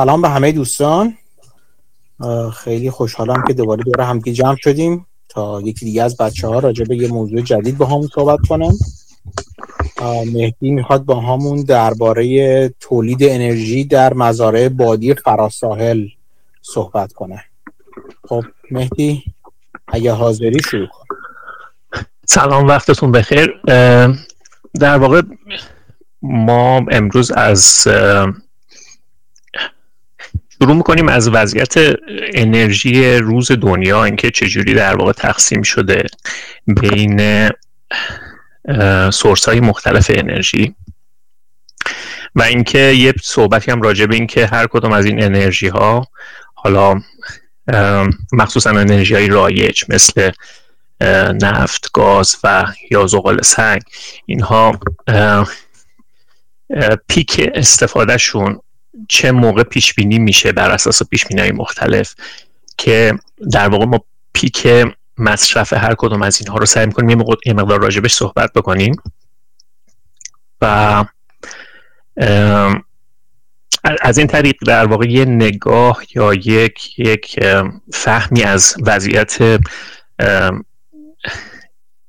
سلام به همه دوستان. خیلی خوشحالم که دوباره دور همگی جمع شدیم تا یکی دیگه از بچه ها راجع به یه موضوع جدید با همون صحبت کنم مهدی می‌خواد با همون درباره تولید انرژی در مزارع بادی فراساحل صحبت کنه. خب مهدی اگه حاضری شروع کن. سلام وقتتون بخیر. در واقع ما امروز از شروع می‌کنیم از وضعیت انرژی روز دنیا اینکه چجوری در واقع تقسیم شده بین سورس های مختلف انرژی و اینکه یه صحبتی هم راجع به اینکه هر کدوم از این انرژی ها حالا مخصوصا انرژی های رایج مثل نفت، گاز و یا زغال سنگ اینها پیک استفادهشون چه موقع پیش بینی میشه بر اساس پیش بینی مختلف که در واقع ما پیک مصرف هر کدوم از اینها رو سعی می‌کنیم یه مقدار راجبش صحبت بکنیم. و از این طریق در واقع یه نگاه یا یک یک فهمی از وضعیت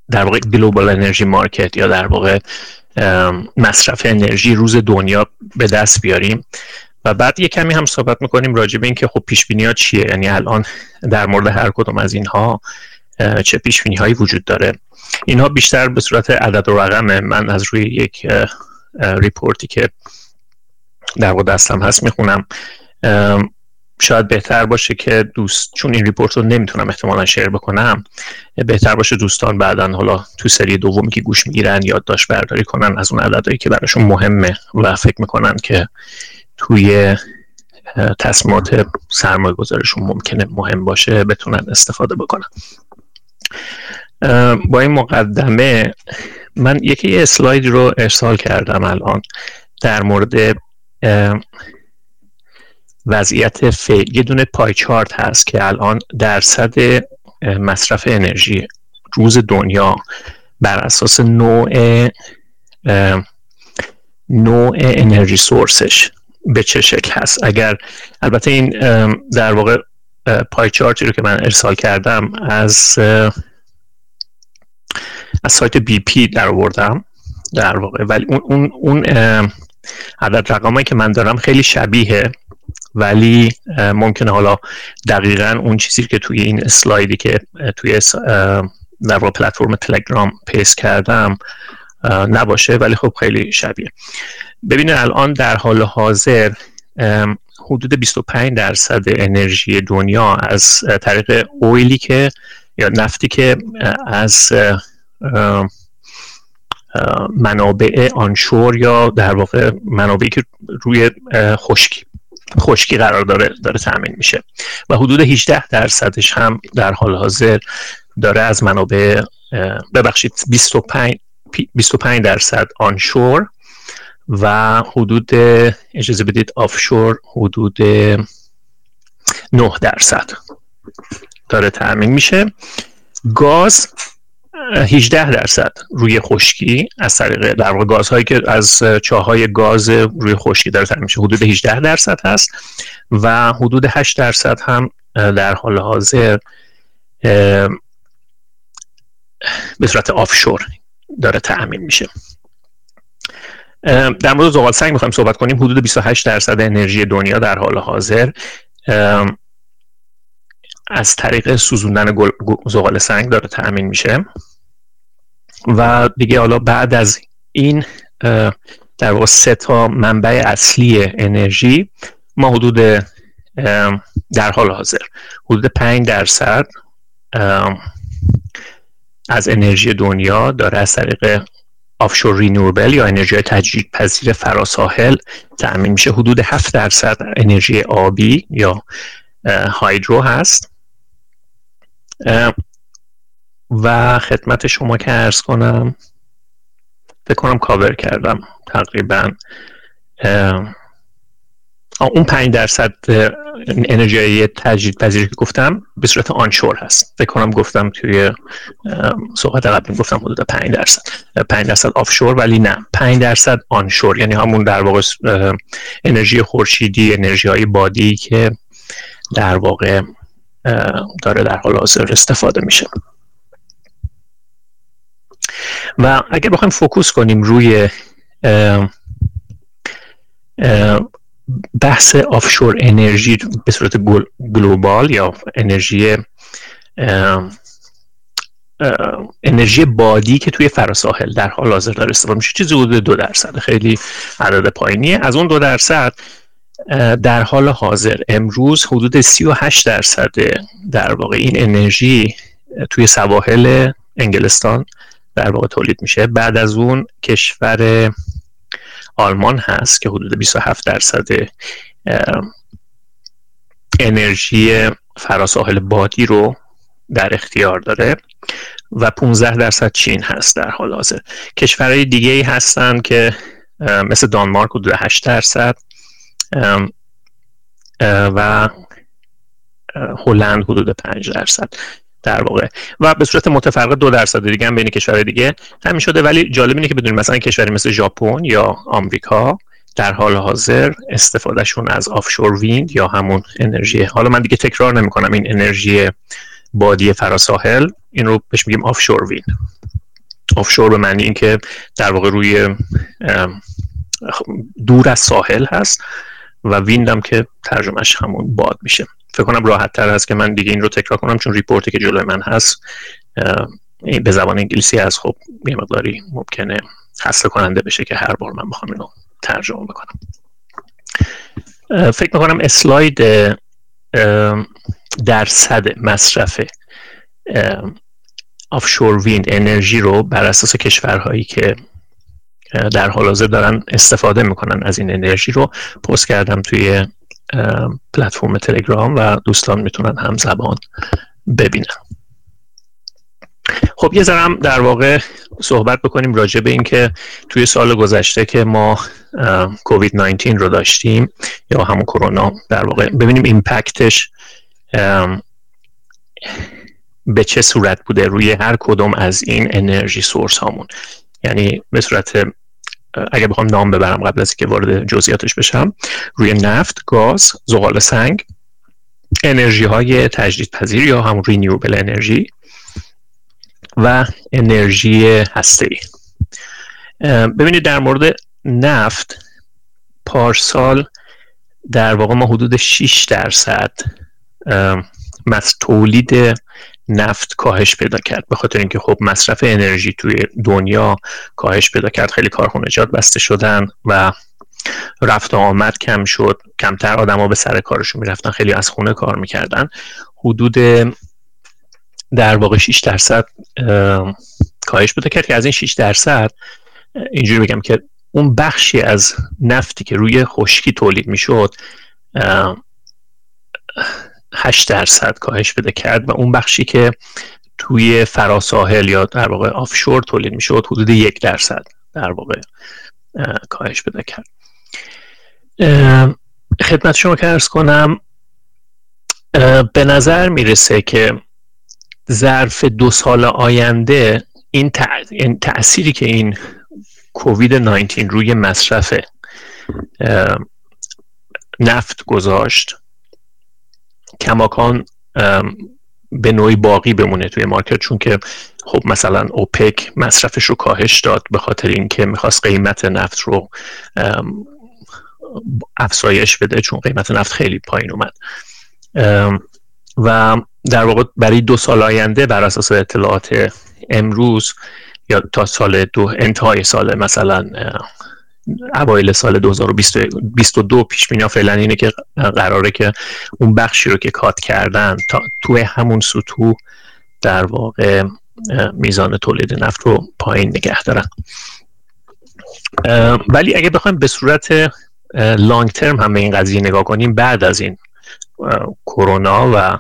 در واقع global energy market یا در واقع مصرف انرژی روز دنیا به دست بیاریم. و بعد یه کمی هم صحبت می‌کنیم راجع به اینکه خب پیش‌بینی‌ها چیه؟ یعنی الان در مورد هر کدوم از اینها چه پیش‌بینی‌هایی وجود داره؟ اینها بیشتر به صورت عدد و رقم من از روی یک report ی که در دستم هست می‌خونم. شاید بهتر باشه که دوست چون این ریپورت رو نمی‌تونم احتمالا شیر بکنم بهتر باشه دوستان بعدا حالا تو سری دومی که گوش می‌گیرن یادداشت برداری کنن از اون عددهایی که براشون مهمه و فکر می‌کنن که توی تصمیمات سرمایه گذارشون ممکنه مهم باشه بتونن استفاده بکنن. با این مقدمه من یکی اسلاید رو ارسال کردم الان در مورد وضعیت فعلی یه دونه پای چارت هست که الان درصد مصرف انرژی روز دنیا بر اساس نوع نوع انرژی سورسش به چه شکل هست. اگر البته این در واقع پای چارتی رو که من ارسال کردم از از سایت BP در آوردم. در واقع ولی اون اون, اون عدد رقمایی که من دارم خیلی شبیه ولی ممکنه حالا دقیقا اون چیزی که توی این slide ی که توی در پلتفرم تلگرام paste کردم نباشه ولی خب خیلی شبیه. ببینید الان در حال حاضر حدود 25 درصد انرژی دنیا از طریق oil ی که یا نفتی که از منابع آنشور یا در واقع منابعی که روی خشکی. خشکی قرار داره داره تامین میشه. و حدود 18 درصدش هم در حال حاضر داره از منابع ببخشید 25 25 درصد آنشور و حدود اجازه بدید آفشور حدود 9 درصد داره تامین میشه. گاز 18 درصد روی خشکی از طریق در واقع گازهایی که از چاهای گاز روی خشکی داره تامین میشه. حدود 18 درصد هست و حدود 8 درصد هم در حال حاضر به صورت آفشور داره تأمین میشه. در مورد زغال سنگ می‌خوایم صحبت کنیم. حدود 28 درصد انرژی دنیا در حال حاضر. از طریق سوزوندن زغال سنگ داره تأمین میشه. و دیگه حالا بعد از این در واقع سه تا منبع اصلی انرژی ما حدود در حال حاضر حدود 5 درصد از انرژی دنیا داره از طریق آفشور رینوبل یا انرژی تجدید پذیر فراساحل تأمین میشه. حدود 7 درصد انرژی آبی یا هایدرو هست. و خدمت شما که ارز کنم فکر کنم کاور کردم تقریبا. اون 5 درصد انرژی تجدید پذیری که گفتم به صورت آنشور هست. فکر کنم گفتم توی صحبت قبلی گفتم حدود 5 درصد. 5 درصد آفشور ولی نه. 5 درصد آنشور. یعنی همون در واقع انرژی خورشیدی انرژی های بادی که در واقع داره در حال حاضر استفاده میشه. و اگر بخوایم focus کنیم روی بحث offshore energy به صورت global یا انرژی انرژی بادی که توی فراساحل در حال حاضر داره استفاده میشه. چیزی حدود دو درصد. خیلی عدد پایینیه. از اون دو درصد در حال حاضر امروز حدود 38 درصد در واقع این انرژی توی سواحل انگلستان در واقع تولید میشه. بعد از اون کشور آلمان هست که حدود 27 درصد انرژی فراساحل بادی رو در اختیار داره و 15 درصد چین هست در حال حاضر. کشورهای دیگه ای هستن که مثل دانمارک حدود 8 درصد و هلند حدود 5 درصد. در واقع. و به صورت متفرق دو درصد دیگه هم بین کشور دیگه همین شده. ولی جالب اینه که بدونیم مثلا کشوری مثل ژاپن یا آمریکا در حال حاضر استفادهشون از آفشور ویند یا همون انرژی حالا من دیگه تکرار نمی کنم این انرژی بادی فراساحل این رو بهش میگیم offshore wind. offshore به معنی اینکه در واقع روی دور از ساحل هست و wind م که ترجمهش همون باد میشه. فکر کنم راحت تر هست که من دیگه این رو تکرار کنم چون report ی که جلوی من هست به زبان انگلیسی هست. خب یه مقداری ممکنه خسته کننده بشه که هر بار من بخوام اینو ترجمه بکنم. فکر می‌کنم اسلاید درصد مصرف آفشور ویند انرژی رو بر اساس کشورهایی که در حال حاضر دارن استفاده می‌کنن از این انرژی رو پست کردم توی پلتفرم تلگرام و دوستان می‌تونن هم زبان ببینن. خب یه ذرم در واقع صحبت بکنیم راجع به اینکه توی سال گذشته که ما کووید 19 رو داشتیم یا همون کرونا در واقع ببینیم ایمپکتش به چه صورت بوده روی هر کدوم از این انرژی سورس هامون. یعنی به صورت اگر بخوام نام ببرم قبل از که وارد جزئیاتش بشم. روی نفت، گاز، زغال سنگ انرژی های تجدید پذیر یا همون رینیوبل انرژی و انرژی هسته ببینید در مورد نفت پارسال در واقع ما حدود 6 درصد تولید نفت کاهش پیدا کرد. به خاطر اینکه خب مصرف انرژی توی دنیا کاهش پیدا کرد. خیلی کارخونجات بسته شدن و رفت آمد کم شد. کمتر آدما به سر کارشون می‌رفتن. خیلی از خونه کار می‌کردن. حدود در واقع 6 درصد کاهش پیدا کرد که از این 6 درصد اینجوری بگم که اون بخشی از نفتی که روی خشکی تولید می‌شد 8 درصد کاهش بده کرد و اون بخشی که توی فراساحل یا در واقع آفشور تولید می‌شد حدود یک درصد در واقع کاهش بده کرد. خدمت شما که ارز کنم به نظر می‌رسه که ظرف دو سال آینده این, این تأثیری که این کووید 19 روی مصرف نفت گذاشت کماکان به نوعی باقی بمونه توی مارکت چون که خب مثلا اوپک مصرفش رو کاهش داد به خاطر اینکه می‌خواست قیمت نفت رو افزایش بده چون قیمت نفت خیلی پایین اومد. و در واقع برای دو سال آینده بر اساس اطلاعات امروز یا تا سال دو انتهای سال مثلا اوایل سال 2022 پیش بینی فعلا اینه که قراره که اون بخشی رو که کات کردن تا توی همون سطوح در واقع میزان تولید نفت رو پایین نگه دارن. ولی اگه بخوایم به صورت لانگ ترم هم به این قضیه نگاه کنیم بعد از این کرونا و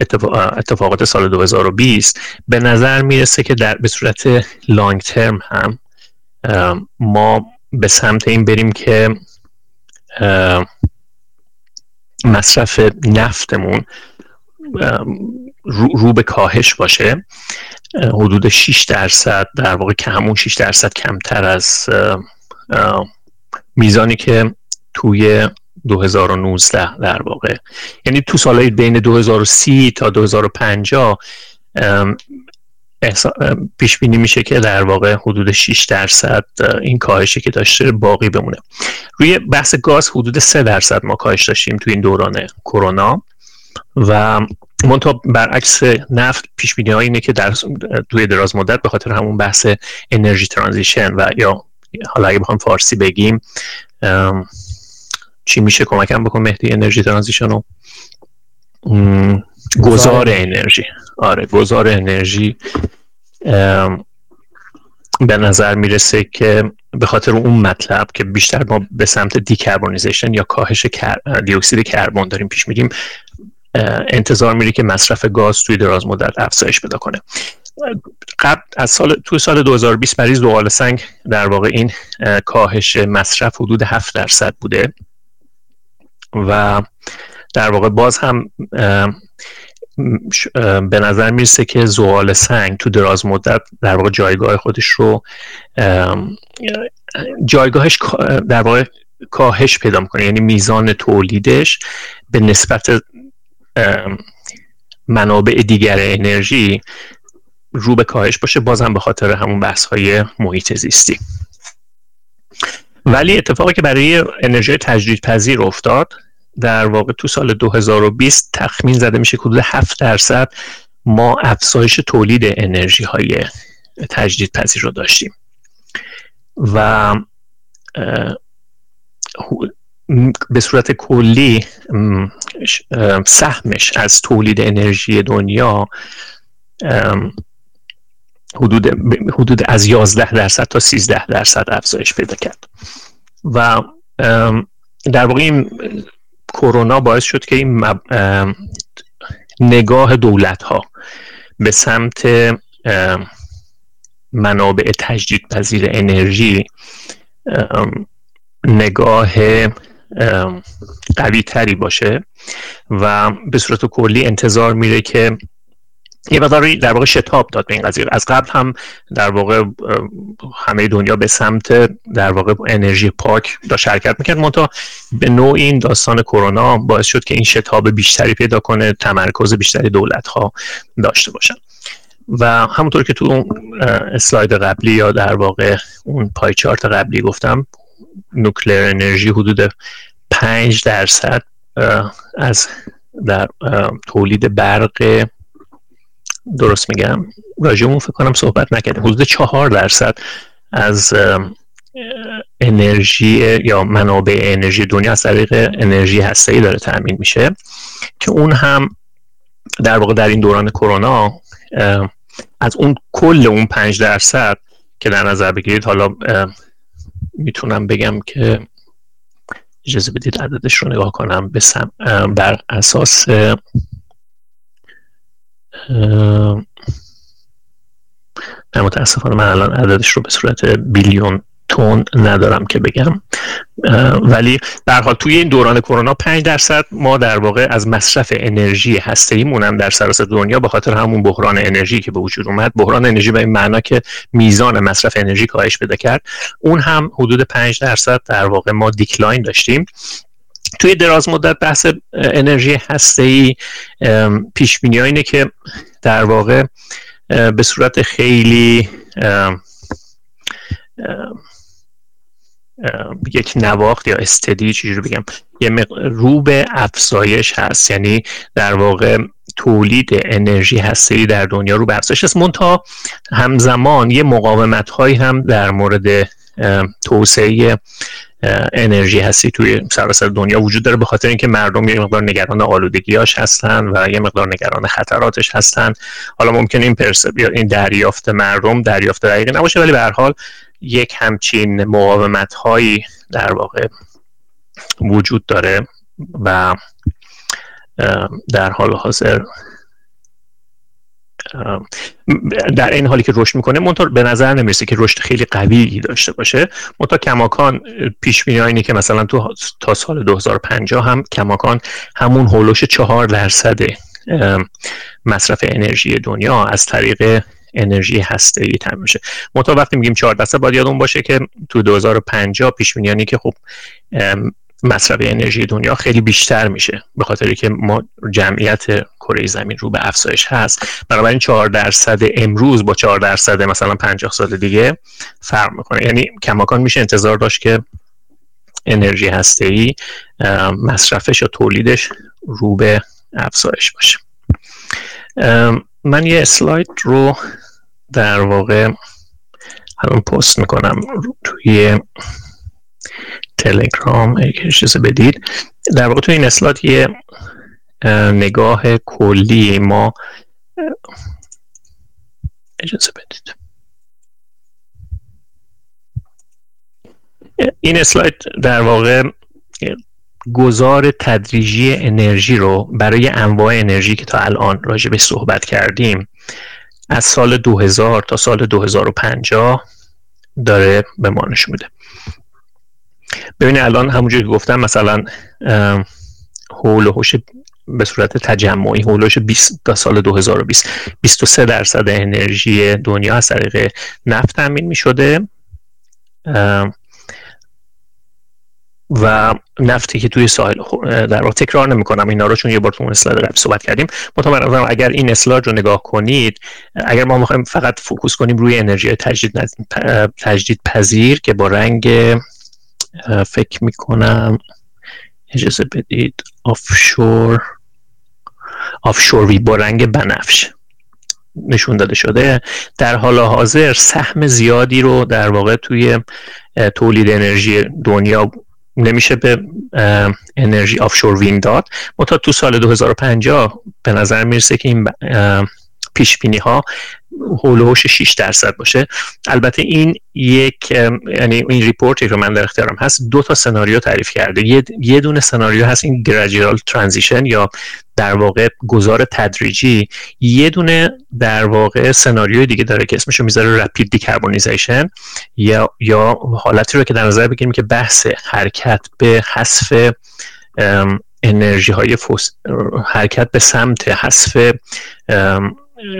اتفاقات سال 2020 به نظر می‌رسه که در به صورت لانگ ترم هم ما به سمت این بریم که مصرف نفتمون رو, به کاهش باشه. حدود 6 درصد در واقع که همون 6 درصد کمتر از میزانی که توی 2019 در واقع. یعنی تو سالهای بین 2030 تا 2050 پیش بینی میشه که در واقع حدود 6 درصد این کاهشی که داشته باقی بمونه. روی بحث گاز حدود 3 درصد ما کاهش داشتیم توی این دوران کرونا و منتها برعکس نفت پیش بینی اینه که در توی دراز مدت به خاطر همون بحث energy transition و یا حالا اگه بخوام فارسی بگیم چی میشه؟ کمکم بکن مهدی energy transition رو. گذار انرژی. آره گذار انرژی به نظر می‌رسه که به خاطر اون مطلب که بیشتر ما به سمت decarbonization یا کاهش دی‌اکسید کربن داریم پیش میریم انتظار میره که مصرف گاز توی دراز مدت افزایش پیدا کنه. قبل از سال تو سال 2020 برای زغال سنگ در واقع این کاهش مصرف حدود 7 درصد بوده و در واقع باز هم به نظر می‌رسه که زغال سنگ تو دراز مدت در واقع جایگاه خودش رو جایگاهش در واقع کاهش پیدا می‌کنه. یعنی میزان تولیدش به نسبت منابع دیگر انرژی رو به کاهش باشه. بازم به خاطر همون بحث های محیط زیستی. ولی اتفاقی که برای انرژی تجدید پذیر افتاد در واقع تو سال 2020 تخمین زده میشه که حدود 7 درصد ما افزایش تولید انرژی های تجدید پذیر رو داشتیم. و به صورت کلی سهمش از تولید انرژی دنیا حدود, حدود از 11 درصد تا 13 درصد افزایش پیدا کرد. و در واقع این کرونا باعث شد که این نگاه دولت ها به سمت منابع تجدید پذیر انرژی نگاه قوی تری باشه و به صورت کلی انتظار میره که یه مقداری در واقع شتاب داد به این قضیه. از قبل هم در واقع همه دنیا به سمت در واقع انرژی پاک داشت شرکت می‌کرد. منتها به نوع این داستان کرونا باعث شد که این شتاب بیشتری پیدا کنه تمرکز بیشتری دولت ها داشته باشن. و همونطور که تو اسلاید قبلی یا در واقع اون پای چارت قبلی گفتم نوکلیر انرژی حدود 5 درصد از در تولید برق درست میگم؟ راجعمون فکر کنم صحبت نکردیم حدود چهار درصد از انرژی یا منابع انرژی دنیا از طریق انرژی هسته‌ای داره تأمین میشه که اون هم در واقع در این دوران کرونا از اون کل اون پنج درصد که در نظر بگیرید حالا می‌تونم بگم که اجازه بدید عددش رو نگاه کنم. بر اساس متاسفانه من الان عددش رو به صورت بیلیون تون ندارم که بگم. ولی در حال توی این دوران کرونا 5 درصد ما در واقع از مصرف انرژی هسته هم در سراسر دنیا. به خاطر همون بحران انرژی که به وجود اومد. بحران انرژی به این معنا که میزان مصرف انرژی کاهش پیدا کرد. اون هم حدود 5 درصد در واقع ما دیکلاین داشتیم. توی دراز مدت بحث انرژی هسته ای پیش بینی اینه که در واقع به صورت خیلی یک نواخت یا استدی چجوری بگم. یه رو به افزایش هست. یعنی در واقع تولید انرژی هسته در دنیا رو به افزایش هست. منتها همزمان یه مقاومت هایی هم در مورد توسعه انرژی هستی توی سراسر دنیا وجود داره به خاطر اینکه مردم یه مقدار نگران آلودگیاش هستن و یه مقدار نگران خطراتش هستن. حالا ممکن این این دریافت مردم دریافت دقیقی نباشه ولی به هر حال یک همچین مقاومت هایی در واقع وجود داره و در حال حاضر در این حالی که رشد می‌کنه منتها به نظر نمی‌رسه که رشد خیلی قوی داشته باشه. منتها کماکان پیش بینی اینه که مثلا تو تا سال 2050 هم کماکان همون هولوش چهار درصد مصرف انرژی دنیا از طریق انرژی هسته ای تامین میشه. منتها وقتی میگیم 4 درصد باید یادمون باشه که تو 2050 پیش بینی که خب مصرف انرژی دنیا خیلی بیشتر میشه به خاطر که ما جمعیت کره زمین رو به افزایش هست. بنابراین 4 درصد امروز با 4 درصد مثلا 50 سال دیگه فرق می‌کنه. یعنی کماکان میشه انتظار داشت که انرژی هسته ای مصرفش یا تولیدش رو به افزایش باشه. من یه اسلاید رو در واقع الان پست می‌کنم توی تلگرام اجازه بدید. در واقع تو این اسلات یه نگاه کلی ما اجازه بدید. این اسلاید در واقع گذار تدریجی انرژی رو برای انواع انرژی که تا الان راجع به صحبت کردیم از سال 2000 تا سال 2050 داره به ما نشون میده. ببینید الان همونجوری که گفتم مثلا حول و حوش به صورت تجمعی هولوش 20 تا سال 2020 23 درصد انرژی دنیا از طریق نفت تامین می شده و نفتی که توی ساحل در واقع تکرار نمی کنم اینا رو چون یه بار تو اون slide قبل صحبت کردیم. مطمئنم اگر این slide رو نگاه کنید اگر ما می‌خوایم فقط focus کنیم روی انرژی تجدید تجدید پذیر که با رنگ فکر می‌کنم اجازه بدید offshore offshore wind با رنگ بنفش نشون داده شده. در حال حاضر سهم زیادی رو در واقع توی تولید انرژی دنیا نمیشه به انرژی offshore wind داد. تا تو سال 2050 به نظر می‌رسه که این پیش بینی ها حول و حوش 6 درصد باشه. البته این یک یعنی این report ی که من در اختیارم هست دو تا سناریو تعریف کرده. یه, دونه سناریو هست این gradual transition یا در واقع گذار تدریجی. یه دونه در واقع سناریوی دیگه داره که اسمشو می‌ذاره رپید دیکربونیزیشن یا یا حالتی رو که در نظر بگیریم که بحث حرکت به حذف انرژی های حرکت به سمت حذف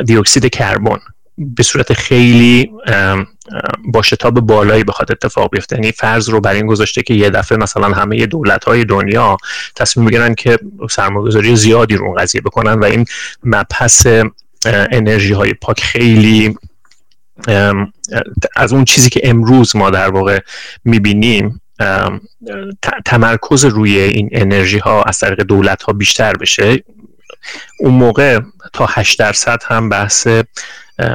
دیوکسید کربن به صورت خیلی با شتاب بالایی بخواد اتفاق بیفته. یعنی فرض رو بر این گذاشته که یه دفعه مثلا همه دولت های دنیا تصمیم بگیرن که سرمایه‌گذاری زیادی رو قضیه بکنن و این مبحث انرژی های پاک خیلی از اون چیزی که امروز ما در واقع می‌بینیم تمرکز روی این انرژی ها از طریق دولت ها بیشتر بشه. اون موقع تا 8 درصد هم بحث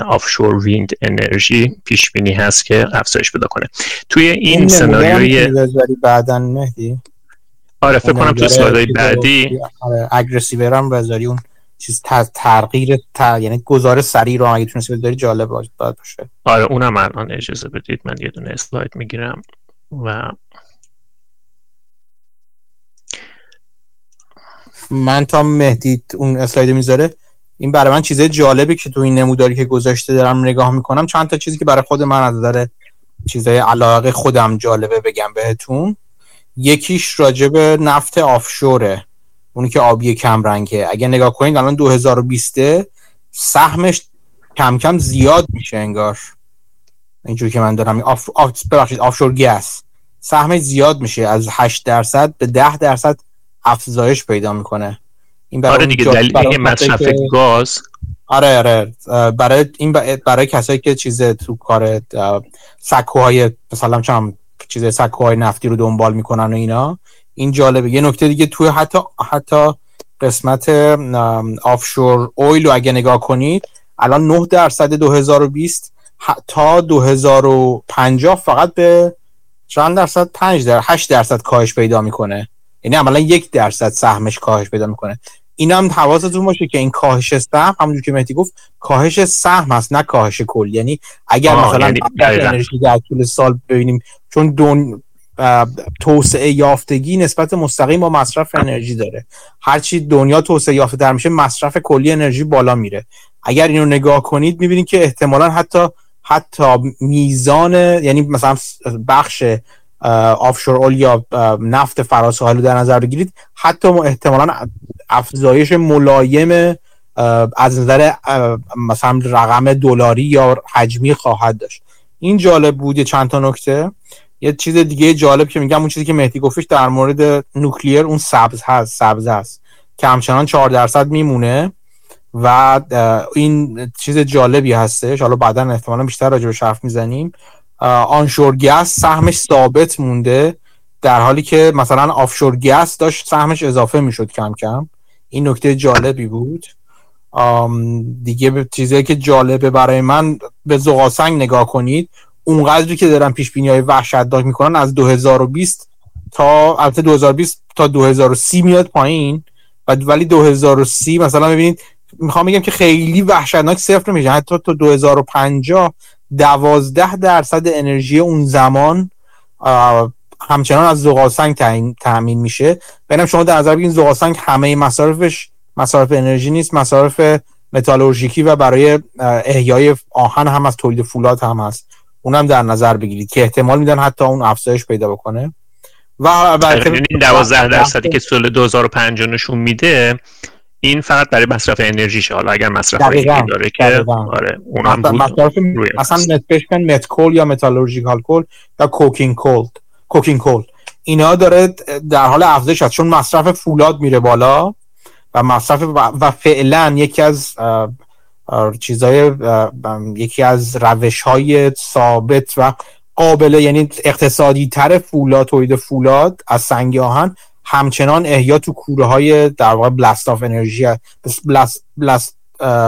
آفشور ویند انرژی پیش بینی هست که افزایش پیدا کنه. توی این سناریوی بعدا مهدی؟ آره فکر کنم تو اسلایدهای بعدی آره اگریسیور هم بذاری اون چیز تغییر یعنی گزار سریع رو اگه تونستی بذاری جالب باشه. آره اونم الان اجازه بدید. من یه دونه اسلاید می‌گیرم و من تا مهدی اون اسلاید می‌ذاره این برای من چیزه جالبی که تو این نموداری که گذاشته دارم نگاه می‌کنم. چند تا چیزی که برای خود من از نظر چیزای علاقه خودم جالبه بگم بهتون. یکیش راجب نفت offshore ه. اونی که آبی کم رنگه اگه نگاه کنید الان 2020 سهمش کم کم زیاد میشه انگار. اینجوری که من دارم آف... آف... ببخشید offshore gas سهمش زیاد میشه. از 8 درصد به 10 درصد افزایش پیدا می‌کنه. این برای آره دیگه دلیل مصرف گاز. آره آره. برای این برای کسایی که چیز تو کار سکوهای مثلا چم چیز سکوهای نفتی رو دنبال می‌کنن و اینا این جالبه. یه نکته دیگه توی حتی حتی قسمت آفشور اویل رو اگه نگاه کنید الان 9 درصد 2020 تا 2050 فقط به چند درصد؟ 5 درصد 8 درصد کاهش پیدا می‌کنه. یعنی عملا یک درصد سهمش کاهش پیدا می‌کنه. این هم حواستون باشه که این کاهش سهم همونجور که مهدی گفت کاهش سهم هست نه کاهش کل. یعنی اگر مثلا یعنی انرژی در طول سال ببینیم چون دون توسعه یافتگی نسبت مستقیم با مصرف انرژی داره. هرچی دنیا توسعه یافته در میشه مصرف کلی انرژی بالا میره. اگر اینو نگاه کنید می‌بینید که احتمالا حتی حتی میزان یعنی مثلا بخش آفشور اول یا نفت فراساحل در نظر بگیرید حتی احتمالا افزایش ملایم از نظر مثلا رقم دلاری یا حجمی خواهد داشت. این جالب بود یه چند تا نکته. یه چیز دیگه جالب که میگم اون چیزی که مهدی گفتش در مورد نوکلیر اون سبز هست سبز هست. که همچنان 4 درصد میمونه و این چیز جالبی هستش. حالا بعدا احتمالا بیشتر راجع به حرف می‌زنیم. آنشور گس سهمش ثابت مونده در حالی که مثلا آفشور گس داشت سهمش اضافه می‌شد کم کم. این نکته جالبی بود. دیگه چیزی که جالبه برای من به زغاسنگ نگاه کنید اونقدری که دارن پیش بینی های وحشتناک می‌کنن از 2020 تا البته 2020 تا 2030 میاد پایین. و ولی 2030 مثلا ببینید می‌خوام بگم که خیلی وحشتناک صفر میشه. حتی تا 2050 دوازده درصد انرژی اون زمان همچنان از زغالسنگ تامین میشه. ببینم شما در نظر بگیرید زغالسنگ همه مصارفش مصارف انرژی نیست مصارف متالورژیکی و برای احیای آهن هم از تولید فولاد هم هست. اونم در نظر بگیرید که احتمال میدن حتی اون افزایش پیدا بکنه. و این 12 درصدی که سال 2050 نشون میده این فقط برای مصرف انرژیشه. حالا اگر مصرف انرژی داره که آره اونم بود. مصرف اصلا نسبش met coal یا metallurgical coal یا coking coal coking coal اینا داره در حال افزایش هست چون مصرف فولاد میره بالا و مصرف و فعلا یکی از چیزای یکی از روش های ثابت و قابل یعنی اقتصادی تر فولاد تولید فولاد از سنگ آهن همچنان احیا تو کوره های در واقع blast of انرژی blast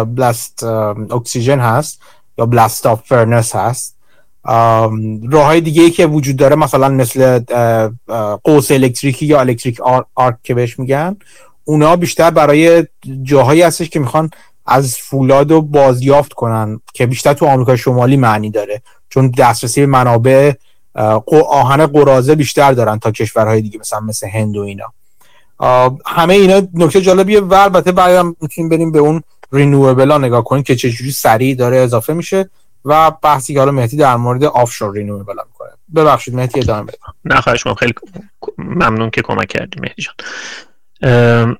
blast oxygen هست یا blast of furnace هست. راه های دیگه که وجود داره مثلا مثل قوس الکتریکی یا electric arc که بهش میگن اونا بیشتر برای جاهایی هستش که می‌خوان از فولاد رو بازیافت کنن که بیشتر تو آمریکا شمالی معنی داره. چون دسترسی منابع آهن قراضه بیشتر دارن تا کشورهای دیگه مثلا مثل هند و اینا. همه اینا نکته جالبیه و البته بعدم می‌تونیم بریم به اون رینووبل ها نگاه کنیم که چجوری سریع داره اضافه میشه و بحثی که حالا مهدی در مورد آفشور رینووبل می‌کنه. ببخشید مهدی ادامه بده. نه خواهش خیلی ممنون که کمک کردی مهدی جان.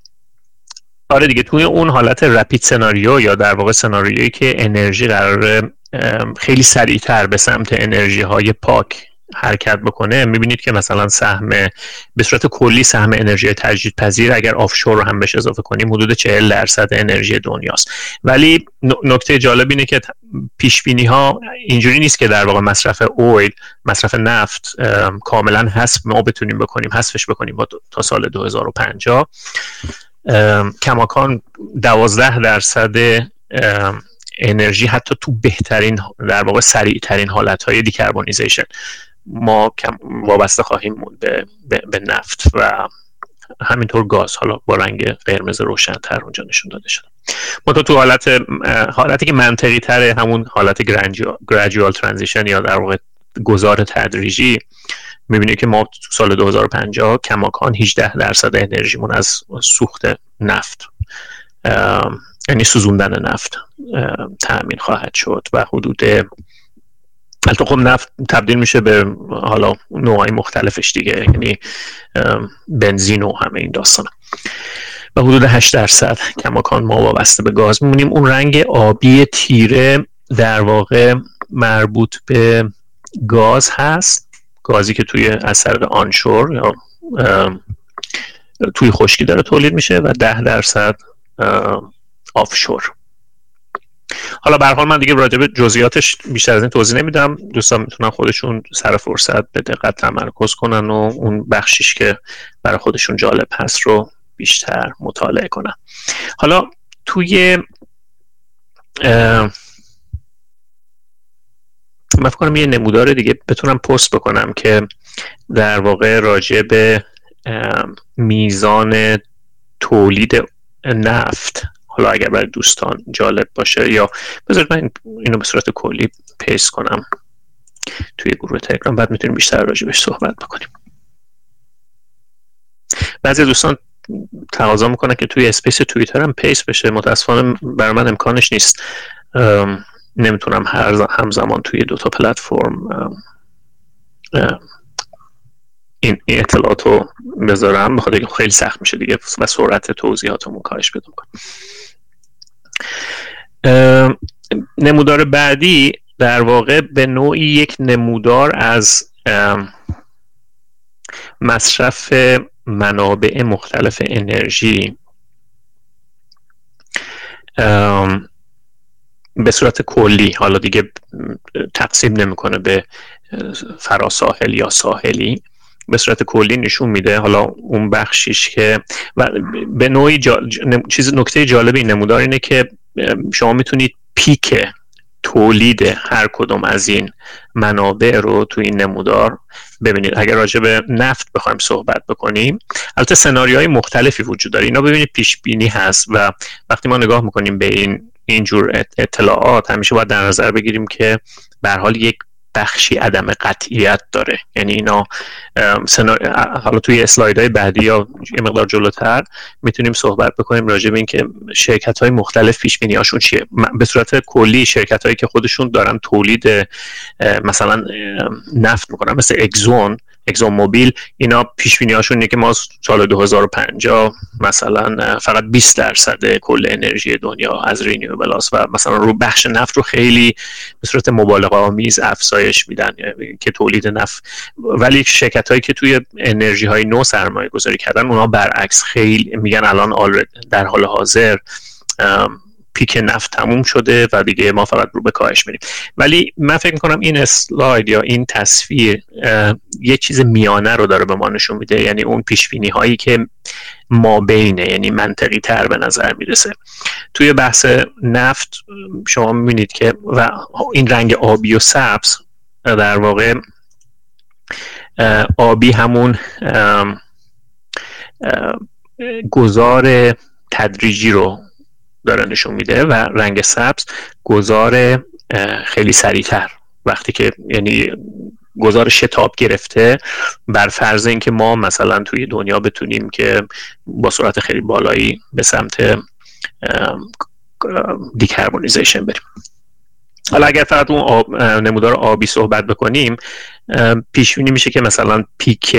آره دیگه توی اون حالت رپید سناریو یا در واقع سناریویی که انرژی قرار خیلی سریعتر به سمت انرژی های پاک حرکت بکنه می‌بینید که مثلا سهم به صورت کلی سهم انرژی تجدید پذیر اگر آفشور رو هم بهش اضافه کنیم حدود 40 درصد انرژی دنیاست. ولی نکته جالب اینه که پیش بینی ها اینجوری نیست که در واقع مصرف اویل مصرف نفت کاملا حذف ما بتونیم بکنیم حذفش بکنیم تا سال 2050 کماکان 12 درصد انرژی حتی تو بهترین در واقع سریع ترین حالت های دیکربونیزیشن. ما کم وابسته خواهیم موند به, به, نفت و همینطور گاز. حالا با رنگ قرمز روشن تر اونجا نشون داده شده. ما تو تو حالت حالتی که منطقی تره همون حالت گراجوال ترانزیشن یا در واقع گذار تدریجی. می‌بینید که ما تو سال 2050 کماکان 18 درصد انرژیمون از سوخت نفت یعنی سوزوندن نفت تأمین خواهد شد و حدود البته خب نفت تبدیل میشه به حالا نوعی مختلفش دیگه یعنی بنزین و همه این داستان و حدود 8 درصد کماکان ما وابسته به گاز میمونیم. اون رنگ آبی تیره در واقع مربوط به گاز هست. گازی که توی اثر آنشور یا توی خشکی داره تولید میشه و 10 درصد آفشور. حالا به حال من دیگه راجع به جزئیاتش بیشتر از این توضیح نمیدم. دوستان می‌تونن خودشون سر فرصت به دقت تمرکز کنن و اون بخشیش که برای خودشون جالب هست رو بیشتر مطالعه کنن. حالا توی من فکر کنم یه نمودار دیگه بتونم پست بکنم که در واقع راجع به میزان تولید نفت حالا اگر برای دوستان جالب باشه یا بذارید من اینو به صورت کلی paste کنم توی گروه تلگرام بعد می‌تونیم بیشتر راجع بهش صحبت بکنیم. بعضی دوستان تقاضا می‌کنه که توی space توییتر هم paste بشه. متاسفانه بر من امکانش نیست. نمی‌تونم هر همزمان توی دوتا پلتفرم این اطلاعات رو بذارم. بخاطر خیلی سخت میشه دیگه و سرعت توضیحاتمون کارش پیدا نمودار بعدی در واقع به نوعی یک نمودار از مصرف منابع مختلف انرژی. به صورت کلی حالا دیگه تقسیم نمی‌کنه به فراساحل یا ساحلی. به صورت کلی نشون میده. حالا اون بخشیش که و به نوعی چیز نکته جالب این نمودار اینه که شما می‌تونید پیک تولید هر کدوم از این منابع رو تو این نمودار ببینید. اگر راجع به نفت بخوایم صحبت بکنیم البته سناریوهای مختلفی وجود داره. اینا ببینید پیش بینی هست و وقتی ما نگاه می‌کنیم به این اینجور اطلاعات همیشه باید در نظر بگیریم که به حال یک بخشی عدم قطعیت داره. یعنی اینا حالا توی اسلاید های بعدی یا یه مقدار جلوتر می‌تونیم صحبت بکنیم راجع به اینکه شرکت های مختلف پیش بینی هاشون چیه به صورت کلی شرکت هایی که خودشون دارن تولید مثلا نفت می‌کنن مثل اگزون اگزون موبیل اینا پیش بینی هاشون که ما سال 2050 مثلا فقط 20 درصد کل انرژی دنیا از رینیوبل و مثلا رو بخش نفت رو خیلی به صورت مبالغه آمیز افزایش میدن که تولید نفت. ولی شرکت هایی که توی انرژی های نو سرمایه گذاری کردن اونا برعکس خیلی میگن الان در حال حاضر پیک نفت تموم شده و دیگه ما فقط رو به کاهش میریم. ولی من فکر می‌کنم این اسلاید یا این تصویر یه چیز میانه رو داره به ما نشون میده. یعنی اون پیش بینی هایی که ما بینه یعنی منطقی تر به نظر می‌رسه. توی بحث نفت شما می‌بینید که و این رنگ آبی و سبز در واقع آبی همون گذار تدریجی رو داره نشون میده و رنگ سبز گذار خیلی سریعتر. وقتی که یعنی گذار شتاب گرفته بر فرض اینکه ما مثلا توی دنیا بتونیم که با سرعت خیلی بالایی به سمت دیکربونیزیشن بریم. حالا اگر فقط اون آب، نمودار آبی صحبت بکنیم پیش میشه که مثلا پیک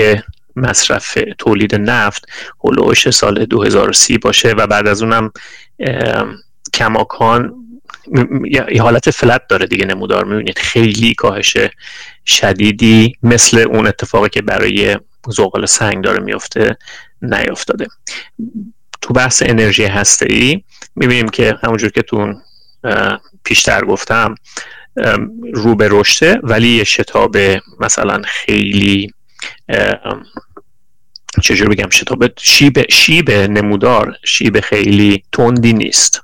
مصرف تولید نفت هلوش سال 2030 باشه و بعد از اونم کماکان یه حالت فلت داره دیگه نمودار می‌بینید؟ خیلی کاهش شدیدی مثل اون اتفاقی که برای زغال سنگ داره میفته نیافتاده. تو بحث انرژی هسته ای می‌بینیم که همونجور که تو پیشتر گفتم رو به رشته ولی یه شتاب مثلا خیلی چجور بگم شتاب شیب شیب نمودار شیب خیلی تندی نیست.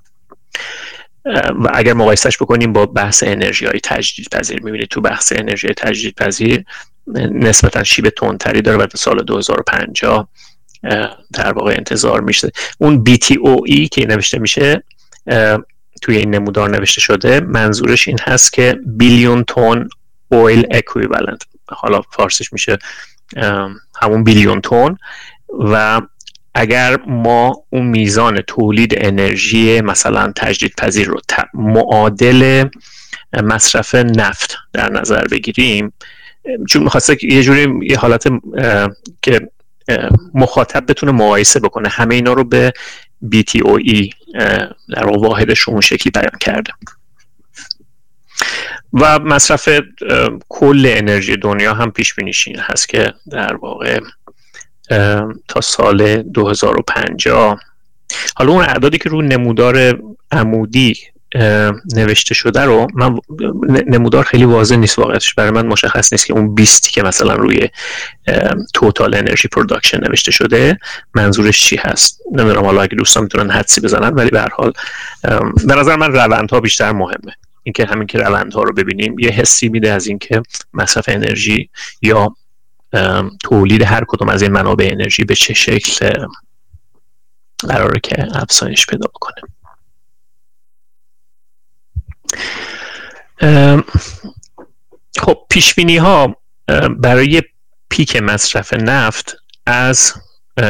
و اگر مقایسش بکنیم با بحث انرژی های تجدید پذیر می‌بینید تو بحث انرژی تجدید پذیر نسبتا شیب تندتری داره و سال 2050 در واقع انتظار میشه اون BTOE که نوشته میشه توی این نمودار نوشته شده منظورش این هست که بیلیون تون اویل اکویوالنت حالا فارسیش میشه همون بیلیون تون و اگر ما اون میزان تولید انرژی مثلا تجدید پذیر رو معادل مصرف نفت در نظر بگیریم چون می‌خواسته یه جوری یه حالت که مخاطب بتونه مقایسه بکنه همه اینا رو به BTOE در واحدش اون شکلی بیان کرده. و مصرف کل انرژی دنیا هم پیش بینیش این هست که در واقع تا سال 2050 حالا اون اعدادی که رو نمودار عمودی نوشته شده رو من نمودار خیلی واضح نیست واقعتش برای من مشخص نیست که اون 20 که مثلا روی total energy production نوشته شده منظورش چی هست. نمی‌دونم حالا اگه دوستان می‌تونن حدسی بزنن ولی به هر حال به نظر من روندها بیشتر مهمه. اینکه همین که روندها رو ببینیم یه حسی میده از اینکه مصرف انرژی یا تولید هر کدوم از این منابع انرژی به چه شکل قراره که افزایش پیدا بکنه خب پیش ها برای پیک مصرف نفت از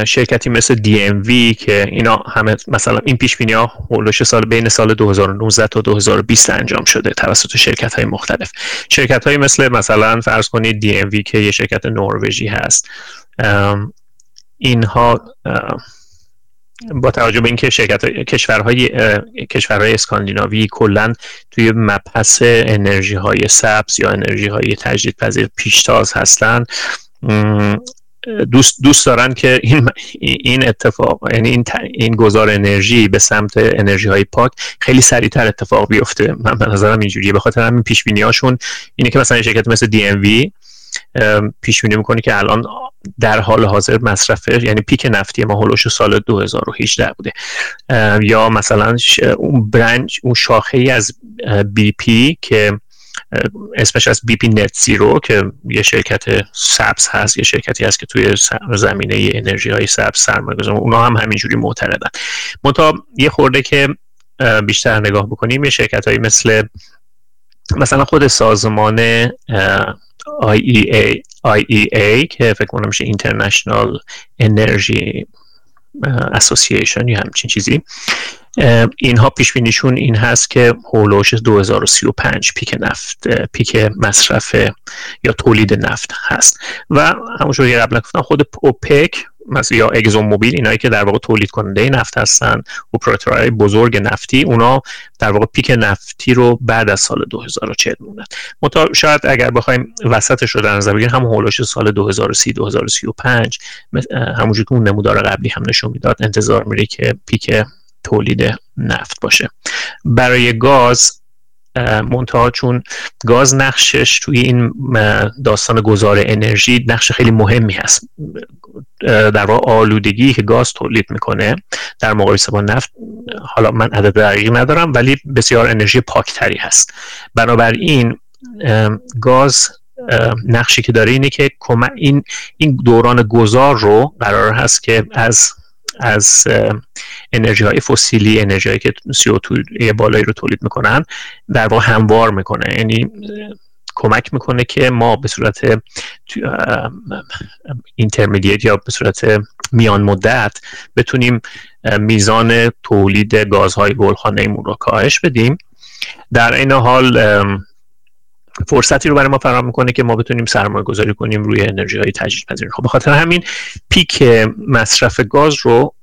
شرکتی مثل DMV که اینا همه مثلا این پیش بینی ها سال بین سال 2019 تا 2020 انجام شده توسط شرکت های مختلف. شرکت های مثل مثلا فرض کنید DMV که یه شرکت نروژی هست. اینها با توجه به اینکه شرکت کشورهای کشورهای اسکاندیناوی کلا توی مبحث انرژی های سبز یا انرژی های تجدیدپذیر پیشتاز هستن دوست دوست دارن که این این اتفاق یعنی این این گذار انرژی به سمت انرژی های پاک خیلی سریعتر اتفاق بیفته. من به نظرم اینجوریه. به خاطر همین پیش هاشون اینه که مثلا شرکت مثل DMV پیش بینی می‌کنه که الان در حال حاضر مصرف یعنی پیک نفتی ما هولوش سال 2018 بوده. یا مثلا اون branch اون شاخه ای از بی پی که اسمش از بی پی net zero که یه شرکت سبز هست یه شرکتی هست که توی زمینه انرژی های سبز سرمایه گذارن اونا هم همینجوری معتقدن منتها یه خورده که بیشتر نگاه بکنیم یه شرکت هایی مثل مثلا خود سازمان IEA, IEA که فکر کنم میشه International Energy Association یا همچین چیزی. اینها پیش بینیشون این هست که هولوش 2035 پیک نفت پیک مصرف یا تولید نفت هست. و همونجور که قبلا گفتم خود اوپک مثلا یا اگزون موبیل اینایی که در واقع تولید کننده نفت هستن اپراتورهای بزرگ نفتی اونا در واقع پیک نفتی رو بعد از سال 2040 مونن متا شاید اگر بخوایم وسطش رو در نظر بگیریم هم هولوش سال 2030 2035 همونجوری که اون نمودار قبلی هم نشون می‌داد انتظار میره که پیک تولید نفت باشه. برای گاز منتها چون گاز نقشش توی این داستان گذار انرژی نقش خیلی مهمی هست. در واقع آلودگی که گاز تولید می‌کنه در مقایسه با نفت حالا من عدد دقیقی ندارم ولی بسیار انرژی پاکتری هست. بنابراین گاز نقشی که داره اینه که این این دوران گذار رو قرار هست که از از انرژی های فسیلی انرژی هایی که CO2 بالایی رو تولید می‌کنن در واقع هموار می‌کنه. یعنی کمک می‌کنه که ما به صورت intermediate یا به صورت میان مدت بتونیم میزان تولید گازهای گلخانه ایمون رو کاهش بدیم. در این حال فرصتی رو برای ما فراهم می‌کنه که ما بتونیم سرمایه گذاری کنیم روی انرژی های تجدید پذیر خب بخاطر همین پیک مصرف گاز رو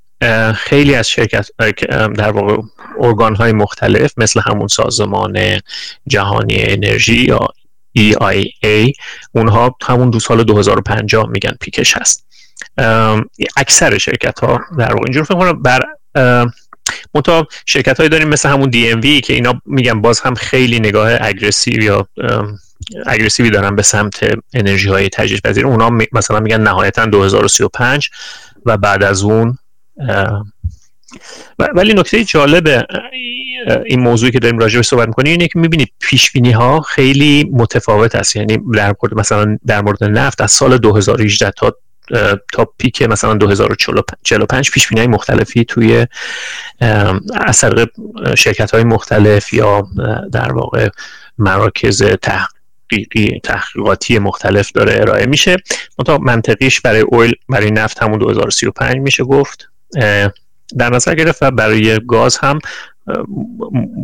خیلی از شرکت در واقع ارگان های مختلف مثل همون سازمان جهانی انرژی یا EIA اونها همون دو سال 2050 میگن پیکش هست. اکثر شرکت ها در واقع اینجور فکر بر منتها شرکت هایی داریم مثل همون DMV که اینا میگن باز هم خیلی نگاه اگریسیو یا اگریسیوی دارن به سمت انرژی های تجدید پذیر اونا مثلا میگن نهایتا 2035 و بعد از اون ولی نکته جالب این موضوعی که داریم راجع صحبت می‌کنیم اینه که می‌بینید پیش خیلی متفاوت است یعنی در مورد مثلا در مورد نفت از سال 2018 تا تا پیک مثلا 2045 پیش بینی مختلفی توی اثر شرکت های مختلف یا در واقع مراکز تحقیقی تحقیقاتی مختلف داره ارائه میشه. منتها منطقیش برای اویل برای نفت همون 2035 میشه گفت. در نظر گرفت و برای گاز هم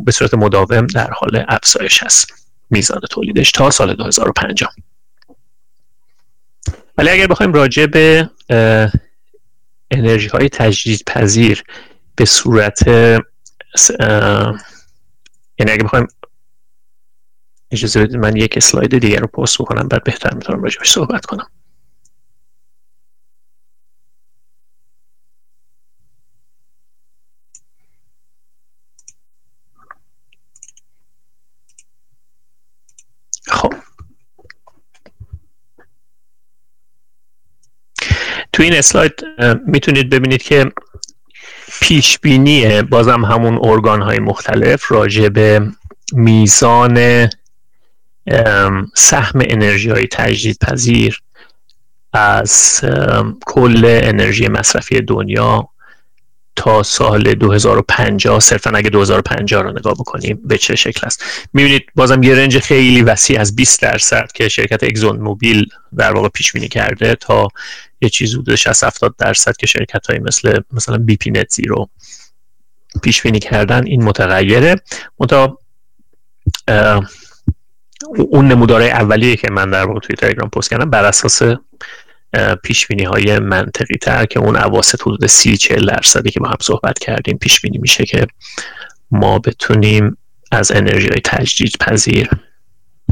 به صورت مداوم در حال افزایش هست. میزان تولیدش تا سال 2050 ولی اگر بخوایم راجع به انرژی های تجدید پذیر به صورت یعنی اگر بخوایم اجازه بدید من یک اسلاید دیگر رو پست بکنم بعد بهتر می‌تونم راجع صحبت کنم خب این اسلاید می‌تونید ببینید که پیش بینی بازم همون ارگان های مختلف راجع به میزان سهم انرژی های تجدید پذیر از کل انرژی مصرفی دنیا تا سال 2050 صرفا اگه 2050 رو نگاه بکنیم به چه شکل است؟ می‌بینید بازم یه رنج خیلی وسیع از 20 درصد که شرکت اگزون موبیل در واقع پیش بینی کرده تا یه چیز حدود 60 70 درصد که شرکت های مثل مثلا بی پی نت زیرو پیش بینی کردن این متغیره. متا اون نمودارهای اولیه که من در توی تلگرام پست کردم بر اساس پیش بینی های منطقی تر که اون اواسط حدود 30 40 درصدی که با هم صحبت کردیم پیش بینی میشه که ما بتونیم از انرژی های تجدید پذیر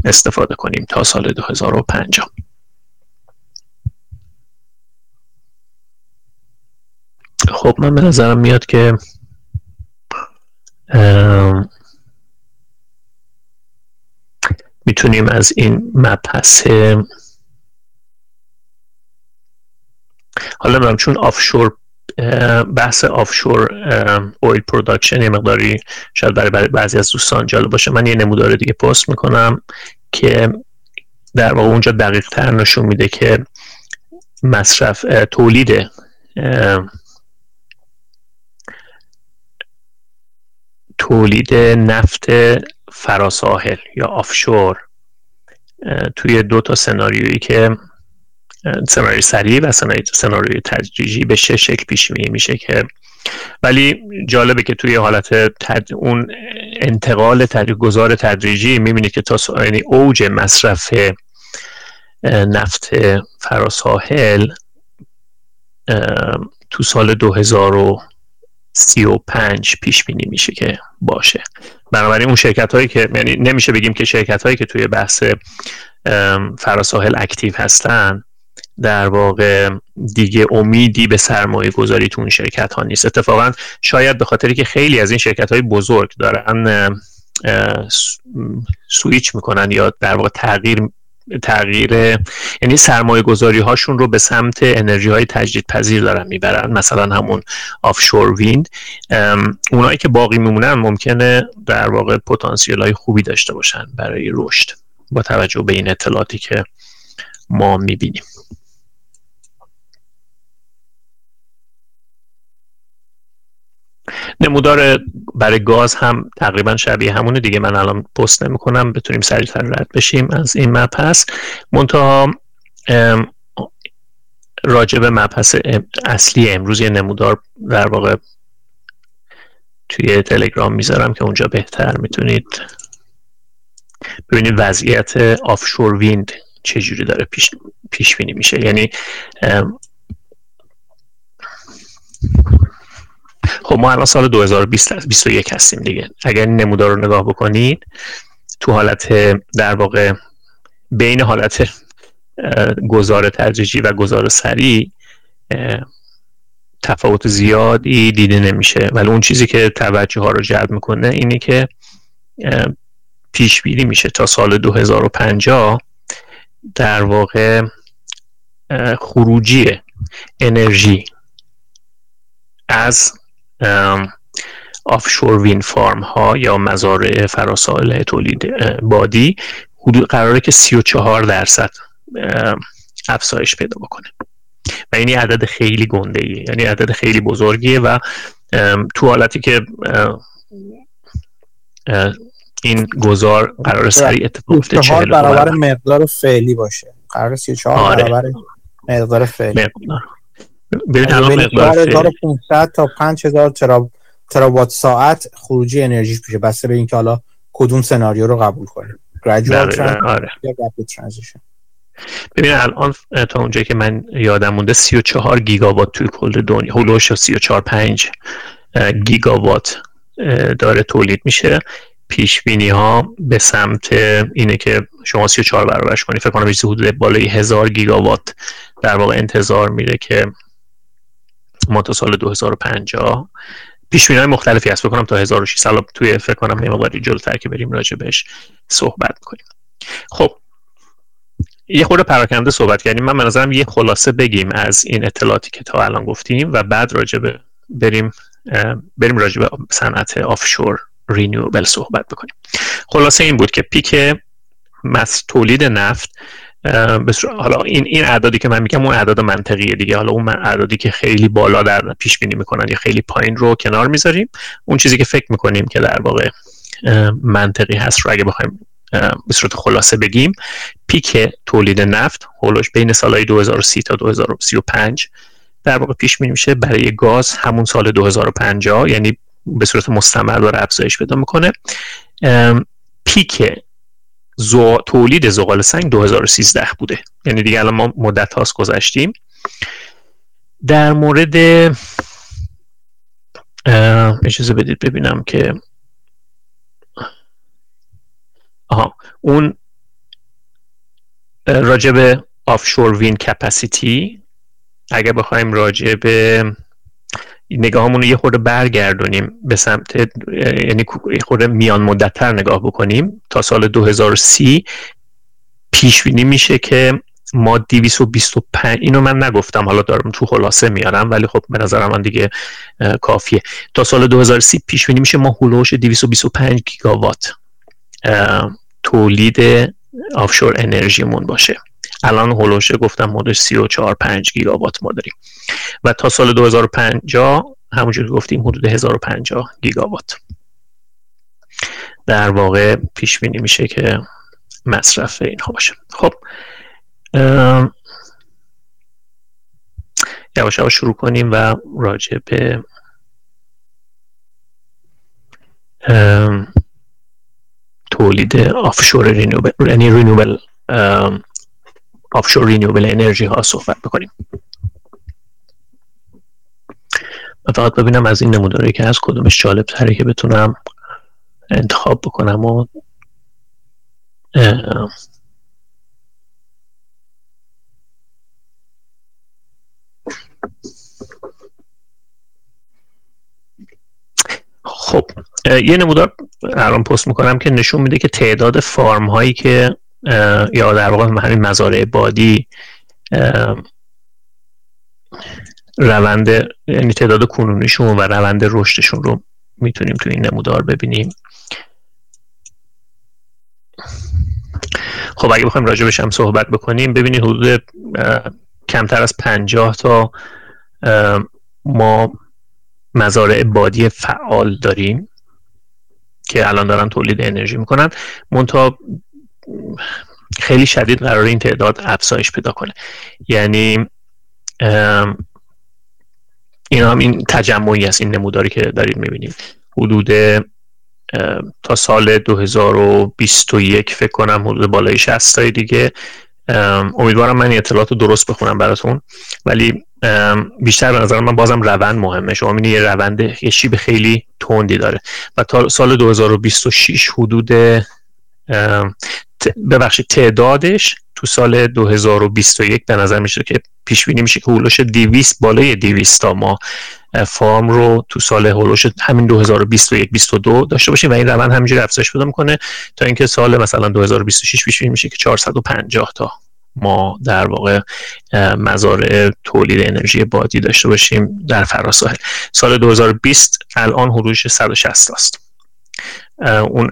استفاده کنیم تا سال 2050 خب من به نظرم میاد که می‌تونیم از این مبحث حالا نمی‌دونم چون آفشور بحث offshore oil production یه مقداری شاید برای بعضی از دوستان جالب باشه. من یه نمودار دیگه پست می‌کنم که در واقع اونجا دقیق تر نشون میده که مصرف تولید تولید نفت فراساحل یا offshore توی دو تا سناریویی که سناریوی سریع و سناریوی تدریجی به شش شکل پیش میشه که ولی جالبه که توی حالت اون انتقال تدریج گذار تدریجی می‌بینید که تا یعنی اوج مصرف نفت فراساحل تو سال 2035 پیش بینی میشه که باشه. بنابراین اون شرکت هایی که یعنی نمیشه بگیم که شرکت هایی که توی بحث فراساحل active هستن در واقع دیگه امیدی به سرمایه گذاری تو اون شرکت ها نیست. اتفاقا شاید به خاطری که خیلی از این شرکت های بزرگ دارن سویچ می‌کنن یا در واقع تغییر تغییر یعنی سرمایه گذاری هاشون رو به سمت انرژی های تجدید پذیر دارن می‌برن. مثلا همون offshore wind. اونایی که باقی میمونن ممکنه در واقع پتانسیل های خوبی داشته باشن برای رشد با توجه به این اطلاعاتی که ما می‌بینیم. نمودار برای گاز هم تقریبا شبیه همونه دیگه. من الان پست نمی کنم بتونیم سریعتر رد بشیم از این مبحث منتها راجع به مبحث اصلی امروز یه نمودار در واقع توی تلگرام می‌ذارم که اونجا بهتر می‌تونید ببینید وضعیت آفشور ویند چجوری داره پیش, پیش بینی میشه. یعنی خب ما الان سال 2021 هستیم دیگه. اگر نمودار رو نگاه بکنید تو حالت در واقع بین حالت گذار تدریجی و گذار سریع تفاوت زیادی دیده نمیشه. ولی اون چیزی که توجه ها رو جلب می‌کنه اینه که پیش بینی میشه تا سال 2050 در واقع خروجی انرژی از آفشور وین فارم ها یا مزارع فراسایل تولید بادی حدود قراره که 34 درصد افزایش پیدا بکنه. و این عدد خیلی گنده ایه یعنی عدد خیلی بزرگیه و تو حالتی که این گذار قرار سریع اتفاق بیفته 40 برابر مقدار فعلی باشه. قرار 34 آره. برابر مقدار فعلی. ببین الان مقدار 1500 تا 5000 ترا تراوات ساعت خروجی انرژی میشه. بسته به اینکه حالا کدوم سناریو رو قبول گریجوال آره. ترانزیشن ببین الان تا اونجایی که من یادم مونده 34 گیگاوات توی کل دنیا هولوش 34 5 گیگاوات داره تولید میشه. پیش بینی ها به سمت اینه که شما 34 برابرش کنید فکر کنم چیزی حدود بالای هزار گیگاوات در واقع انتظار میره که ما تا سال 2050 پیش های مختلفی هست. بکنم تا 1600 توی فکر کنم یه مقداری جلوتر که بریم راجع بهش صحبت کنیم. خب یه خورده پراکنده صحبت کردیم. من نظرم یه خلاصه بگیم از این اطلاعاتی که تا الان گفتیم و بعد راجع به بریم بریم راجع به صنعت آفشور رینیوبل صحبت بکنیم. خلاصه این بود که پیک تولید نفت حالا این این اعدادی که من میگم اون اعداد منطقیه دیگه. حالا اون اعدادی که خیلی بالا در پیش بینی می‌کنن یا خیلی پایین رو کنار می‌ذاریم. اون چیزی که فکر می‌کنیم که در واقع منطقی هست رو اگه بخوایم به صورت خلاصه بگیم پیک تولید نفت هولوش بین سالهای 2030 تا 2035 در واقع پیش می میشه برای گاز همون سال 2050 یعنی به صورت مستمر داره افزایش پیدا می‌کنه. پیک زو... تولید زغال سنگ 2013 بوده. یعنی دیگه الان ما مدت هاست گذشتیم. در مورد اجازه بدید ببینم که آها اون راجب آفشور وین کپاسیتی اگر بخوایم راجع به نگاهمون رو یه خورده برگردونیم به سمت یعنی یه خورده میان مدتتر نگاه بکنیم تا سال 2030 پیش بینی میشه که ما 225 اینو من نگفتم حالا دارم تو خلاصه میارم ولی خب به نظر من دیگه کافیه. تا سال 2030 پیش بینی میشه ما هلوش 225 گیگاوات تولید آفشور انرژیمون باشه. الان هولوشه گفتم مودش 34 5 گیگاوات ما داریم. و تا سال 2050 همونجور گفتیم حدود 1050 گیگاوات. در واقع پیش بینی میشه که مصرف اینها باشه. خب یواش یواش شروع کنیم و راجع به تولید آفشور رینوبل یعنی رینوبل آفشور رینیوبل انرژی ها صحبت بکنیم. و فقط ببینم از این نموداری که از کدومش جالب تره که بتونم انتخاب بکنم و خب یه نمودار الان پست می‌کنم که نشون میده که تعداد فارم هایی که یا در واقع همین مزارع بادی روند یعنی تعداد کنونیشون و روند رشدشون رو می‌تونیم تو این نمودار ببینیم. خب اگه بخوایم راجبش هم صحبت بکنیم ببینید حدود کمتر از پنجاه تا ما مزارع بادی فعال داریم که الان دارن تولید انرژی می‌کنن. منتها خیلی شدید قرار این تعداد افزایش پیدا کنه. یعنی این هم این تجمعی است این نموداری که دارید می‌بینید. حدود تا سال 2021 فکر کنم حدود بالای 60 تای دیگه امیدوارم من اطلاعات رو درست بخونم براتون. ولی بیشتر به نظر من بازم روند مهمه. شما می‌بینید یه روند یه شیب خیلی تندی داره. و تا سال 2026 حدود ببخشید تعدادش تو سال 2021 به نظر میشه که پیش بینی میشه که هولوش 200 بالای 200 تا ما فارم رو تو سال هولوش همین 2021 22 داشته باشیم و این روند همینجوری افزایش پیدا می‌کنه تا اینکه سال مثلا 2026 پیش بینی میشه که 450 تا ما در واقع مزارع تولید انرژی بادی داشته باشیم در فراساحل. سال 2020 الان حدودش 160 است. اون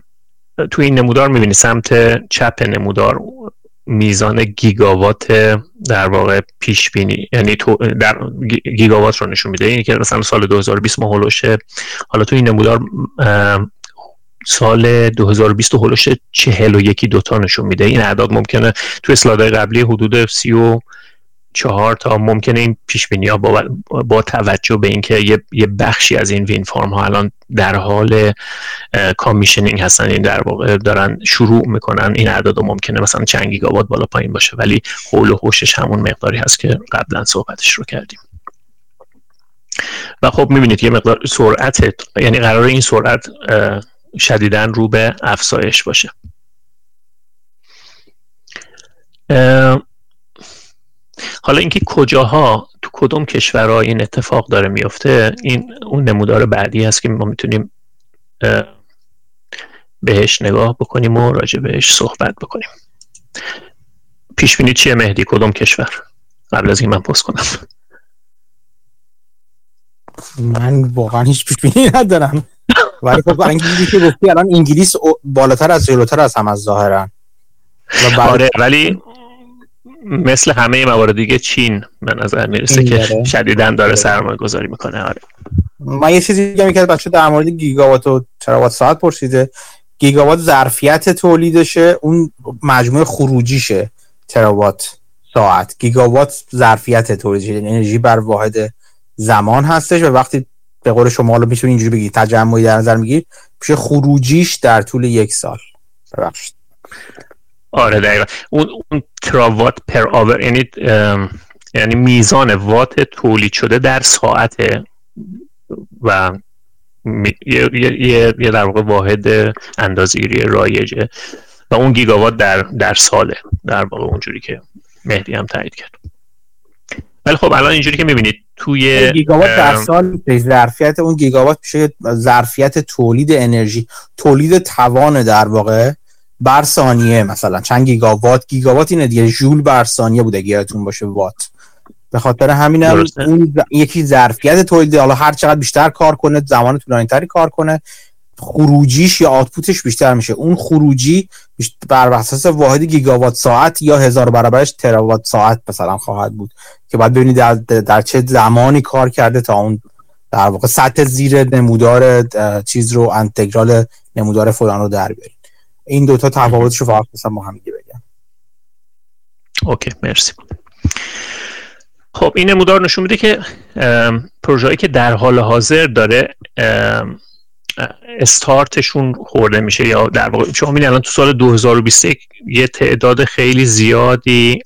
تو این نمودار می‌بینی سمت چپ نمودار میزان گیگاوات در واقع پیش بینی یعنی تو در گیگاوات رو نشون میده. اینی که مثلا سال 2020 ما هولوش حالا تو این نمودار سال 2020 هولوش 41 دوتا نشون میده. این اعداد ممکنه تو اسلایدهای قبلی حدود 30 چهار تا ممکنه این پیش بینی ها با, با توجه به اینکه یه،, بخشی از این وین فارم ها الان در حال کامیشنینگ هستن این در واقع دارن شروع می‌کنن این اعداد ممکنه مثلا چند گیگاوات بالا پایین باشه ولی حول و حوشش همون مقداری هست که قبلا صحبتش رو کردیم. و خب می‌بینید یه مقدار سرعت یعنی قرار این سرعت شدیدن رو به افزایش باشه. حالا اینکه کجاها تو کدوم کشورها این اتفاق داره میفته این اون نمودار بعدی هست که ما می‌تونیم بهش نگاه بکنیم و راجع بهش صحبت بکنیم. پیش بینی چیه مهدی؟ کدوم کشور؟ قبل از این من پست کنم. من واقعا هیچ پیش بینی ندارم. ولی خب انگلیسی که گفتی الان انگلیس بالاتر از جلوتر از هم از ظاهرا آره ولی مثل همه موارد دیگه چین به نظر می‌رسه که شدیدا داره سرمایه گذاری می‌کنه آره. من یه چیزی میگم که بچه در مورد گیگاوات و تراوات ساعت پرسیده. گیگاوات ظرفیت تولیدشه اون مجموع خروجیشه تراوات ساعت. گیگاوات ظرفیت تولید انرژی بر واحد زمان هستش و وقتی به قول شما حالا میشه اینجوری بگی تجمعی در نظر میگی میشه خروجیش در طول یک سال. ببخشید. آره دقیقا. اون, اون تراوات پر آور یعنی یعنی میزان وات تولید شده در ساعت و یه, یه،, یه در واقع واحد اندازگیری رایجه و اون گیگاوات در در ساله. در واقع اونجوری که مهدی هم تایید کرد. ولی خب الان اینجوری که می‌بینید توی گیگاوات در سال ظرفیت اون گیگاوات میشه ظرفیت تولید انرژی تولید توان در واقع بر ثانیه مثلا چند گیگاوات گیگاوات اینه دیگه ژول بر ثانیه بوده یادتون باشه وات. به خاطر همین هم اون یکی ظرفیت تولید حالا هر چقدر بیشتر کار کنه زمان طولانی تری کار کنه خروجیش یا آتپوتش بیشتر میشه. اون خروجی بر اساس واحد گیگاوات ساعت یا هزار برابرش تراوات ساعت مثلا خواهد بود. که باید ببینید در, در چه زمانی کار کرده تا اون در واقع سطح زیر نمودار چیز رو انتگرال نمودار فلان رو در بیارید این دوتا تفاوتش رو فقط مثلا ما هم بگم. اوکی مرسی. خب این نمودار نشون میده که پروژه‌ای که در حال حاضر داره استارتشون خورده میشه یا در واقع شما الان تو سال 2021 یه تعداد خیلی زیادی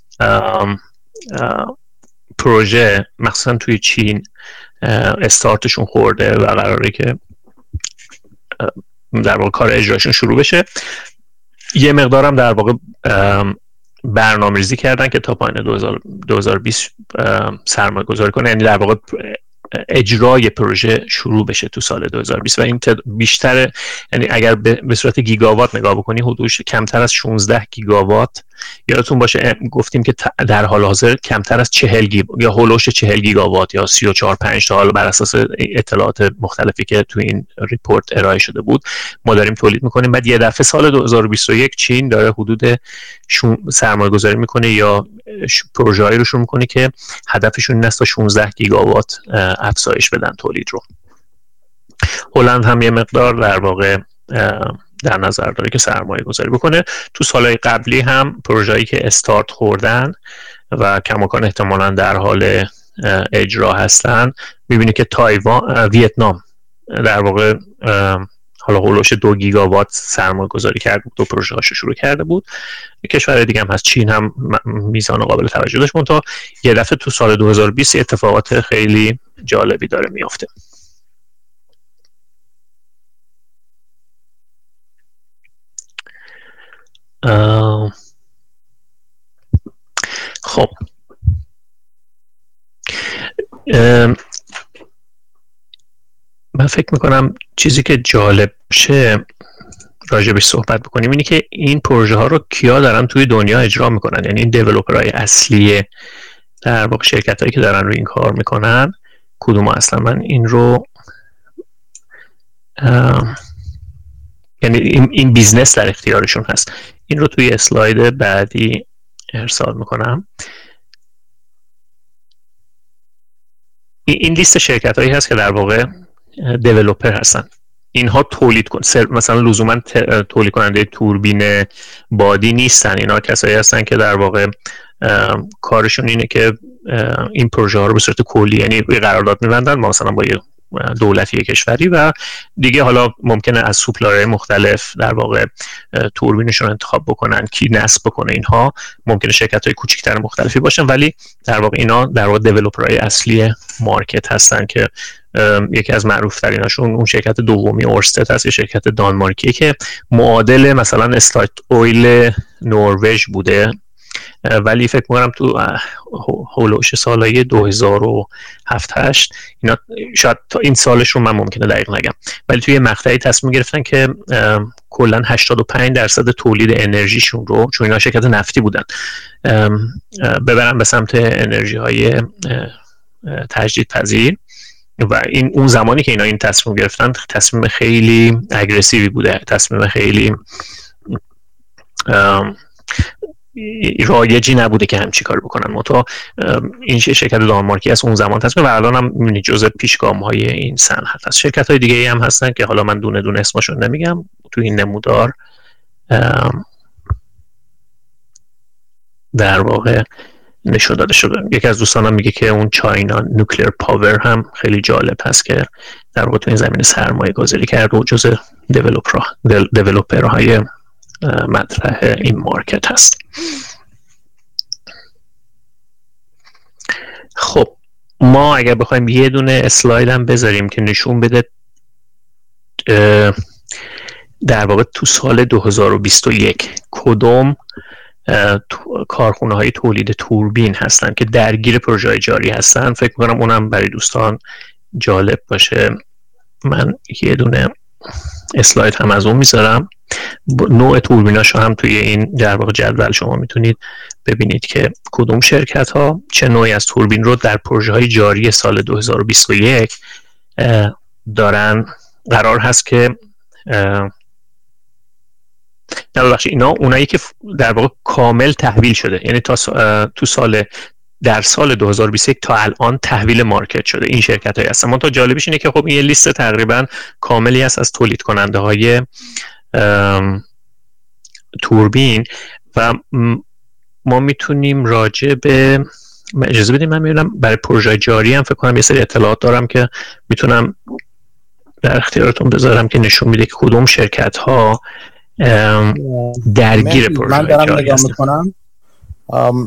پروژه مخصوصا توی چین استارتشون خورده و قراره که در واقع کار اجراشون شروع بشه. یه مقدارم در واقع برنامه ریزی کردن که تا پایین 2020 سرمایه گذاری کنه. یعنی در واقع اجرای پروژه شروع بشه تو سال 2020 و این بیشتر یعنی اگر به صورت گیگاوات نگاه بکنی حدودش کمتر از 16 گیگاوات یادتون باشه گفتیم که در حال حاضر کمتر از 40 گیگ یا هولوش 40 گیگاوات یا 34 5 تا حالا بر اساس اطلاعات مختلفی که تو این report ارائه شده بود ما داریم تولید می‌کنیم. بعد یه دفعه سال 2021 چین داره حدود سرمایه گذاری می‌کنه یا پروژه رو شروع می‌کنه که هدفشون این است تا 16 گیگاوات افزایش بدن تولید رو. هلند هم یه مقدار در واقع در نظر داره که سرمایه گذاری بکنه. تو سالهای قبلی هم پروژه‌ای که استارت خوردن و کماکان احتمالا در حال اجرا هستن می‌بینی که تایوان ویتنام در واقع حالا هولوش دو گیگاوات سرمایه گذاری کرده بود و پروژه هاشو شروع کرده بود. کشور دیگه هم هست چین هم میزان قابل توجه داشت. تا یه دفعه تو سال 2020 اتفاقات خیلی جالبی داره میافته. خب. من فکر می‌کنم چیزی که جالب شه راجبش صحبت بکنیم اینه که این پروژه ها رو کیا دارن توی دنیا اجرا می‌کنن؟ یعنی این developer های اصلی در واقع شرکت هایی که دارن روی این کار می‌کنن کدوم اصلا؟ من این رو یعنی این, این business در اختیارشون هست. این رو توی اسلاید بعدی ارسال می‌کنم. این لیست شرکت هایی هست که در واقع دیولوپر هستن. اینها تولید کن مثلا لزوما تولید کننده توربین بادی نیستن. اینا کسایی هستن که در واقع کارشون اینه که این پروژه ها رو به صورت کلی یعنی قرارداد میبندن ما مثلا با یه دولتی کشوری و دیگه حالا ممکنه از سوپلارهای مختلف در واقع توربینشون انتخاب بکنن کی نصب بکنه اینها. ممکنه شرکت های کوچکتر مختلفی باشن ولی در واقع اینا در واقع دیولپرهای اصلی مارکت هستن که یکی از معروف تریناشون اون شرکت دومی اورستت هست یه شرکت دانمارکی که معادل مثلا استایت اویل نروژ بوده. ولی فکر می‌کنم تو هولوش سالهای 2007 8 اینا شاید تا این سالش رو من ممکنه دقیق نگم. ولی توی مقطعی تصمیم گرفتن که کلا 85 درصد تولید انرژیشون رو چون اینا شرکت نفتی بودن ببرن به سمت انرژی های تجدید پذیر و این اون زمانی که اینا این تصمیم گرفتن تصمیم خیلی اگریسیوی بوده تصمیم خیلی رایجی نبوده که همچی کار بکنن. متا این شرکت دانمارکی از اون زمان تصمیم و الان هم جزء پیشگام های این صنعت هست. شرکت های دیگه ای هم هستن که حالا من دونه دونه اسمشون نمیگم تو این نمودار در واقع نشون داده شده. یکی از دوستانم میگه که اون چاینا نوکلیر پاور هم خیلی جالب هست که در واقع تو این زمین سرمایه گذاری کرد و جز های مطرح این مارکت هست. خب ما اگر بخوایم یه دونه اسلاید هم بذاریم که نشون بده در واقع تو سال 2021 کدوم کارخونه های تولید توربین هستن که درگیر پروژه جاری هستن. فکر می‌کنم اونم برای دوستان جالب باشه. من یه دونه اسلاید هم از اون می‌ذارم. نوع توربیناش هم توی این در واقع جدول شما می‌تونید ببینید که کدوم شرکت ها چه نوعی از توربین رو در پروژه های جاری سال 2021 دارن. قرار هست که نه اینا اونایی که در واقع کامل تحویل شده. یعنی تا تو سال در سال 2021 تا الان تحویل مارکت شده این شرکت های هستن تا جالبش اینه که خب این لیست تقریبا کاملی است از تولید کننده های توربین و ما می‌تونیم راجع به اجازه بدیم من می‌بینم برای پروژه جاری هم فکر کنم یه سری اطلاعات دارم که می‌تونم در اختیارتون بذارم که نشون میده که کدوم شرکت ها درگیر پروژه من دارم نگاه می‌کنم.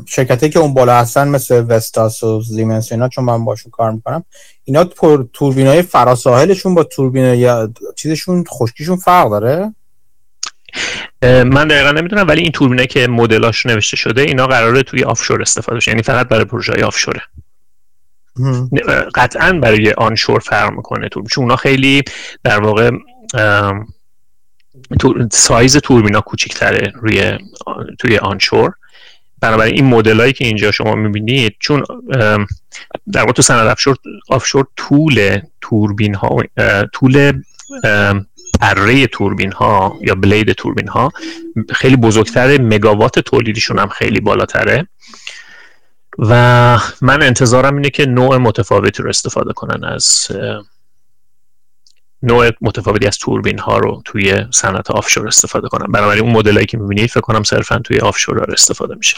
شرکتی که اون بالا هستن مثل وستاس و زیمنس اینا چون من باشون کار می‌کنم اینا توربین های فراساحلشون با توربین چیزشون خشکیشون فرق داره؟ من دقیقا نمی‌دونم ولی این توربینه که مدلاش نوشته شده اینا قراره توی آفشور استفاده شه یعنی فقط برای پروژه های آفشوره قطعا برای آنشور فرق می‌کنه توربین. چون اونا خیلی در واقع سایز توربینا کوچیکتره روی توی آنشور. بنابراین این مدلایی که اینجا شما می‌بینید چون در واقع تو صنعت آفشور آفشور طول توربین ها طول اره توربین ها یا بلید توربین ها خیلی بزرگتره مگاوات تولیدشون هم خیلی بالاتره. و من انتظارم اینه که نوع متفاوتی رو استفاده کنن از نوع متفاوتی از توربین ها رو توی صنعت آفشور استفاده کنم بنابراین اون مدلایی که می‌بینید فکر کنم صرفا توی آفشور استفاده میشه.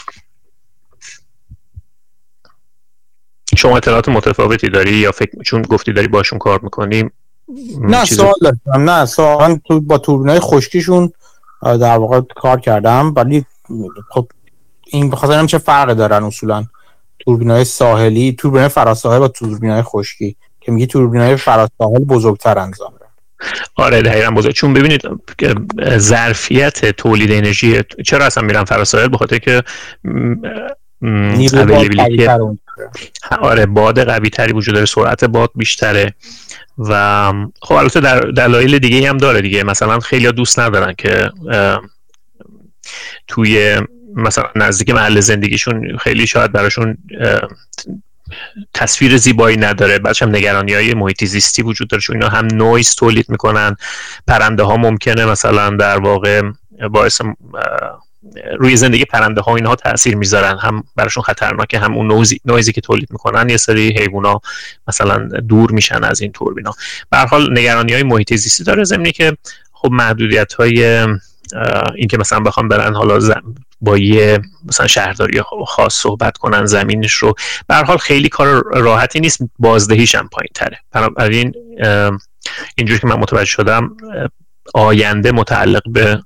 شما اطلاعات متفاوتی داری یا فکر چون گفتی داری باشون کار می‌کنیم نه سوال داشتم. نه سوال تو با توربین های خشکیشون در واقع کار کردم. ولی خب این بخاطر چه فرقی دارن اصولا توربین های ساحلی؟ توربین فراساحل با توربین های خشکی. که میگی توربین های فراساحل بزرگتر انجام آره دقیقا بزرگ. چون ببینید ظرفیت تولید انرژی چرا اصلا میرن فراساحل به خاطر که آره باد قوی تری وجود داره سرعت باد بیشتره. و خب البته در دلایل دیگه هم داره دیگه. مثلا خیلی دوست ندارن که توی مثلا نزدیک محل زندگیشون خیلی شاید براشون تصویر زیبایی نداره. بعدش هم نگرانی های محیط زیستی وجود داره چون اینا هم نویز تولید می‌کنن. پرنده ها ممکنه مثلا در واقع باعث روی زندگی پرنده ها اینها تاثیر می‌ذارن. هم براشون خطرناکه هم اون نویزی که تولید می‌کنن یه سری حیوونا مثلا دور میشن از این توربینا. به حال نگرانی های محیط زیستی داره. زمینی که خب محدودیت های اینکه مثلا بخوام برن حالا با یه مثلا شهرداری خاص صحبت کنن زمینش رو. به حال خیلی کار راحتی نیست. بازدهیش هم پایین تره بنابراین اینجوری که من متوجه شدم آینده متعلق به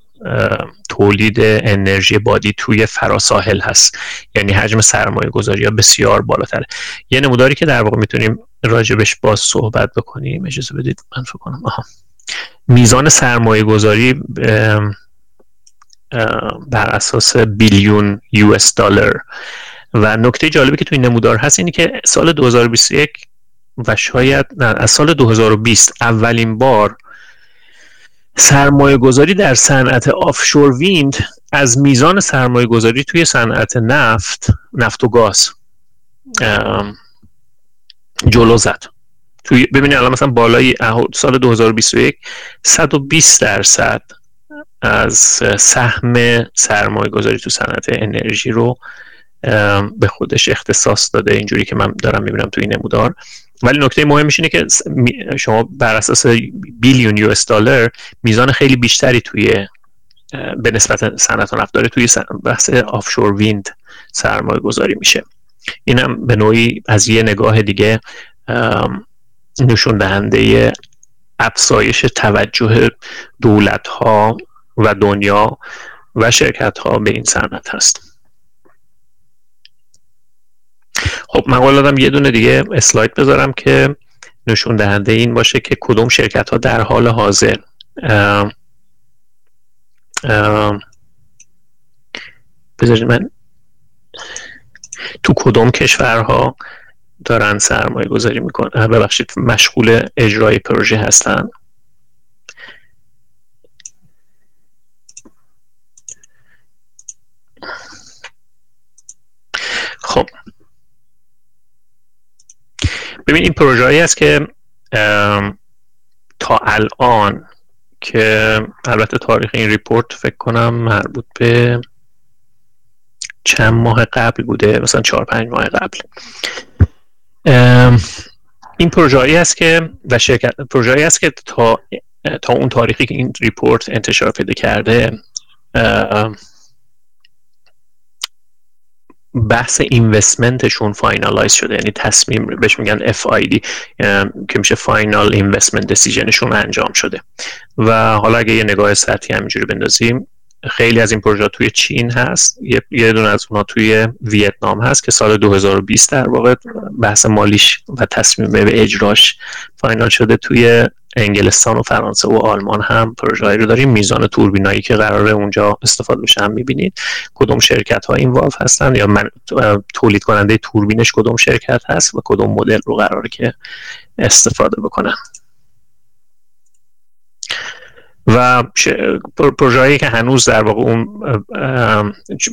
تولید انرژی بادی توی فراساحل هست. یعنی حجم سرمایه گذاری ها بسیار بالاتره یه نموداری که در واقع می‌تونیم راجبش باز صحبت بکنیم اجازه بدید من فکر کنم. آها. میزان سرمایه گذاری بر اساس بیلیون یو اس دلار. و نکته جالبی که توی نمودار هست اینه که سال 2021 و شاید نه از سال 2020 اولین بار سرمایه گذاری در صنعت آفشور ویند از میزان سرمایه گذاری توی صنعت نفت نفت و گاز جلو زد. توی ببینید الان مثلا بالای سال 2021 120 درصد از سهم سرمایه گذاری تو صنعت انرژی رو به خودش اختصاص داده اینجوری که من دارم می‌بینم این نمودار ولی نکته مهمش اینه که شما بر اساس بیلیون یو دلار میزان خیلی بیشتری توی به نسبت صنعت نفت داره توی بحث آفشور ویند سرمایه گذاری میشه. اینم به نوعی از یه نگاه دیگه نشون دهنده افزایش توجه دولت ها و دنیا و شرکت ها به این صنعت هست. خب من قول دادم یه دونه دیگه اسلاید بذارم که نشون دهنده این باشه که کدوم شرکت ها در حال حاضر. بذارید من تو کدوم کشورها دارن سرمایه گذاری می‌کنن ببخشید مشغول اجرای پروژه هستن. خب ببین این پروژه است که تا الان که البته تاریخ این report فکر کنم مربوط به چند ماه قبل بوده مثلا چهار پنج ماه قبل. این پروژه است که و شرکت پروژه است که تا تا اون تاریخی که این report انتشار پیدا کرده بحث investment شون finalize شده. یعنی تصمیم بهش میگن FID که میشه فاینال اینوستمنت دیسیژنشون انجام شده. و حالا اگه یه نگاه سطحی همینجوری بندازیم خیلی از این پروژه توی چین هست. یه, یه دونه از اونها توی ویتنام هست که سال 2020 در واقع بحث مالیش و تصمیم به اجراش فاینال شده توی انگلستان و فرانسه و آلمان هم پروژه رو داریم. میزان توربینایی که قراره اونجا استفاده بشه هم می‌بینید. کدوم شرکت ها این هستن یا من تولید کننده توربینش کدوم شرکت هست و کدوم مدل رو قراره که استفاده بکنن. و پروژه‌ای که هنوز در واقع اون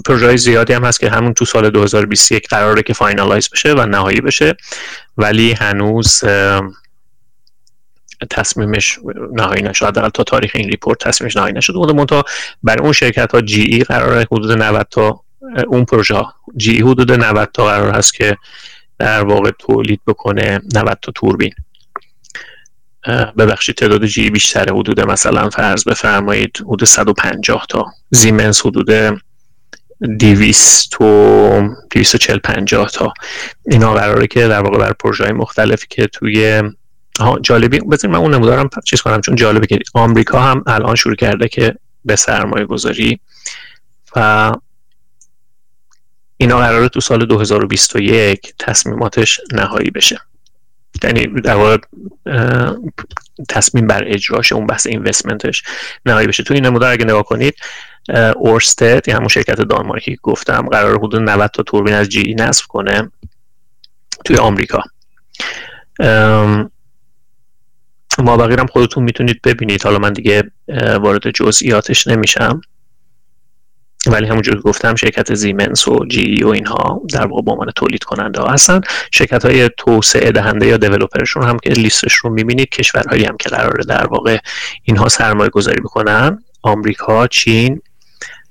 پروژه زیادی هم هست که همون تو سال 2021 قراره که finalize بشه و نهایی بشه ولی هنوز تصمیمش نهایی نشد. تا تاریخ این report تصمیمش نهایی نشد. بوده منتها برای اون شرکت ها جی ای قرار حدود 90 تا اون پروژه جی ای حدود 90 تا قرار هست که در واقع تولید بکنه 90 تا توربین. ببخشید تعداد جی بیشتره حدود مثلا فرض بفرمایید حدود 150 تا. زیمنس حدود 200 و 240 50 تا. اینا قراره که در واقع بر پروژه های مختلفی که توی جالبی بذار من اون نمودارم چیز کنم چون جالبه که آمریکا هم الان شروع کرده که به سرمایه گذاری و اینا قراره تو سال 2021 تصمیماتش نهایی بشه. یعنی در واقع تصمیم بر اجراش اون بحث اینوستمنتش نهایی بشه. تو این نمودار اگه نگاه کنید اورستد یعنی همون شرکت دانمارکی گفتم قرار حدود 90 تا توربین از جی نصب کنه توی آمریکا. ما هم خودتون می‌تونید ببینید. حالا من دیگه وارد جزئیاتش نمیشم. ولی همونجور که گفتم شرکت زیمنس و جی و اینها در واقع به عنوان تولید کننده ها هستن. شرکت های توسعه دهنده یا دیولوپرشون هم که لیستش رو می‌بینید کشورهایی هم که قراره در واقع اینها سرمایه گذاری بکنن. آمریکا، چین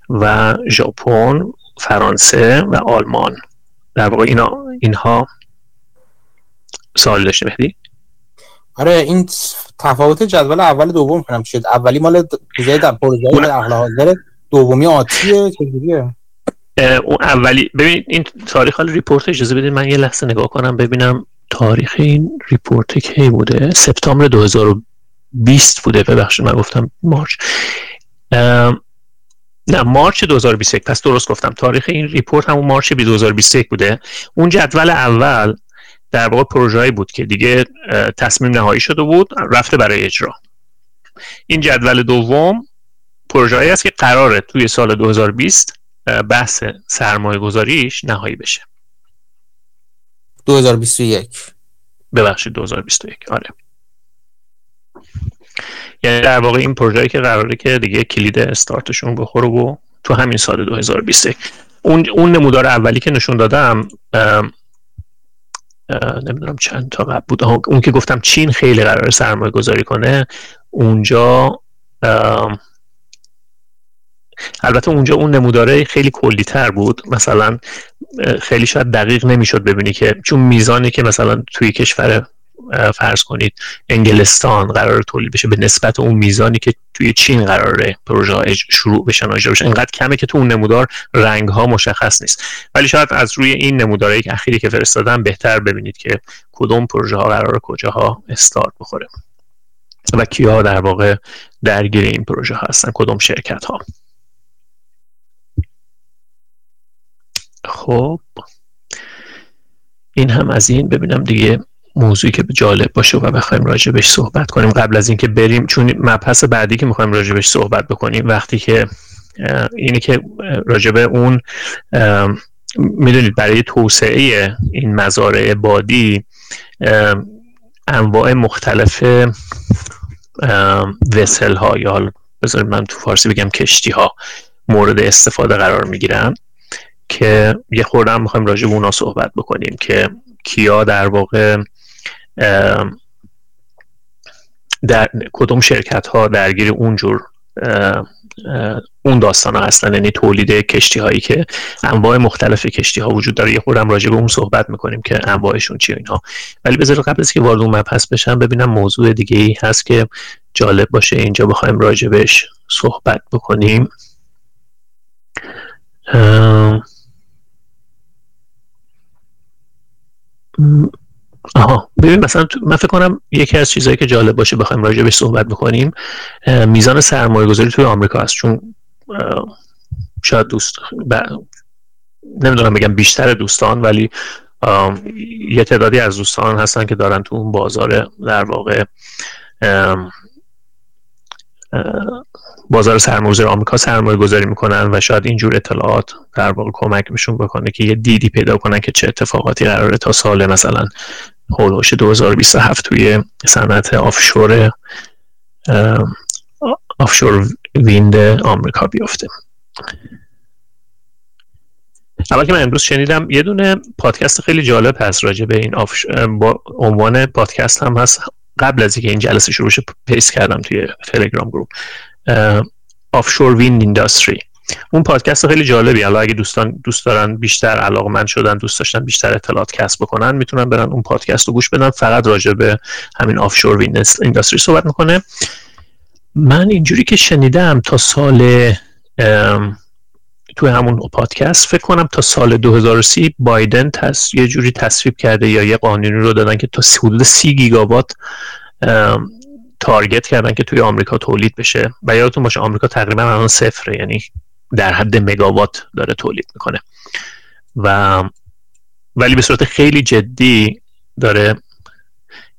و ژاپن، فرانسه و آلمان. در واقع اینا اینها سوال داشته مهدی؟ آره این تفاوت جدول اول دوم کنم. شد اولی مال پروژه در پروژه در حال حاضر دومی آتیه چجوریه؟ اون اولی ببین این تاریخ حال report اجازه بدید من یه لحظه نگاه کنم ببینم تاریخ این report کی بوده؟ سپتامبر 2020 بوده ببخشید من گفتم مارچ. نه مارچ 2021 پس درست گفتم. تاریخ این report همون مارچ 2021 بوده. اون جدول اول در واقع پروژه‌ای بود که دیگه تصمیم نهایی شده بود رفته برای اجرا. این جدول دوم پروژه‌ای است که قراره توی سال 2020 بحث سرمایه گذاریش نهایی بشه. 2021 ببخشید 2021 آره. یعنی در واقع این پروژه‌ای که قراره که دیگه کلید استارتشون بخوره و تو همین سال 2021 اون اون نمودار اولی که نشون دادم نمی‌دونم چند تا قبل بود. اون که گفتم چین خیلی قرار سرمایه گذاری کنه اونجا البته اونجا اون نموداره خیلی کلی تر بود. مثلا خیلی شاید دقیق نمی‌شد ببینی که چون میزانی که مثلا توی کشور فرض کنید انگلستان قرار تولید بشه به نسبت اون میزانی که توی چین قراره پروژه شروع بشن اجرا بشن اینقدر کمه که تو اون نمودار رنگ ها مشخص نیست. ولی شاید از روی این نمودارهایی که اخیری که فرستادم بهتر ببینید که کدوم پروژه ها قرار کجاها استارت بخوره و کیا در واقع درگیر این پروژه هستن کدوم شرکت ها خب این هم از این. ببینم دیگه موضوعی که جالب باشه و بخوایم راجبش صحبت کنیم. قبل از اینکه بریم چون مبحث بعدی که می‌خوایم راجبش صحبت بکنیم وقتی که اینه که راجب اون می‌دونید برای توسعه این مزارع بادی انواع مختلف وسل ها یا بذارید من تو فارسی بگم کشتی ها مورد استفاده قرار می‌گیرن. که یه خوردم می‌خوایم راجع به اونا صحبت بکنیم که کیا در واقع در کدوم شرکت ها درگیر اونجور اون داستان ها هستن. یعنی تولید کشتی هایی که انواع مختلف کشتی ها وجود داره. یه خورم راجع به اون صحبت می‌کنیم که انواعشون چی اینها ولی بذار قبل از که وارد اون مبحث بشم ببینم موضوع دیگه ای هست که جالب باشه. اینجا بخوایم راجبش صحبت بکنیم. آها. ببین مثلا من فکر کنم یکی از چیزهایی که جالب باشه بخوایم راجبش صحبت بکنیم میزان سرمایه گذاری توی آمریکا هست چون شاید دوست نمی‌دونم بگم بیشتر دوستان ولی یه تعدادی از دوستان هستن که دارن تو اون بازار در واقع بازار سرمایه‌گذاری آمریکا سرمایه گذاری می‌کنن و شاید اینجور اطلاعات در واقع کمک میشون بکنه که یه دیدی پیدا کنن که چه اتفاقاتی قراره تا سال مثلا هولوش 2027 توی صنعت offshore offshore wind آمریکا بیفته. اول که من امروز شنیدم یه دونه پادکست خیلی جالب هست راجع به این offsh... با عنوان پادکست هم هست قبل از اینکه این جلسه شروع شه paste کردم توی تلگرام group offshore wind industry اون پادکست خیلی جالبی حالا اگه دوستان دوست دارن بیشتر من شدن دوست داشتن بیشتر اطلاعات کسب بکنن می‌تونن برن اون پادکست رو گوش بدن. فقط راجع به همین آفشور ویند اینداستری صحبت می‌کنه. من اینجوری که شنیدم تا سال توی همون پادکست فکر کنم تا سال 2030 بایدن تس یه جوری تصویب کرده یا یه قانونی رو دادن که تا حدود سی گیگاوات تارگت کردن که توی آمریکا تولید بشه. و یادتون باشه آمریکا تقریبا الان صفره یعنی در حد مگاوات داره تولید می‌کنه. و ولی به صورت خیلی جدی داره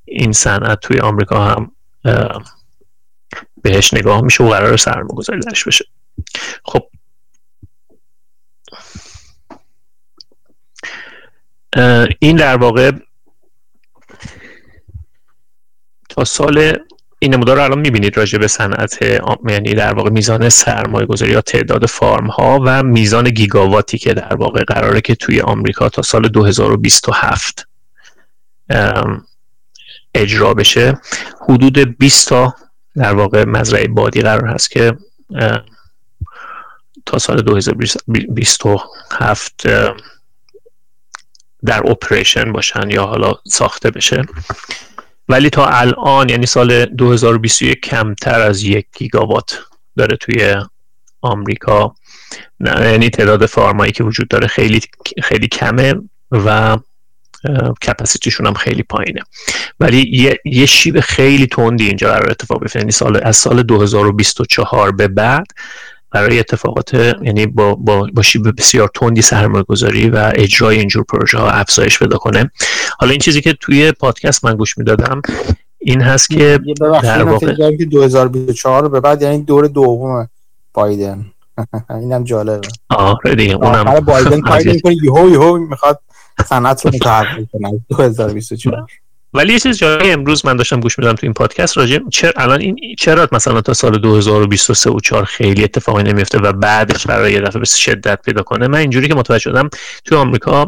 این صنعت توی آمریکا هم بهش نگاه میشه و قرار سرمایه‌گذاری درش بشه. خب این در واقع تا سال این نمودار رو الان می‌بینید راجع به صنعت یعنی در واقع میزان سرمایه گذاری یا تعداد فارم ها و میزان گیگاواتی که در واقع قراره که توی آمریکا تا سال 2027 اجرا بشه. حدود 20 تا در واقع مزرعه بادی قرار هست که تا سال 2027 در اپریشن باشن یا حالا ساخته بشه. ولی تا الان یعنی سال 2021 کمتر از یک گیگاوات داره توی آمریکا. یعنی تعداد فارمایی که وجود داره خیلی خیلی کمه و کپاسیتیشون هم خیلی پایینه. ولی یه, یه شیب خیلی تندی اینجا قرار اتفاق بیفته. یعنی سال از سال 2024 به بعد برای اتفاقات یعنی با, با, با شیب بسیار تندی سرمایه گذاری و اجرای اینجور پروژه ها افزایش پیدا کنه. حالا این چیزی که توی پادکست من گوش می‌دادم این هست که در واقع 2024 به بعد یعنی دور دوم بایدن. اینم جالبه. آره دیگه اونم بایدن کاری می‌کنه یهو یهو می‌خواد صنعت رو متحول کنه. 2024 ولی یه چیز جایی امروز من داشتم گوش میدم تو این پادکست راجع چرا الان این چرا مثلا تا سال 2023 و 4 خیلی اتفاقی نمیفته و بعدش برای یه دفعه به شدت پیدا کنه. من اینجوری که متوجه شدم تو آمریکا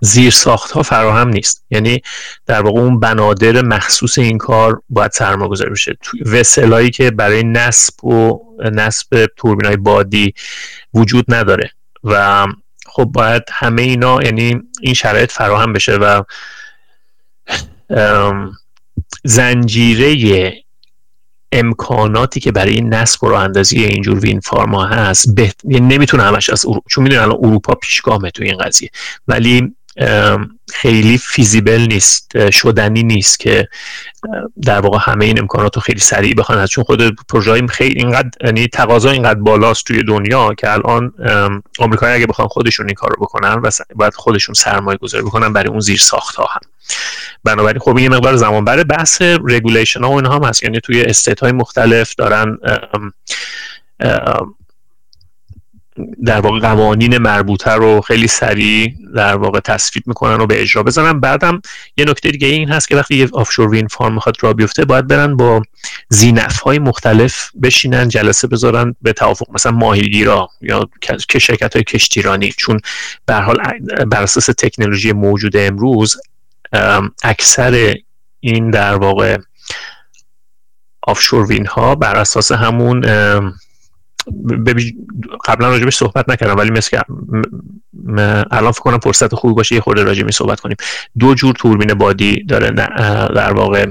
زیر ساخت ها فراهم نیست. یعنی در واقع اون بنادر مخصوص این کار باید سرمایه گذاری بشه وسلایی که برای نصب و نصب توربین های بادی وجود نداره. و خب باید همه اینا یعنی این شرایط فراهم بشه و زنجیره امکاناتی که برای نصب و اندازی اینجور وین فارما هست بهت... یعنی نمی‌تونه همش از چون می‌دونن الان اروپا پیشگامه تو این قضیه. ولی خیلی فیزیبل نیست شدنی نیست که در واقع همه این امکانات رو خیلی سریع بخوان چون خود پروژه خیلی اینقدر یعنی تقاضا اینقدر بالاست توی دنیا که الان آمریکایی اگه بخوان خودشون این کار رو بکنن و باید خودشون سرمایه گذاری بکنن برای اون زیر ساخت ها هم. بنابراین خب این مقدار زمان برای بحث regulation ها و اینها هم هست. یعنی توی state های مختلف دارن در واقع قوانین مربوطه رو خیلی سریع در واقع تصویب می‌کنن و به اجرا بزنن. بعدم یه نکته دیگه این هست که وقتی یه آفشور وین فارم می‌خواد را بیفته باید برن با زینف های مختلف بشینن جلسه بذارن به توافق مثلا ماهیگیرا یا که شرکت های کشتیرانی. چون به حال بر اساس تکنولوژی موجود امروز اکثر این در واقع آفشور وین ها بر اساس همون قبلا راجبش صحبت نکردم ولی مثل الان فکر کنم فرصت خوبی باشه یه خورده راجبش صحبت کنیم. دو جور توربین بادی داره در واقع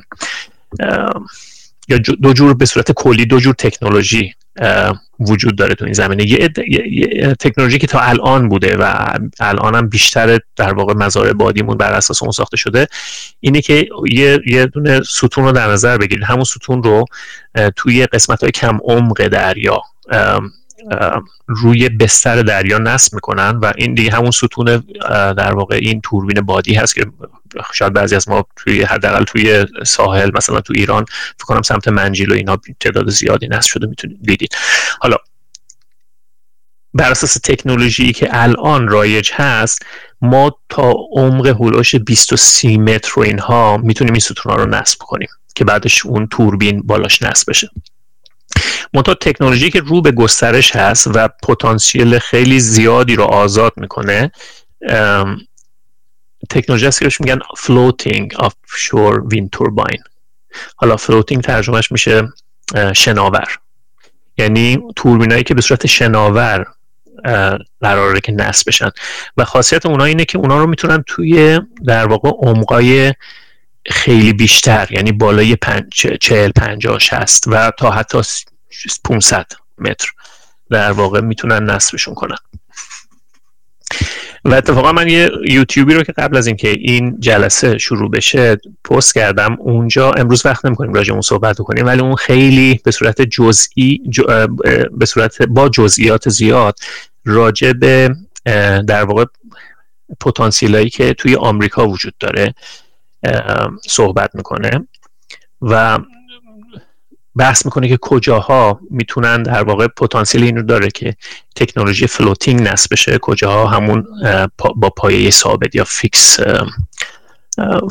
یا دو جور به صورت کلی دو جور تکنولوژی وجود داره تو این زمینه. یه, یه تکنولوژی که تا الان بوده و الان هم بیشتر در واقع مزارع بادیمون بر اساس اون ساخته شده اینه که یه, یه دونه ستون رو در نظر بگیرید. همون ستون رو توی قسمت های کم عمق دریا روی بستر دریا نصب می‌کنن و این دیگه همون ستون در واقع این توربین بادی هست که شاید بعضی از ما توی حداقل توی ساحل مثلا تو ایران فکر کنم سمت منجیل و اینا تعداد زیادی نصب شده می‌تونید دیدید حالا بر اساس تکنولوژی که الان رایج هست ما تا عمق هولوش 20 و 30 متر و اینها می‌تونیم این ستون ها رو نصب کنیم که بعدش اون توربین بالاش نصب بشه. منتها تکنولوژی که رو به گسترش هست و پتانسیل خیلی زیادی رو آزاد می‌کنه تکنولوژی هست که میگن floating offshore wind turbine. حالا floating ترجمهش میشه شناور. یعنی توربینایی که به صورت شناور قراره که نصب بشن. و خاصیت اونا اینه که اونا رو می‌تونن توی در واقع عمقای خیلی بیشتر یعنی بالای پنج، چهل پنجاه هست و تا حتی 500 متر در واقع می‌تونن نصبشون کنن. و اتفاقا من یه یوتیوبی رو که قبل از اینکه این جلسه شروع بشه پست کردم اونجا امروز وقت نمی‌کنیم راجع اون صحبت کنیم ولی اون خیلی به صورت جزئی به صورت با جزئیات زیاد راجع به در واقع پتانسیلایی که توی آمریکا وجود داره. صحبت می‌کنه و بحث می‌کنه که کجاها می‌تونن در واقع پتانسیل اینو داره که تکنولوژی floating نصب بشه کجاها همون با پایه ثابت یا fix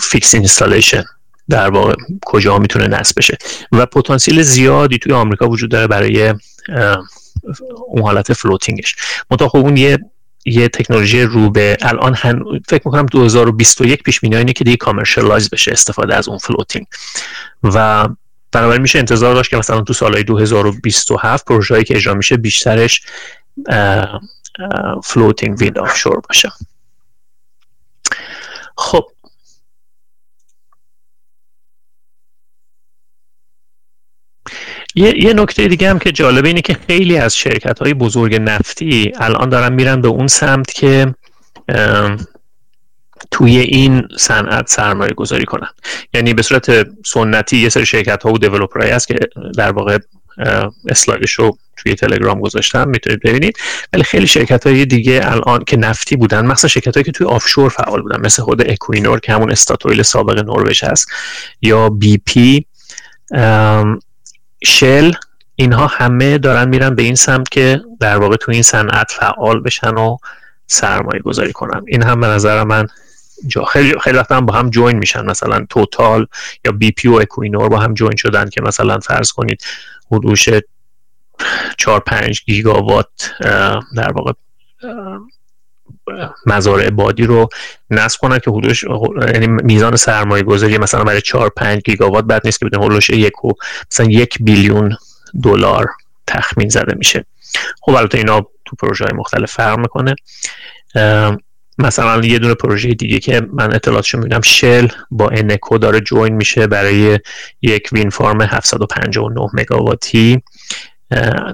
fixed installation در واقع کجاها می‌تونه نصب بشه. و پتانسیل زیادی توی آمریکا وجود داره برای اون حالت floating ش. منتها خب یه یه تکنولوژی رو به الان هن... فکر می‌کنم 2021 پیش بینی اینه که دیگه commercialize بشه استفاده از اون floating و بنابراین میشه انتظار داشت که مثلا تو سالهای 2027 پروژه‌ای که اجرا میشه بیشترش floating wind offshore باشه. خب. یه, یه نکته دیگه هم که جالبه اینه که خیلی از شرکت های بزرگ نفتی الان دارن میرن به اون سمت که توی این صنعت سرمایه گذاری کنن. یعنی به صورت سنتی یه سری شرکت ها و developer ایی هست که در واقع اسلایدش رو توی تلگرام گذاشتم می‌تونید ببینید. ولی خیلی شرکت های دیگه الان که نفتی بودن مثلا شرکت هایی که توی offshore فعال بودن مثل خود اکوینور که همون استاتویل سابق نروژ هست یا بی پی شل اینها همه دارن میرن به این سمت که در واقع توی این صنعت فعال بشن و سرمایه گذاری کنن. این هم به نظر من جا خیلی خیلی وقتا با هم join میشن. مثلا توتال یا بی پی و اکوینور با هم join شدن که مثلا فرض کنید حدودش 4 5 گیگاوات در واقع مزارع بادی رو نصب کنن که حدودش یعنی میزان سرمایه گذاری مثلا برای 4 5 گیگاوات بعد نیست که بدون حدودش یک و مثلا یک billion دلار تخمین زده میشه. خب البته اینا تو پروژه های مختلف فرق می‌کنه. مثلا یه دونه پروژه دیگه که من اطلاعاتشو می‌بینم شل با Eneco داره join میشه برای یک wind farm 759 مگاواتی.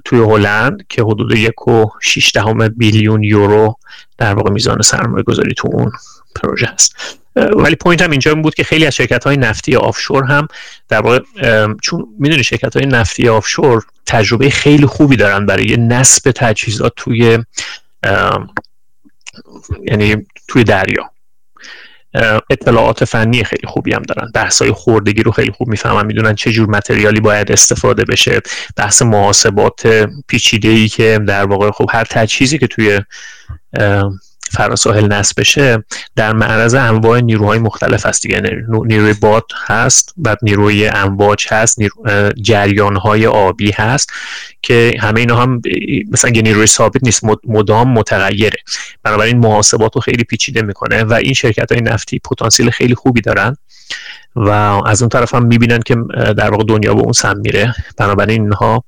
توی هلند که حدود یک و دهم billion یورو در واقع میزان سرمایه گذاری تو اون پروژه هست. ولی point هم اینجا بود که خیلی از شرکت های نفتی offshore هم در واقع چون می‌دونی شرکت های نفتی آفشور تجربه خیلی خوبی دارن برای نصب تجهیزات توی یعنی توی دریا. اطلاعات فنی خیلی خوبی هم دارن. بحث های خوردگی رو خیلی خوب می‌فهمن می‌دونن چه جور متریالی باید استفاده بشه. بحث محاسبات پیچیده ای که در واقع خب هر تجهیزی که توی فراساحل نصب بشه در معرض انواع نیروهای مختلف هست دیگه. نیروی باد هست بعد نیروی امواج هست نیرو... جریانهای آبی هست که همه اینا هم مثلا یه نیروی ثابت نیست مدام متغیره. بنابراین محاسبات رو خیلی پیچیده می‌کنه و این شرکت های نفتی پتانسیل خیلی خوبی دارن و از اون طرف هم می‌بینن که در واقع دنیا به اون سم میره. بنابراین اینها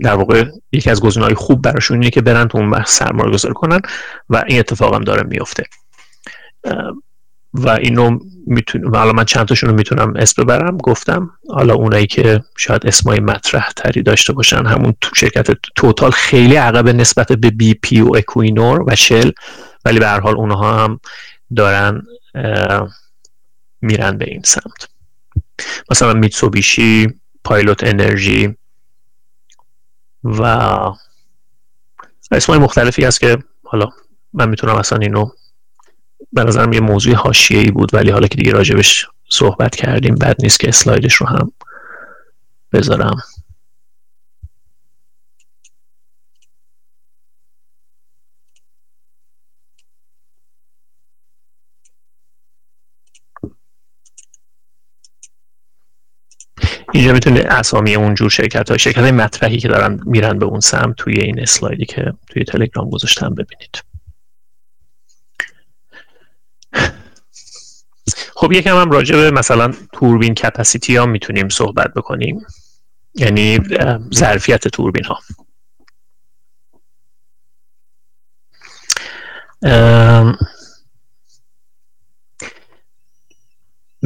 در واقع یکی از های خوب براشون اینه که برن تو اون بحث سرمایه گذاری کنن و این اتفاق هم داره میفته. و اینو می‌تونم حالا من چند تاشون رو می‌تونم اسم ببرم. گفتم حالا اونایی که شاید اسمای مطرح تری داشته باشن همون تو شرکت توتال خیلی عقب نسبت به بی پی و اکوینور و شل ولی به هر حال اونها هم دارن میرن به این سمت. مثلا میتسوبیشی پایلوت انرژی و اسمای مختلفی هست که حالا من می‌تونم اصلا اینو به نظرم یه موضوع ای بود ولی حالا که دیگه راجبش صحبت کردیم بد نیست که اسلایدش رو هم بذارم. اینجا می‌تونه اسامی اونجور شرکت های شرکت های مطرحی که دارن میرن به اون سمت توی این اسلایدی که توی تلگرام گذاشتم ببینید. خب یکم هم راجع به مثلا توربین کپاسیتی ها می‌تونیم صحبت بکنیم. یعنی ظرفیت توربین ها.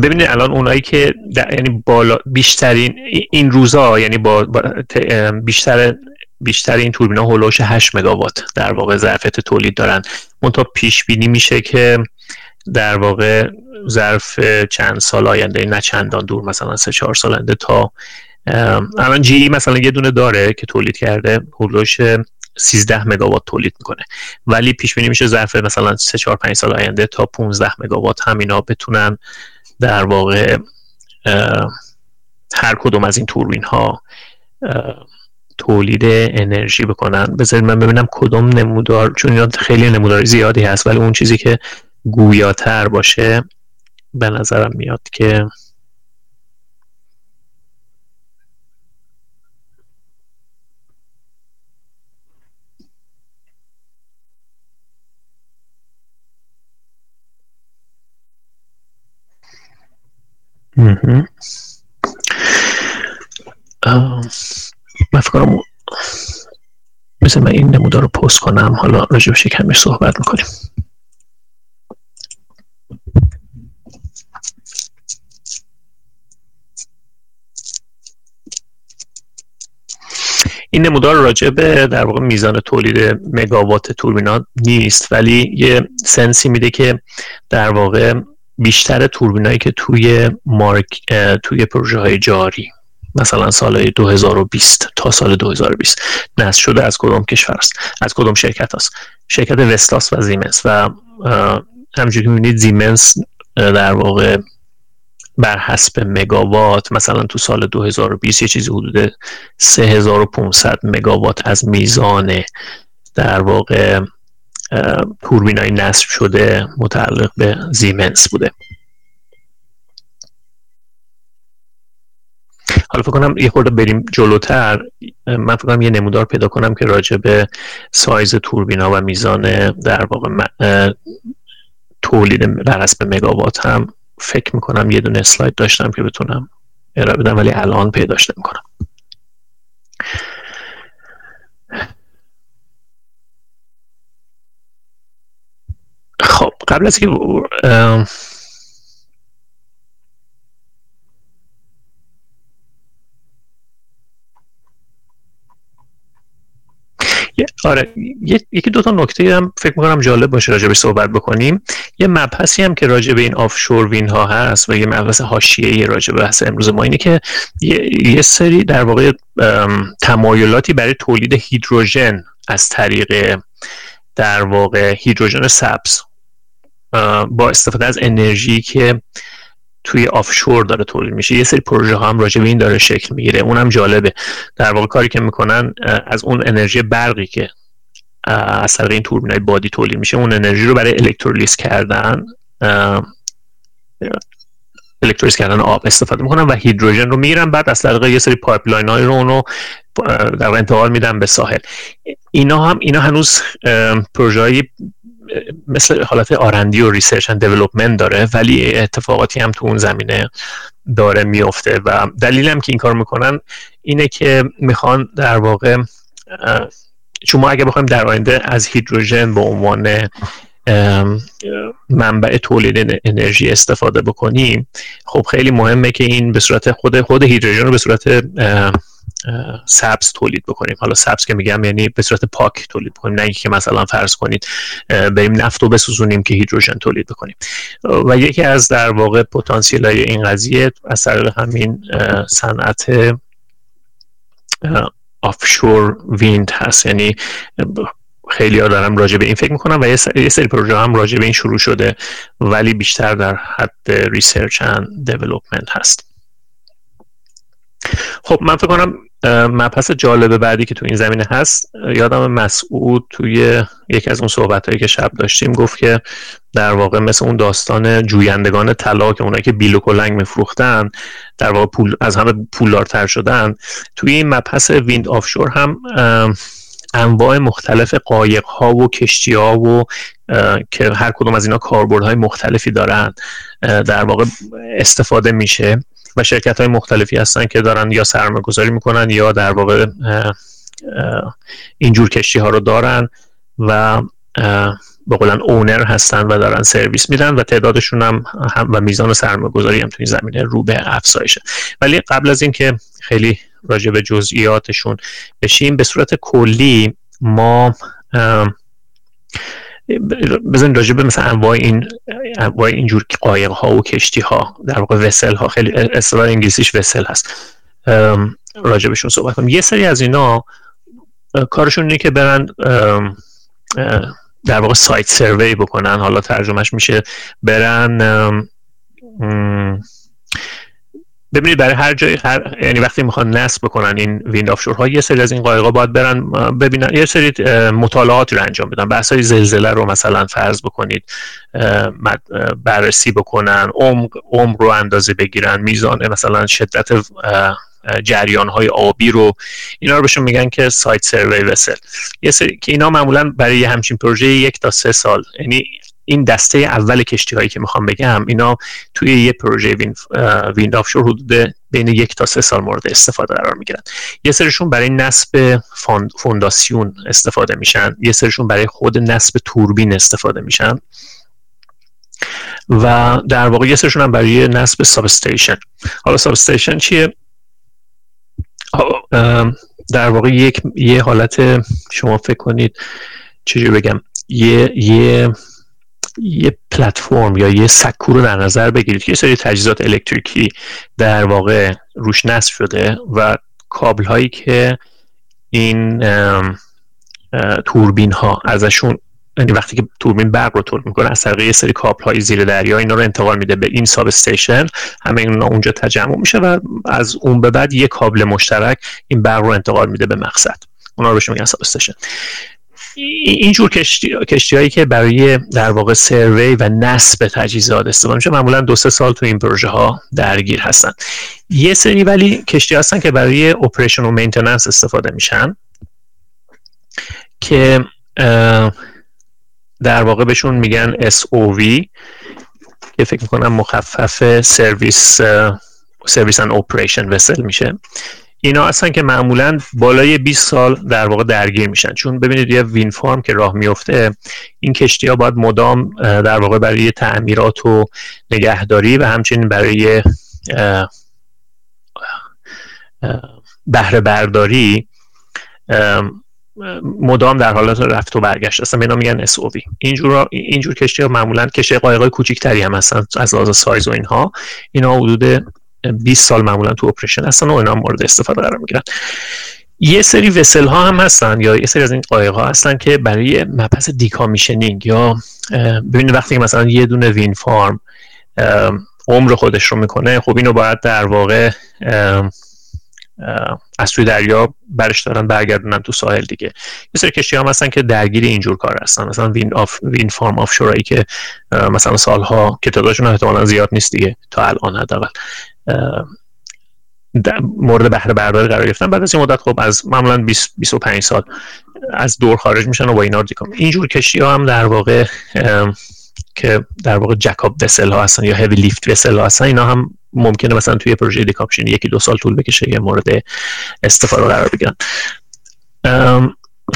ببینید الان اونایی که یعنی بالا بیشترین این روزا یعنی با, بیشتر بیشتر این توربینا هولوش 8 مگاوات در واقع ظرفیت تولید دارن. منتها پیش بینی میشه که در واقع ظرف چند سال آینده نه چندان دور مثلا سه چهار سال آینده تا الان جی مثلا یه دونه داره که تولید کرده هولوش 13 مگاوات تولید می‌کنه. ولی پیش بینی میشه ظرف مثلا 3 4 5 سال آینده تا 15 مگاوات هم اینا بتونن در واقع هر کدوم از این توربین ها تولید انرژی بکنن. بذارید من ببینم کدوم نمودار چون اینا خیلی نمودار زیادی هست ولی اون چیزی که گویاتر باشه به نظرم میاد که من فکر کنم مثل من این نمودار رو پست کنم. حالا راجبش کمی صحبت می‌کنیم. این نمودار راجع به در واقع میزان تولید مگاوات توربینا نیست ولی یه سنسی میده که در واقع بیشتر توربینایی که توی مارک توی پروژه های جاری مثلا سال 2020 تا سال 2020 نصب شده از کدوم کشور است؟ از کدوم شرکت است؟ شرکت وستاس و زیمنس و همجوری که می‌بینید زیمنس در واقع بر حسب مگاوات مثلا تو سال 2020 یه چیزی حدود 3500 مگاوات از میزان در واقع توربین های نصب شده متعلق به زیمنس بوده. حالا فکر کنم یه خورده بریم جلوتر. من فکر کنم یه نمودار پیدا کنم که راجع به سایز توربینا و میزان در واقع تولید بر حسب مگاوات هم فکر می‌کنم یه دونه اسلاید داشتم که بتونم ارائه بدم ولی الان پیداش نمی‌کنم. خب قبل از که آره یکی دو تا نکته هم فکر می‌کنم جالب باشه راجع به صحبت بکنیم. یه مبحثی هم که راجع به این آفشور وین ها هست و یه مبحث حاشیه‌ای راجع به بحث امروز ما اینه که یه, سری در واقع تمایلاتی برای تولید هیدروژن از طریق در واقع هیدروژن سبز با استفاده از انرژی که توی offshore داره تولید میشه. یه سری پروژه ها هم راجع به این داره شکل می‌گیره. اونم جالبه. در واقع کاری که می‌کنن از اون انرژی برقی که از طریق این توربین های بادی تولید میشه اون انرژی رو برای الکترولیز کردن الکترولیز کردن آب استفاده می‌کنن و هیدروژن رو می‌گیرن. بعد از طریق یه سری pipeline های رو اونو در انتقال میدن به ساحل. اینا هم اینا هنوز پروژه مثل حالت R&D و research and development داره ولی اتفاقاتی هم تو اون زمینه داره میفته و دلیلم که این کار می‌کنن اینه که می‌خوان در واقع چون ما اگه بخوایم در آینده از هیدروژن به عنوان منبع تولید انرژی استفاده بکنیم. خب خیلی مهمه که این به صورت خود خود هیدروژن رو به صورت سبز تولید بکنیم. حالا سبز که میگم یعنی به صورت پاک تولید بکنیم نه اینکه مثلا فرض کنید بریم نفت رو بسوزونیم که هیدروژن تولید بکنیم. و یکی از در واقع پتانسیل های این قضیه از طریق همین صنعت offshore wind هست. یعنی خیلی ها دارم راجع به این فکر می‌کنم و یه سری پروژه هم راجع به این شروع شده ولی بیشتر در حد research and development هست. خب من فکر کنم مبحث جالب بعدی که تو این زمینه هست یادم مسعود توی یکی از اون صحبت هایی که شب داشتیم گفت که در واقع مثل اون داستان جویندگان طلا که اونایی که بیل و کلنگ میفروختن در واقع پول از همه پولدارتر شدن توی این مبحث ویند آفشور هم انواع مختلف قایق ها و کشتی ها و که هر کدوم از اینا کاربردهای مختلفی دارن در واقع استفاده میشه و شرکت های مختلفی هستن که دارن یا سرمایه گذاری می‌کنن یا در واقع اینجور کشتی ها رو دارن و به قولن اونر هستن و دارن سرویس میدن و تعدادشون هم, و میزان سرمایه گذاری هم تو این زمینه رو به افزایشه. ولی قبل از اینکه خیلی راجع به جزئیاتشون بشیم به صورت کلی ما بزن راجع به مثلا انواع این انواع اینجور قایق ها و کشتی ها در واقع وسل ها خیلی اصطلاح انگلیسیش وسل هست. راجع صحبت کنیم. یه سری از اینا کارشون اینه که برن در واقع سایت سروی بکنن. حالا ترجمهش میشه برن ببینید برای هر جای هر یعنی وقتی می‌خوان نصب بکنن این ویند ها یه سری از این قایقا باید برن ببینن یه سری مطالعاتی رو انجام بدن. بحث زلزله رو مثلا فرض بکنید بررسی بکنن عمق عمق رو اندازه بگیرن میزان مثلا شدت جریان های آبی رو اینا رو بهشون میگن که سایت سروی وسل یه سری که اینا معمولا برای همچین پروژه یک تا سه سال. یعنی این دسته اول کشتی هایی که می‌خوام بگم اینا توی یه پروژه وین ویند آفشور حدود بین یک تا سه سال مورد استفاده قرار می‌گیرن. یه سرشون برای نصب فونداسیون استفاده میشن. یه سرشون برای خود نصب توربین استفاده میشن. و در واقع یه سرشون هم برای نصب substation حالا substation چیه؟ در واقع یک یه حالت شما فکر کنید چجوری بگم؟ یه یه یه پلتفرم یا یه سکو رو در نظر بگیرید یه سری تجهیزات الکتریکی در واقع روش نصب شده و کابل هایی که این توربین ها ازشون یعنی وقتی که توربین برق رو تولید می‌کنه از طریق یه سری کابل های زیر دریا اینا رو انتقال میده به این ساب استیشن همه اینا اونجا تجمع میشه و از اون به بعد یه کابل مشترک این برق رو انتقال میده به مقصد. اونا رو بهش میگن ساب استیشن اینجور کشتی, کشتی هایی که برای در واقع سروی و نصب تجهیزات استفاده میشه معمولا دو سه سال تو این پروژه ها درگیر هستن. یه سری ولی کشتی هستن که برای operation و maintenance استفاده میشن که در واقع بهشون میگن SOV که فکر می‌کنم مخفف service service and operation vessel میشه. اینا هستن که معمولا بالای 20 سال در واقع درگیر میشن. چون ببینید یه wind farm که راه میفته این کشتی ها باید مدام در واقع برای تعمیرات و نگهداری و همچنین برای بهره برداری مدام در حالت رفت و برگشت. هستن به میگن SOV اینجور اینجور کشتی ها معمولا کشتی قایقای کوچیک‌تری هم هستن از لحاظ سایز و اینها. اینا حدود 20 سال معمولا تو operation هستن و اینا مورد استفاده قرار می‌گیرن. یه سری vessel ها هم هستن یا یه سری از این قایق ها هستن که برای مبحث decommissioning یا ببینید وقتی مثلا یه دونه wind farm عمر خودش رو می‌کنه خب اینو باید در واقع از توی دریا برش دارن برگردونن تو ساحل دیگه. یه سری کشتی هم هستن که درگیر اینجور کار هستن. مثلا wind, off، wind farm offshore ای که مثلا سالها که تعدادشون احتمالا زیاد نیست دیگه تا الان حداقل. مورد بهره برداری قرار گرفتن. بعد از این مدت خب از معمولا 20 25 سال از دور خارج میشن و با دیگه. اینجور کشتی ها هم در واقع که در واقع jack-up vessel ها هستن یا heavy lift vessel ها هستن اینا هم ممکنه مثلا توی پروژه decommission یکی دو سال طول بکشه یه مورد استفاده قرار بگیرن.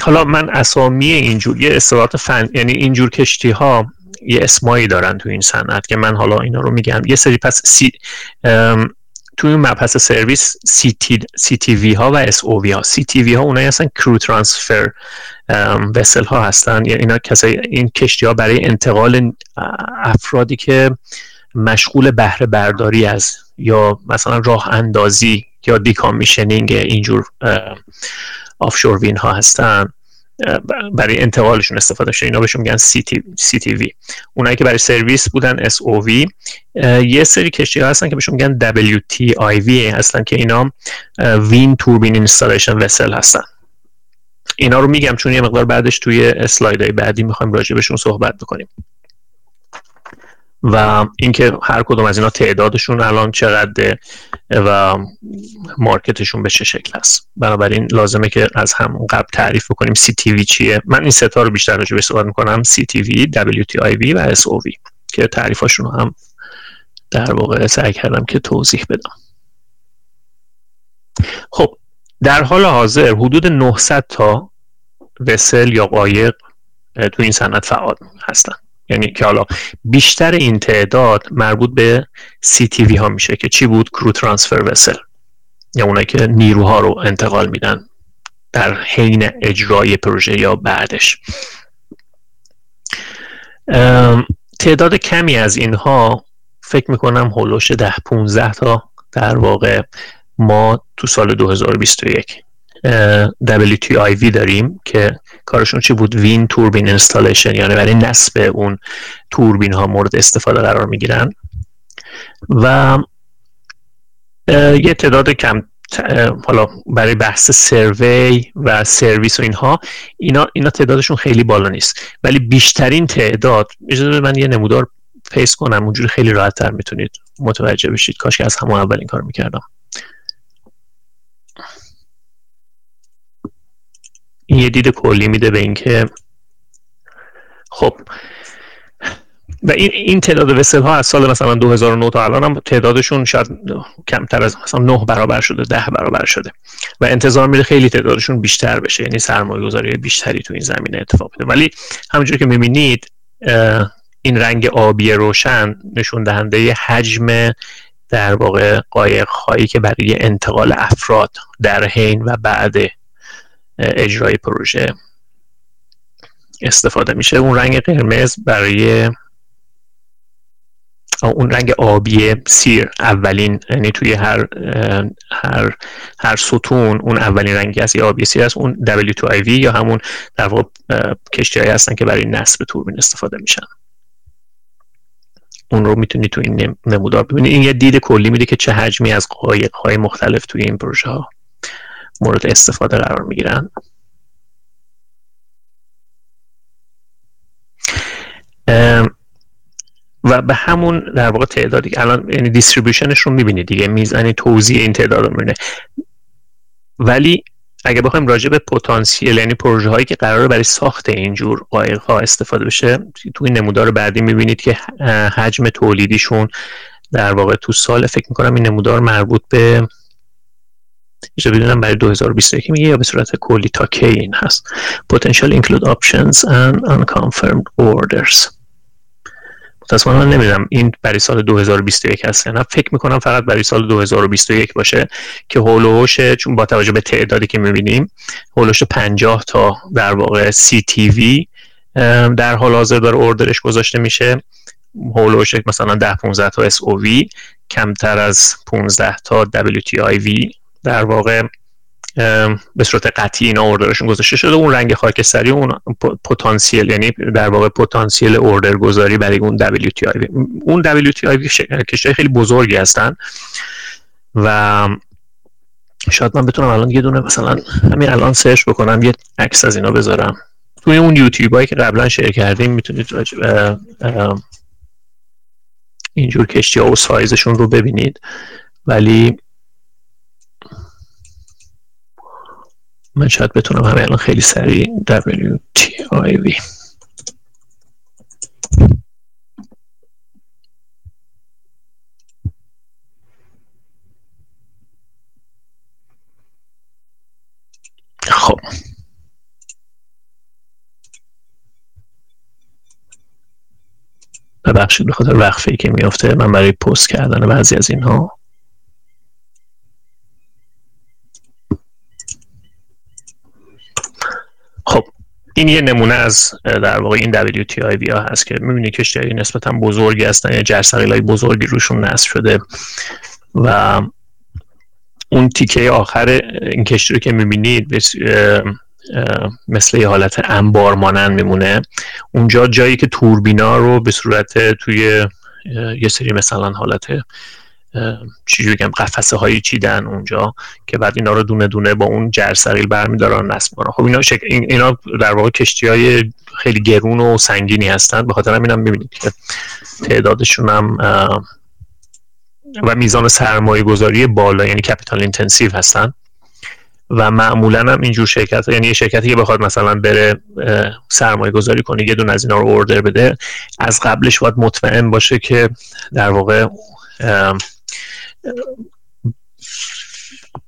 حالا من اسامی اینجور یه اصطلاحات فن یعنی اینجور کشتی ها یه اسمایی دارن تو این صنعت که من حالا اینا رو میگم. یه سری پس سی توی مبحث سرویس سی, تی, سی تی وی ها و اس او وی ها. سی تی وی ها اونایی هستن crew transfer وسل ها هستن. یا اینا کسای این کشتی ها برای انتقال افرادی که مشغول بهره برداری از یا مثلا راه اندازی یا دیکامیشنینگ اینجور آفشور وین ها هستن. برای انتقالشون استفاده شده. اینا بهشون میگن وی. اونایی که برای سرویس بودن وی یه سری کشتی ها هستن که بهشون میگن وی هستن که اینا wind turbine installation vessel هستن. اینا رو میگم چون یه مقدار بعدش توی اسلایدهای بعدی می‌خوایم راجع بهشون صحبت بکنیم. و اینکه هر کدوم از اینا تعدادشون الان چقدر و market شون به چه شکل است. بنابراین لازمه که از هم قبل تعریف بکنیم CTV چیه. من این ستا رو بیشتر راجع به صحبت می‌کنم. سی تی وی دبلیو تی آی وی و اس او وی که تعریفاشون رو هم در واقع سعی کردم که توضیح بدم. خب در حال حاضر حدود 900 تا وسل یا قایق تو این صنعت فعال هستن. یعنی که حالا بیشتر این تعداد مربوط به سی تی وی ها میشه که چی بود؟ کرو ترانسفر وسل یا اونایی که نیروها رو انتقال میدن در حین اجرای پروژه یا بعدش. تعداد کمی از اینها فکر می‌کنم هولوش ده 15 تا در واقع ما تو سال 2021 WTIV داریم که کارشون چی بود؟ وین توربین انستالیشن یعنی برای نصب اون توربین ها مورد استفاده قرار می‌گیرن. و یه تعداد کم حالا برای بحث سروی و سرویس و اینها اینا اینا تعدادشون خیلی بالا نیست. ولی بیشترین تعداد اجازه من یه نمودار پیس کنم اونجوری خیلی راحت تر می‌تونید متوجه بشید. کاش که از همون اول این کار می‌کردم. این یه دید کلی میده به اینکه خب و این این تعداد وسل ها از سال مثلا 2009 تا الان هم تعدادشون شاید کمتر از مثلا 9 برابر شده 10 برابر شده. و انتظار میره خیلی تعدادشون بیشتر بشه یعنی سرمایه گذاری بیشتری تو این زمینه اتفاق بده ولی همونجوری که می‌بینید این رنگ آبی روشن نشون دهنده حجم در واقع قایق هایی که برای انتقال افراد در حین و بعد اجرای پروژه استفاده میشه. اون رنگ قرمز برای اون رنگ آبی سیر اولین یعنی توی هر هر هر ستون اون اولین رنگی از آبی سیر است اون W2IV یا همون در واقع کشتی هستن که برای نصب توربین استفاده میشن. اون رو می‌تونید تو این نمودار ببینید این یه دید کلی میده که چه حجمی از قایق های مختلف توی این پروژه ها مورد استفاده قرار می‌گیرن. و به همون در واقع تعدادی الان یعنی دیستریبیوشنش رو می‌بینید دیگه می‌زنی توضیح این تعداد رو می‌بینه ولی اگه بخوایم راجع به پتانسیل یعنی پروژه هایی که قراره برای ساخت اینجور قایق ها استفاده بشه تو این نمودار بعدی می‌بینید که حجم تولیدیشون در واقع تو سال فکر می‌کنم این نمودار مربوط به اینجا بدونم برای 2021 میگه یا به صورت کلی تا کی این هست. Potential include options and unconfirmed orders. متاسفانه من نمی‌دونم این برای سال 2021 هست نه. فکر می‌کنم فقط برای سال 2021 باشه که هولوش چون با توجه به تعدادی که می‌بینیم هولوش 50 تا در واقع سی تی وی در حال حاضر داره اوردرش گذاشته میشه. هولوش مثلا 10 15 تا اس او وی کمتر از 15 تا WTIV در واقع به صورت قطعی اینا اوردرشون گذاشته شده. اون رنگ خاکستری اون پتانسیل یعنی در واقع پتانسیل اوردر گذاری برای اون WTI اون WTI کشتی خیلی بزرگی هستن و شاید من بتونم الان یه دونه مثلا همین الان سرچ بکنم یه عکس از اینا بذارم. توی اون یوتیوب هایی که قبلا شیر کردیم می‌تونید اینجور کشتی ها و سایزشون رو ببینید. ولی من شاید بتونم همه الان خیلی سریع WTIV خب. ببخشید به خاطر وقفه که میفته من برای پست کردن بعضی از اینها خب این یه نمونه از در واقع این WTIV ها هست که می‌بینید کشتی نسبتا بزرگی هستن یا جرسقیل های بزرگی روشون نصب شده و اون تیکه آخر این کشتی رو که می‌بینید مثل یه حالت انبار مانند میمونه. اونجا جایی که توربینا رو به صورت توی یه سری مثلا حالت چی بگم قفسه هایی چیدن اونجا که بعد اینا رو دونه دونه با اون جرثقیل برمیدارن نصب کنن خب اینا شک... اینا در واقع کشتی های خیلی گرون و سنگینی هستن. به خاطر همین هم می‌بینید که تعدادشون هم و میزان سرمایه گذاری بالا یعنی capital intensive هستن. و معمولا هم اینجور شرکت یعنی یه شرکتی که بخواد مثلا بره سرمایه گذاری کنه یه دون از اینا رو order بده از قبلش باید مطمئن باشه که در واقع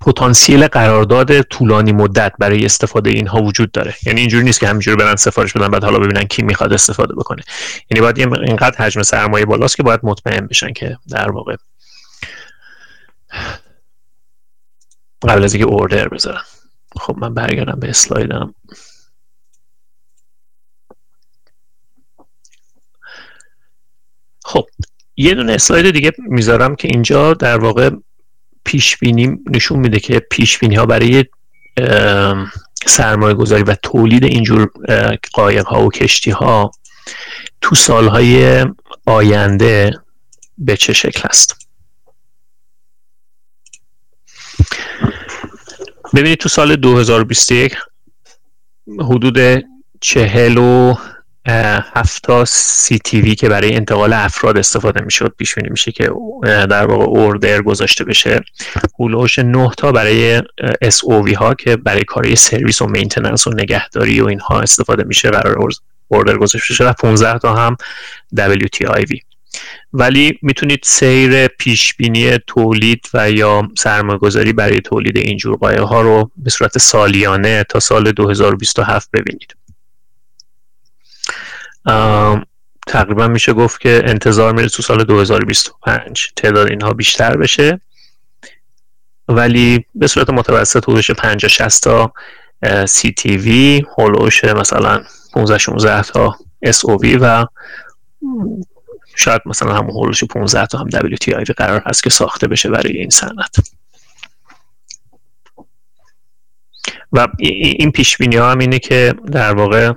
پتانسیل قرارداد طولانی مدت برای استفاده اینها وجود داره. یعنی اینجوری نیست که همینجوری برن سفارش بدن بعد حالا ببینن کی می‌خواد استفاده بکنه. یعنی باید اینقدر حجم سرمایه بالاست که باید مطمئن بشن که در واقع قبل از اینکه اوردر بذارن. خب من برگردم به اسلایدم خب یه دونه اسلاید دیگه می‌ذارم که اینجا در واقع پیش بینی نشون میده که پیش بینی ها برای سرمایه گذاری و تولید اینجور قایق ها و کشتی ها تو سالهای آینده به چه شکل است. ببینید تو سال 2021 حدود چهل و هفتا سی تی وی که برای انتقال افراد استفاده می‌شد پیش بینی میشه که در واقع اوردر گذاشته بشه. هولوش 9 تا برای SOV ها که برای کاری سرویس و maintenance و نگهداری و اینها استفاده میشه قرار order گذاشته بشه و 15 تا هم WTIV ولی می‌تونید سیر پیش بینی تولید و یا سرمایه‌گذاری برای تولید اینجور قایق ها رو به صورت سالیانه تا سال 2027 ببینید. تقریبا میشه گفت که انتظار میره تو سال 2025 تعداد اینها بیشتر بشه. ولی به صورت متوسط حدودش 50 60 تا سی تی وی هولوش مثلا 15 16 تا اس او وی و شاید مثلا همون هولوش 15 تا هم WTI قرار هست که ساخته بشه برای این صنعت. و این پیش بینی ها هم اینه که در واقع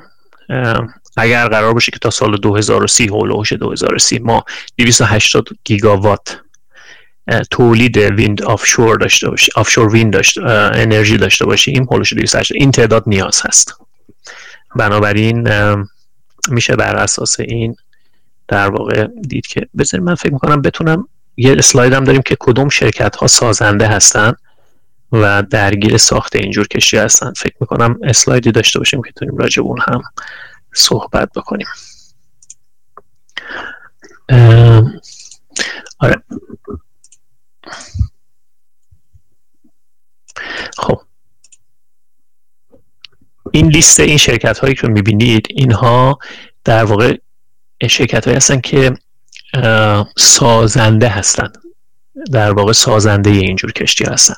اگر قرار باشه که تا سال 2030 هولوش 2030 ما 280 گیگاوات تولید ویند آفشور داشته باشیم آفشور ویند داشته انرژی داشته باشیم هولوش 280 این تعداد نیاز هست. بنابراین میشه بر اساس این در واقع دید که بذارید من فکر می‌کنم بتونم یه اسلاید هم داریم که کدوم شرکت ها سازنده هستن و درگیر ساخت اینجور کشتی هستن. فکر می‌کنم اسلایدی داشته باشیم که تونیم راجع اون هم صحبت بکنیم. آره. خب. این لیست این شرکت هایی که می‌بینید اینها در واقع شرکت هایی هستن که سازنده هستن. در واقع سازنده اینجور کشتی هستن.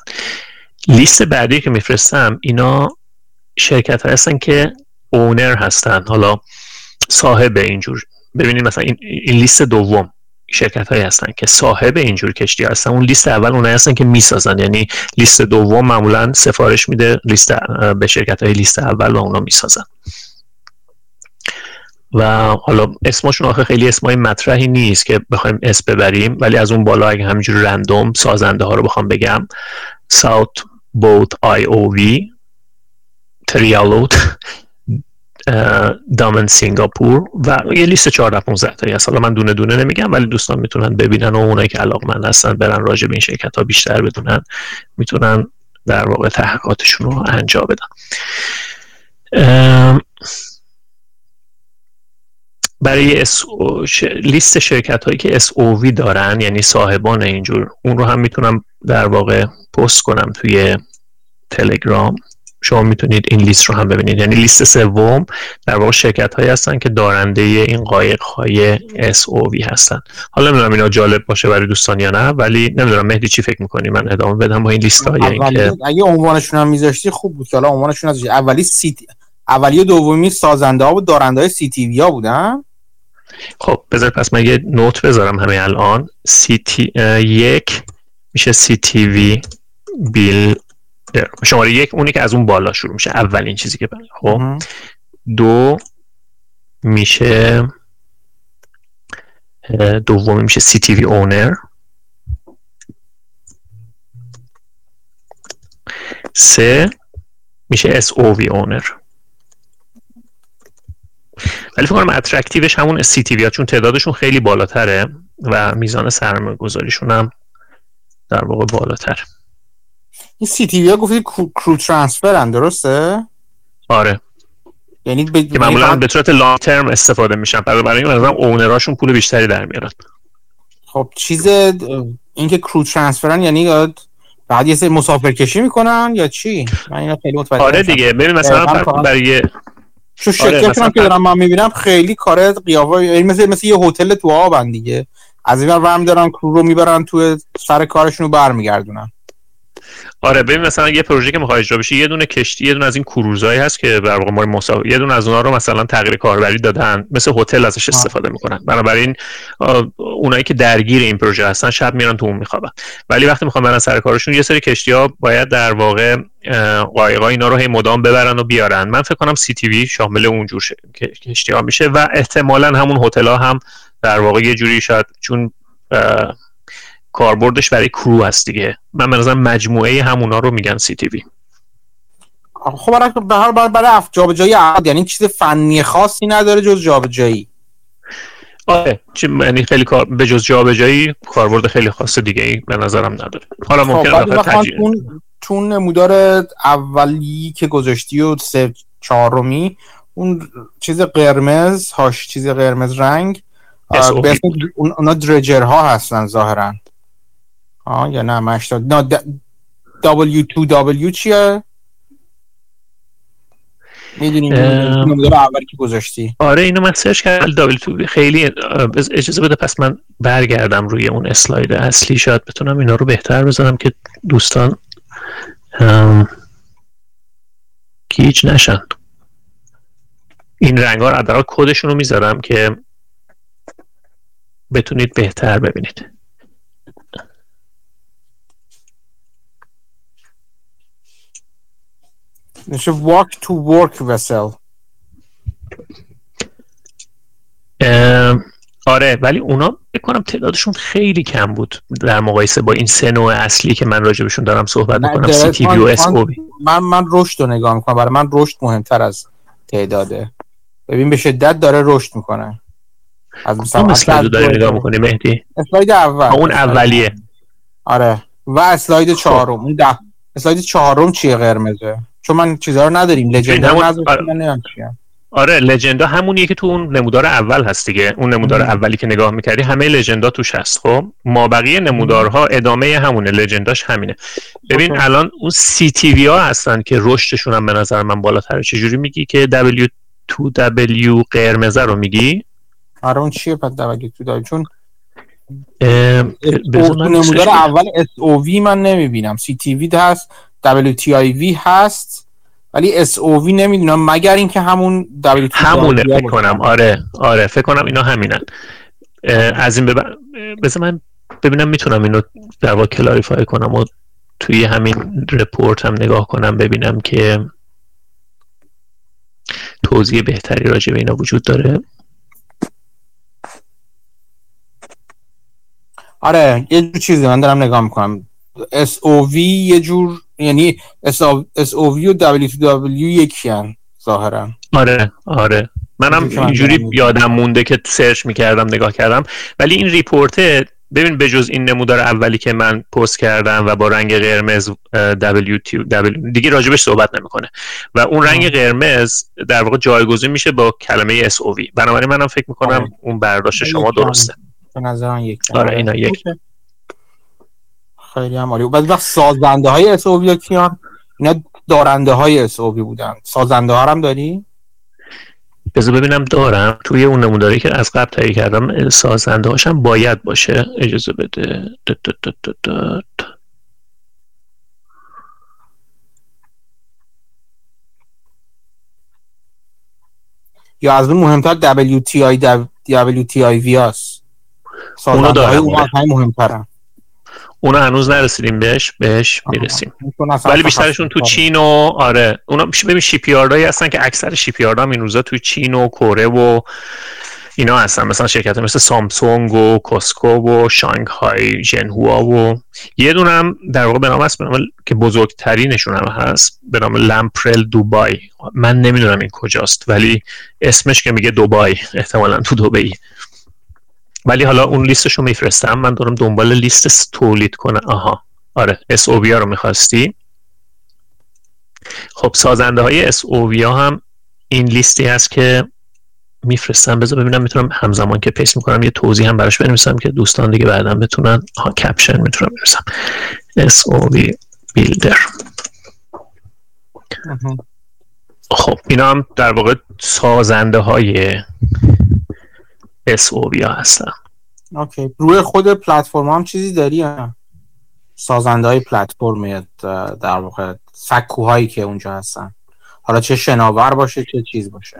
لیست بعدی که میفرستم اینا شرکت هایی هستن که اونر هستن. حالا صاحب اینجور. ببینید مثلا این, این لیست دوم شرکت هایی هستن که صاحب اینجور کشتی هستن. اون لیست اول اونایی هستن که می‌سازن. یعنی لیست دوم معمولا سفارش میده لیست به شرکت های لیست اول و اونا می‌سازن. و حالا اسمشون آخه خیلی اسمای مطرحی نیست که بخوایم اسم ببریم ولی از اون بالا اگه همینجور رندوم سازنده ها رو بخوام بگم. South Boat IOV تریالوت دامن سینگاپور و یه لیست 14 15 تایی هست. حالا من دونه دونه نمیگم ولی دوستان می‌تونن ببینن و اونایی که علاقمند هستن برن راجع به این شرکت ها بیشتر بدونن می‌تونن در واقع تحقیقاتشون رو انجام بدن. برای لیست شرکت هایی که SOV دارن یعنی صاحبان اینجور اون رو هم می‌تونم در واقع پست کنم توی تلگرام. شما می‌تونید این لیست رو هم ببینید. یعنی لیست سوم در واقع شرکت هایی هستن که دارنده این قایق های SOV هستن. حالا نمی‌دونم اینا جالب باشه برای دوستان یا نه ولی نمی‌دونم مهدی چی فکر می‌کنی؟ من ادامه بدم با این لیست های اینکه اگه عنوانشون هم میذاشتی خوب بود. که حالا عنوانشون از اولی سی اولی و دومی سازنده ها و دارنده های سی تی وی ها؟ بودن خب بذار پس من یه نوت بذارم همه الان. سی تی یک میشه CTV build شماره یک اونی که از اون بالا شروع میشه. اولین چیزی که بله. خب. دو میشه دومی میشه CTV owner سه میشه SOV owner ولی فکر کنم attractive ش همون CTV چون تعدادشون خیلی بالاتره و میزان سرمایه گذاریشون هم در واقع بالاتر. این سی تی وی ها گفتید کرو درسته؟ آره. یعنی ب... که معمولا به صورت لانگ ترم استفاده میشن. برای برای این مثلا اونراشون پول بیشتری در میارن. خب چیز اینکه کرو ترانسفرن یعنی بعد یه سری مسافر کشی می‌کنن یا چی؟ من اینا خیلی متوجه آره دیگه. ببین مثلا برای چون شرکت آره که دارم من می‌بینم خیلی کار قیافه یعنی مثل مثل یه هتل تو آبن دیگه. از این ور دارن کرو رو می‌برن تو سر کارشون رو برمیگردونن. آره ببین مثلا یه پروژه که می‌خواد اجرا بشه یه دونه کشتی یه دونه از این کروزایی هست که در واقع ما یه دونه از اونها رو مثلا تغییر کاربری دادن مثل هتل ازش استفاده می‌کنن. بنابراین اونایی که درگیر این پروژه هستن شب میرن تو اون میخوابن. ولی وقتی می‌خوان برن سر کارشون یه سری کشتی ها باید در واقع قایقا اینا رو هی مدام ببرن و بیارن. من فکر کنم سی تی وی شامل اونجور کشتی ها میشه و احتمالا همون هتل ها هم در واقع یه جوری شاید چون کاربردش برای کرو هست دیگه. من به مجموعه همونا رو میگن سی تی وی خب برای به هر بار برای جابجایی یعنی چیز فنی خاصی نداره جز جابجایی. آره. یعنی خیلی کار به جز جابجایی کاربرد خیلی خاص دیگه ای به نظرم نداره. حالا خب، ممکن تجربه تون تون نمودار اولی که گذاشتی و سه چهارمی اون چیز قرمز هاش چیز قرمز رنگ به اونا درجر ها هستن ظاهرا. آه یا نه مشتا نه W2W چیه؟ می‌دونی نمودار اولی که گذاشتی. آره اینو من سرچ کردم W2 خیلی اجازه بده پس من برگردم روی اون اسلاید اصلی. شاید بتونم اینا رو بهتر بزنم که دوستان گیج نشن. این رنگ ها رو کدشون رو می‌ذارم که بتونید بهتر ببینید. میشه walk to work vessel آره ولی اونا بکنم تعدادشون خیلی کم بود در مقایسه با این سه نوع اصلی که من راجبشون دارم صحبت می‌کنم CT و SO من من رشد رو نگاه می‌کنم برای من رشد مهمتر از تعداده. ببین به شدت داره رشد می‌کنه. از مثلا اسلاید داری نگاه می‌کنی مهدی؟ اسلاید اول. اون اولیه. آره. و اسلاید. چهارم. اون ده. اسلاید چهارم چیه قرمزه؟ چون من چیزا رو نداریم. لجند رو آره. آره لجندا همونیه که تو اون نمودار اول هست دیگه. اون نمودار اولی که نگاه می‌کردی همه لجندا توش هست خب؟ ما بقیه نمودارها ادامه همونه. لجنداش همینه. ببین الان اون سی تی وی ها هستن که رشدشون هم به نظر من بالاتره چجوری میگی که W2W قرمزه رو میگی؟ آره اون چیه پس W2W چون نمودار اول SOV من نمی‌بینم. CTV هست. WTIV هست ولی SOV نمی‌دونم مگر اینکه همون WTIV همونه فکر کنم. آره آره فکر کنم اینا همینن. از این بب... بذار من ببینم می‌تونم اینو در واقع کلاریفای کنم و توی همین رپورت هم نگاه کنم ببینم که توضیح بهتری راجع به اینا وجود داره. آره یه جور چیزی من دارم نگاه می‌کنم. SOV یه جور یعنی SOV و W2W یکی هن ظاهرا. آره آره. منم اینجوری یادم مونده که سرچ می‌کردم نگاه کردم. ولی این ریپورته ببین به جز این نمودار اولی که من پست کردم و با رنگ قرمز W دیگه راجبش صحبت نمی‌کنه. و اون رنگ قرمز در واقع جایگزین میشه با کلمه SOV بنابراین منم فکر می‌کنم آره. اون برداشت شما درسته. به نظر یک آره اینا یک خیلی هم عالی. بعد وقت سازنده های SOV کیان اینا دارنده های SOV بودن. سازنده ها هم داری؟ بذار ببینم دارم. توی اون نموداری که از قبل تهیه کردم سازنده هاشم باید باشه. اجازه بده. دد دد دد دد. یا از اون مهمتر WTI WTIV هست. اونو دارم. اون مهمترن. اونا هنوز نرسیدیم بهش بهش می‌رسیم. ولی بیشترشون تو چین و آره. اونا ببین شیپیاردایی هستن که اکثر شیپیاردها این روزا تو چین و کره و اینا هستن. مثلا شرکت مثل سامسونگ و کوسکو و شانگهای جنهوا و یه دونم در واقع به نام هست به که بزرگترینشون هم هست به نام لمپرل دوبای. من نمی‌دونم این کجاست ولی اسمش که میگه دوبای احتمالا تو دوبایی. ولی حالا اون لیستش رو میفرستم. من دارم دنبال لیست تولید کنم آها. آره. SOV رو می‌خواستی. خب سازنده های SOV هم این لیستی هست که میفرستم. بذار ببینم می‌تونم همزمان که پیس می‌کنم. یه توضیح هم براش بنویسم که دوستان دیگه بعدا بتونن. ها کپشن می‌تونم بنویسم. SOV بیلدر خب اینا هم در واقع سازنده های ها هستن okay. روی خود پلتفرم هم چیزی داری هم سازنده های پلتفرم در واقع سکوهایی که اونجا هستن. حالا چه شناور باشه چه چیز باشه.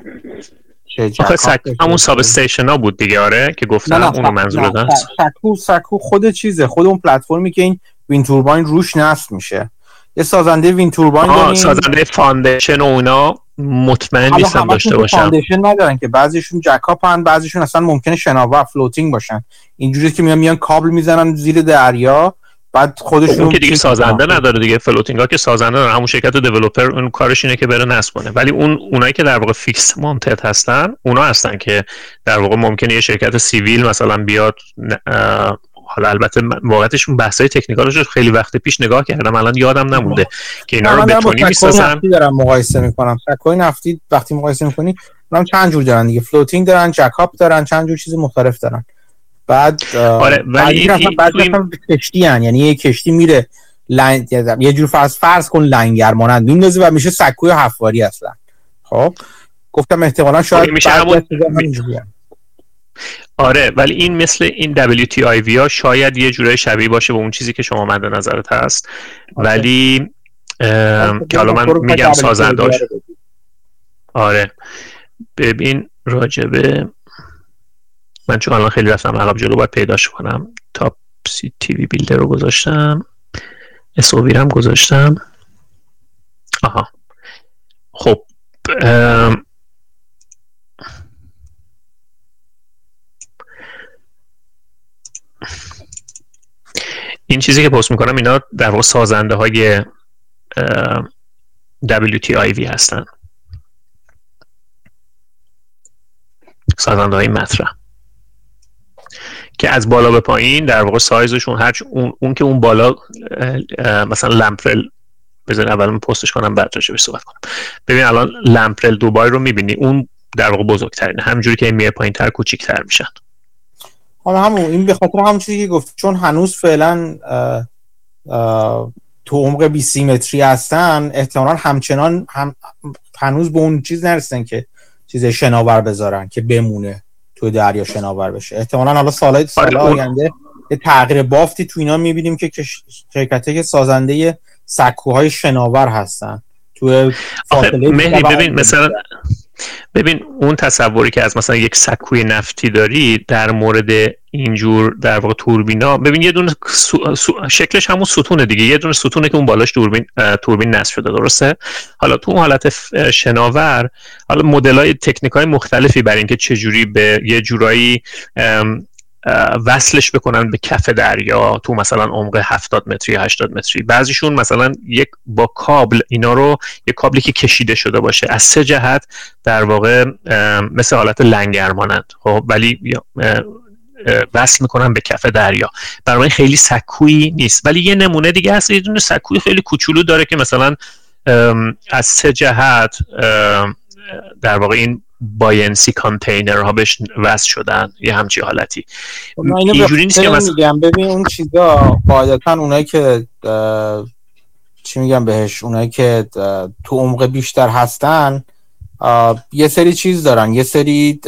آخه سکو همون substation ها بود دیگه آره که گفتم اونو منظور دست سکو سکو خود چیزه. خود اون پلتفرمی که این wind turbine روش نصب میشه. یه سازنده wind turbine سازنده foundation و اونا مطمئن نیستم داشته باشم. foundation ندارن که. بعضیشون jack-up هن بعضیشون اصلا ممکنه شناور floating باشن. اینجوری که میان میان کابل می‌زنن زیر دریا بعد خودشون اون که دیگه سازنده نداره دیگه floating ها که سازنده داره همون شرکت developer اون کارش اینه که بره نصب کنه. ولی اون اونایی که در واقع fixed mounted هستن اونا هستن که در واقع ممکنه یه شرکت civil مثلا بیاد حالا البته واقعتش اون بحثای technical ش خیلی وقت پیش نگاه کردم الان یادم نمونده که اینا رو بتونی می‌سازن. دارم مقایسه می‌کنم. سکوی نفتی وقتی مقایسه می‌کنی اونم چند جور دارن دیگه؟ floating دارن jack-up دارن چند جور چیز مختلف دارن. بعد آره ولی بعد. کشتی. یعنی یه کشتی میره لنگ... یه جور فرض فرض کن لنگر مانند میندازه و میشه سکوی حفاری اصلا. خب؟ گفتم احتمالا شاید میشه همون آره ولی این مثل این WTIV ها شاید یه جورای شبیه باشه به اون چیزی که شما مد نظرت هست. ولی که حالا من میگم سازنداش. آره. ببین راجبه من چون الان خیلی رفتم عقب جلو باید پیداش کنم. تا سی تیوی بیلدر رو گذاشتم. اسوویرم گذاشتم. آها. خب این چیزی که پست می‌کنم اینا در واقع سازنده های WTIV هستن. سازنده های مطرح. که از بالا به پایین در واقع سایزشون هر اون, اون که اون بالا مثلا لمپرل بزن اول من پستش کنم بعد راجع صحبت کنم. ببین الان لمپرل دوبای رو می‌بینی اون در واقع بزرگترین همجوری که میه پایین تر کوچیکتر میشن. حالا همون این به خاطر هم چیزی که گفت چون هنوز فعلا تو عمق 20 متری هستن احتمالا همچنان هم هنوز به اون چیز نرسن که چیز شناور بذارن که بمونه تو دریا شناور بشه. احتمالا حالا سالهای سال آره، آینده یه تغییر بافتی تو اینا می‌بینیم که شرکت که سازنده سکوهای شناور هستن. تو ببین مثلا ببین اون تصوری که از مثلا یک سکوی نفتی داری در مورد اینجور در واقع توربینا ببین یه دونه شکلش همون ستونه دیگه. یه دونه ستونه که اون بالاش توربین توربین نصب شده درسته؟ حالا تو اون حالت شناور حالا مدل های تکنیک های مختلفی برای اینکه چجوری به یه جورایی وصلش بکنن به کف دریا تو مثلا عمق 70 متری 80 متری. بعضیشون مثلا یک با کابل اینا رو یک کابلی که کشیده شده باشه از سه جهت در واقع مثل حالت لنگر مانند خب ولی وصل می‌کنن به کف دریا. برای خیلی سکویی نیست. ولی یه نمونه دیگه هست یه دونه سکوی خیلی کوچولو داره که مثلا از سه جهت در واقع این buoyancy کانتینر ها بهش وصل شدن یه همچی حالتی. خب، اینجوری نیست که مثلا میگم ببین اون چیزا قاعدتا اونایی که چی میگم بهش اونایی که تو عمق بیشتر هستن یه سری چیز دارن یه سری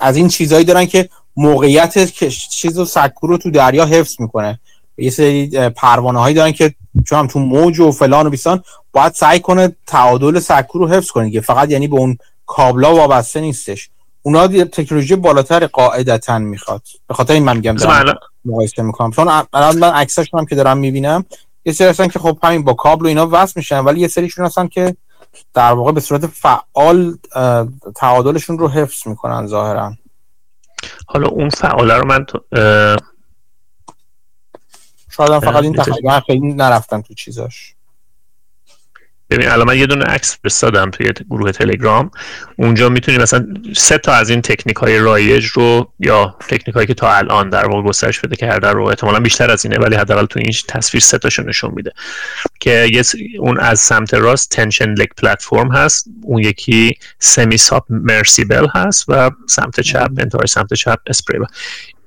از این چیزهایی دارن که موقعیت چیز و سکو رو تو دریا حفظ می‌کنه. یه سری پروانه هایی دارن که چون هم تو موج و فلان و بیسان باید سعی کنه تعادل سکو رو حفظ کنه فقط یعنی به اون کابلا وابسته نیستش. اونا تکنولوژی بالاتر قاعدتا می‌خواد. به خاطر این من میگم مقایسه می‌کنم. چون الان من عکساشون هم که دارم می‌بینم یه سری هستن که خب همین با کابل و اینا وصل میشن ولی یه سریشون هستن که در واقع به صورت فعال تعادلشون رو حفظ می‌کنن ظاهرا. حالا اون فعاله رو من شاید فقط این تخیل خیلی نرفتم تو چیزاش. ببین الان من یه دونه عکس فرستادم توی گروه تلگرام. اونجا می‌تونی مثلا سه تا از این تکنیک های رایج رو یا تکنیک هایی که تا الان در واقع گسترش پیدا کرده رو احتمالا بیشتر از اینه ولی حداقل تو این تصویر سه تاشو نشون میده. که یه اون از سمت راست tension leg platform هست اون یکی semi-submersible هست و سمت چپ انتهای سمت چپ spar ی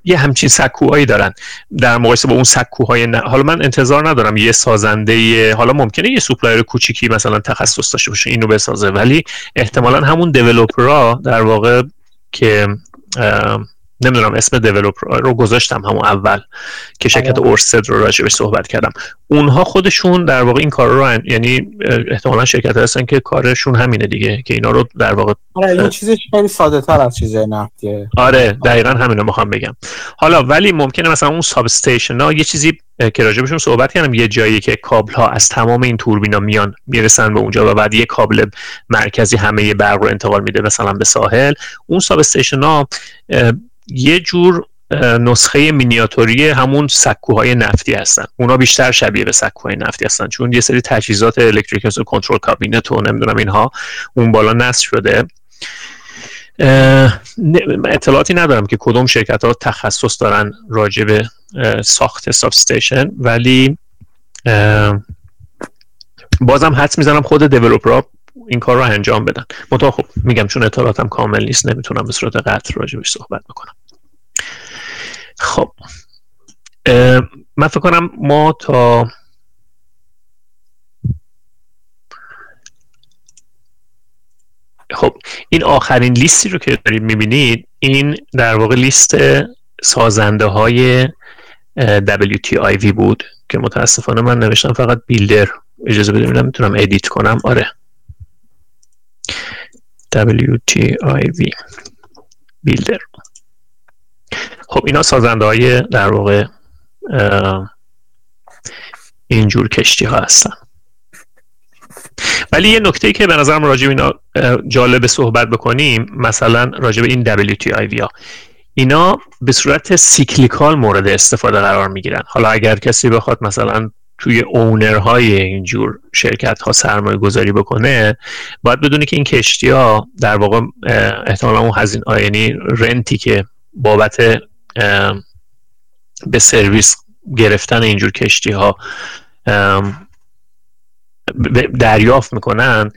یه همچین سکوهایی دارن. در مقایسه با اون سکوهای نه حالا من انتظار ندارم یه سازنده حالا ممکنه یه supplier کوچیکی مثلا تخصص داشته باشه اینو بسازه. ولی احتمالا همون دیولپرها در واقع که نمی‌دونم اسم دیولپر رو گذاشتم همون اول که شرکت آره. اورسد رو راجبش صحبت کردم. اونها خودشون در واقع این کار رو یعنی احتمالا شرکت هستن که کارشون همینه دیگه که اینا رو در واقع آره این چیزش خیلی ساده تر از چیزای نفتیه آره دقیقا همین رو می‌خوام بگم. حالا ولی ممکنه مثلا اون ساب ها یه چیزی که راجبشون صحبت کردم یه جایی که کابل ها از تمام این توربینا میان می‌رسن به اونجا و بعد یه کابل مرکزی همه برق رو انتقال میده مثلا به ساحل. اون sub ها یه جور نسخه مینیاتوری همون سکوهای نفتی هستن. اونا بیشتر شبیه به سکوهای نفتی هستن چون یه سری تجهیزات electric و control cabinet و نمی‌دونم اینها اون بالا نصب شده. اطلاعاتی ندارم که کدوم شرکت ها تخصص دارن راجع به ساخت substation ولی بازم حدس می‌زنم خود دیولوپرها این کار رو انجام بدن. منتها خب میگم چون اطلاعاتم کامل نیست نمی‌تونم به صورت قطع راجبش صحبت بکنم. خب من فکر کنم ما تا خب این آخرین لیستی رو که دارید می‌بینید این در واقع لیست سازنده های WTIV بود که متاسفانه من نوشتم فقط بیلدر اجازه بدیم می‌تونم ادیت کنم. آره. WTIV بیلدر خب اینا سازنده های در واقع اینجور کشتی ها هستن. ولی یه نکته که به نظرم راجع اینا جالب صحبت بکنیم مثلا راجع به این WTIV ها. اینا به صورت سیکلیکال مورد استفاده قرار می‌گیرن. حالا اگر کسی بخواد مثلا توی اونرهای اینجور شرکت ها سرمایه گذاری بکنه باید بدونه که این کشتی ها در واقع احتمالا اون هزین یعنی رنتی که بابت به سرویس گرفتن اینجور کشتی ها دریافت می‌کنن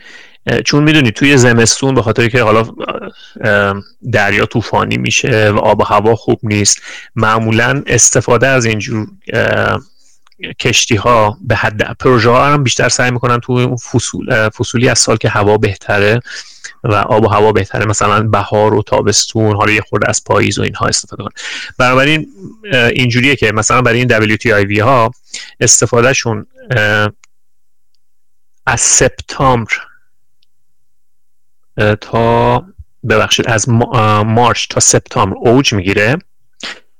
چون می‌دونی توی زمستون به خاطر که حالا دریا طوفانی میشه و آب و هوا خوب نیست معمولا استفاده از اینجور کشتی ها به حد پروژه ها هم بیشتر سعی می‌کنن تو فصول فصولی از سال که هوا بهتره و آب و هوا بهتره مثلا بهار و تابستون حالا یه خورده از پاییز و اینها استفاده کنن. بنابراین اینجوریه که مثلا برای این WTIV ها استفادهشون از سپتامبر تا ببخشید از مارچ تا سپتامبر اوج می‌گیره.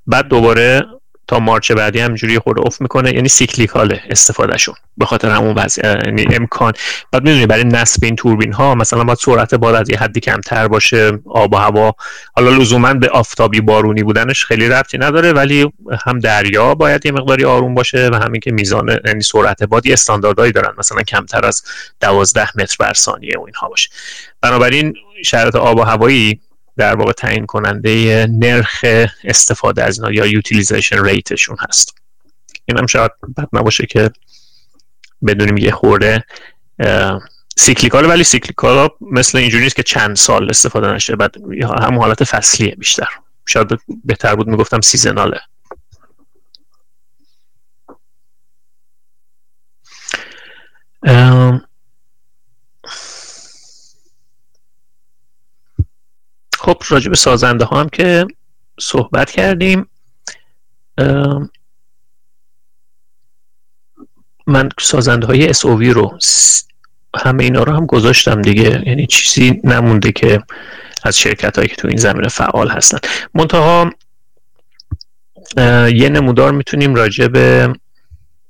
بعد دوباره تا مارچ بعدی همجوری خود افت می‌کنه یعنی سیکلیکاله استفادهشون به خاطر همون وضع یعنی امکان. بعد می‌دونی برای نصب این توربین ها مثلا باید سرعت باد از یه حدی کمتر باشه آب و هوا. حالا لزوما به آفتابی بارونی بودنش خیلی ربطی نداره ولی هم دریا باید یه مقداری آروم باشه و همین که میزان یعنی سرعت بادی استانداردهایی دارن مثلا کمتر از 12 متر بر ثانیه و اینها باشه. بنابراین شرایط آب و هوایی در واقع تعیین کننده نرخ استفاده از اینا یا utilization rate شون هست. این هم شاید بد نباشه که بدونیم یه خورده cyclical ولی cyclical مثل اینجوری نیست که چند سال استفاده نشه بعد هم حالت فصلیه بیشتر. شاید بهتر بود می‌گفتم seasonal ه خب راجع به سازنده ها هم که صحبت کردیم من سازنده های SOV رو همه اینا رو هم گذاشتم دیگه. یعنی چیزی نمونده که از شرکت هایی که تو این زمینه فعال هستن. منتها یه نمودار می‌تونیم راجع به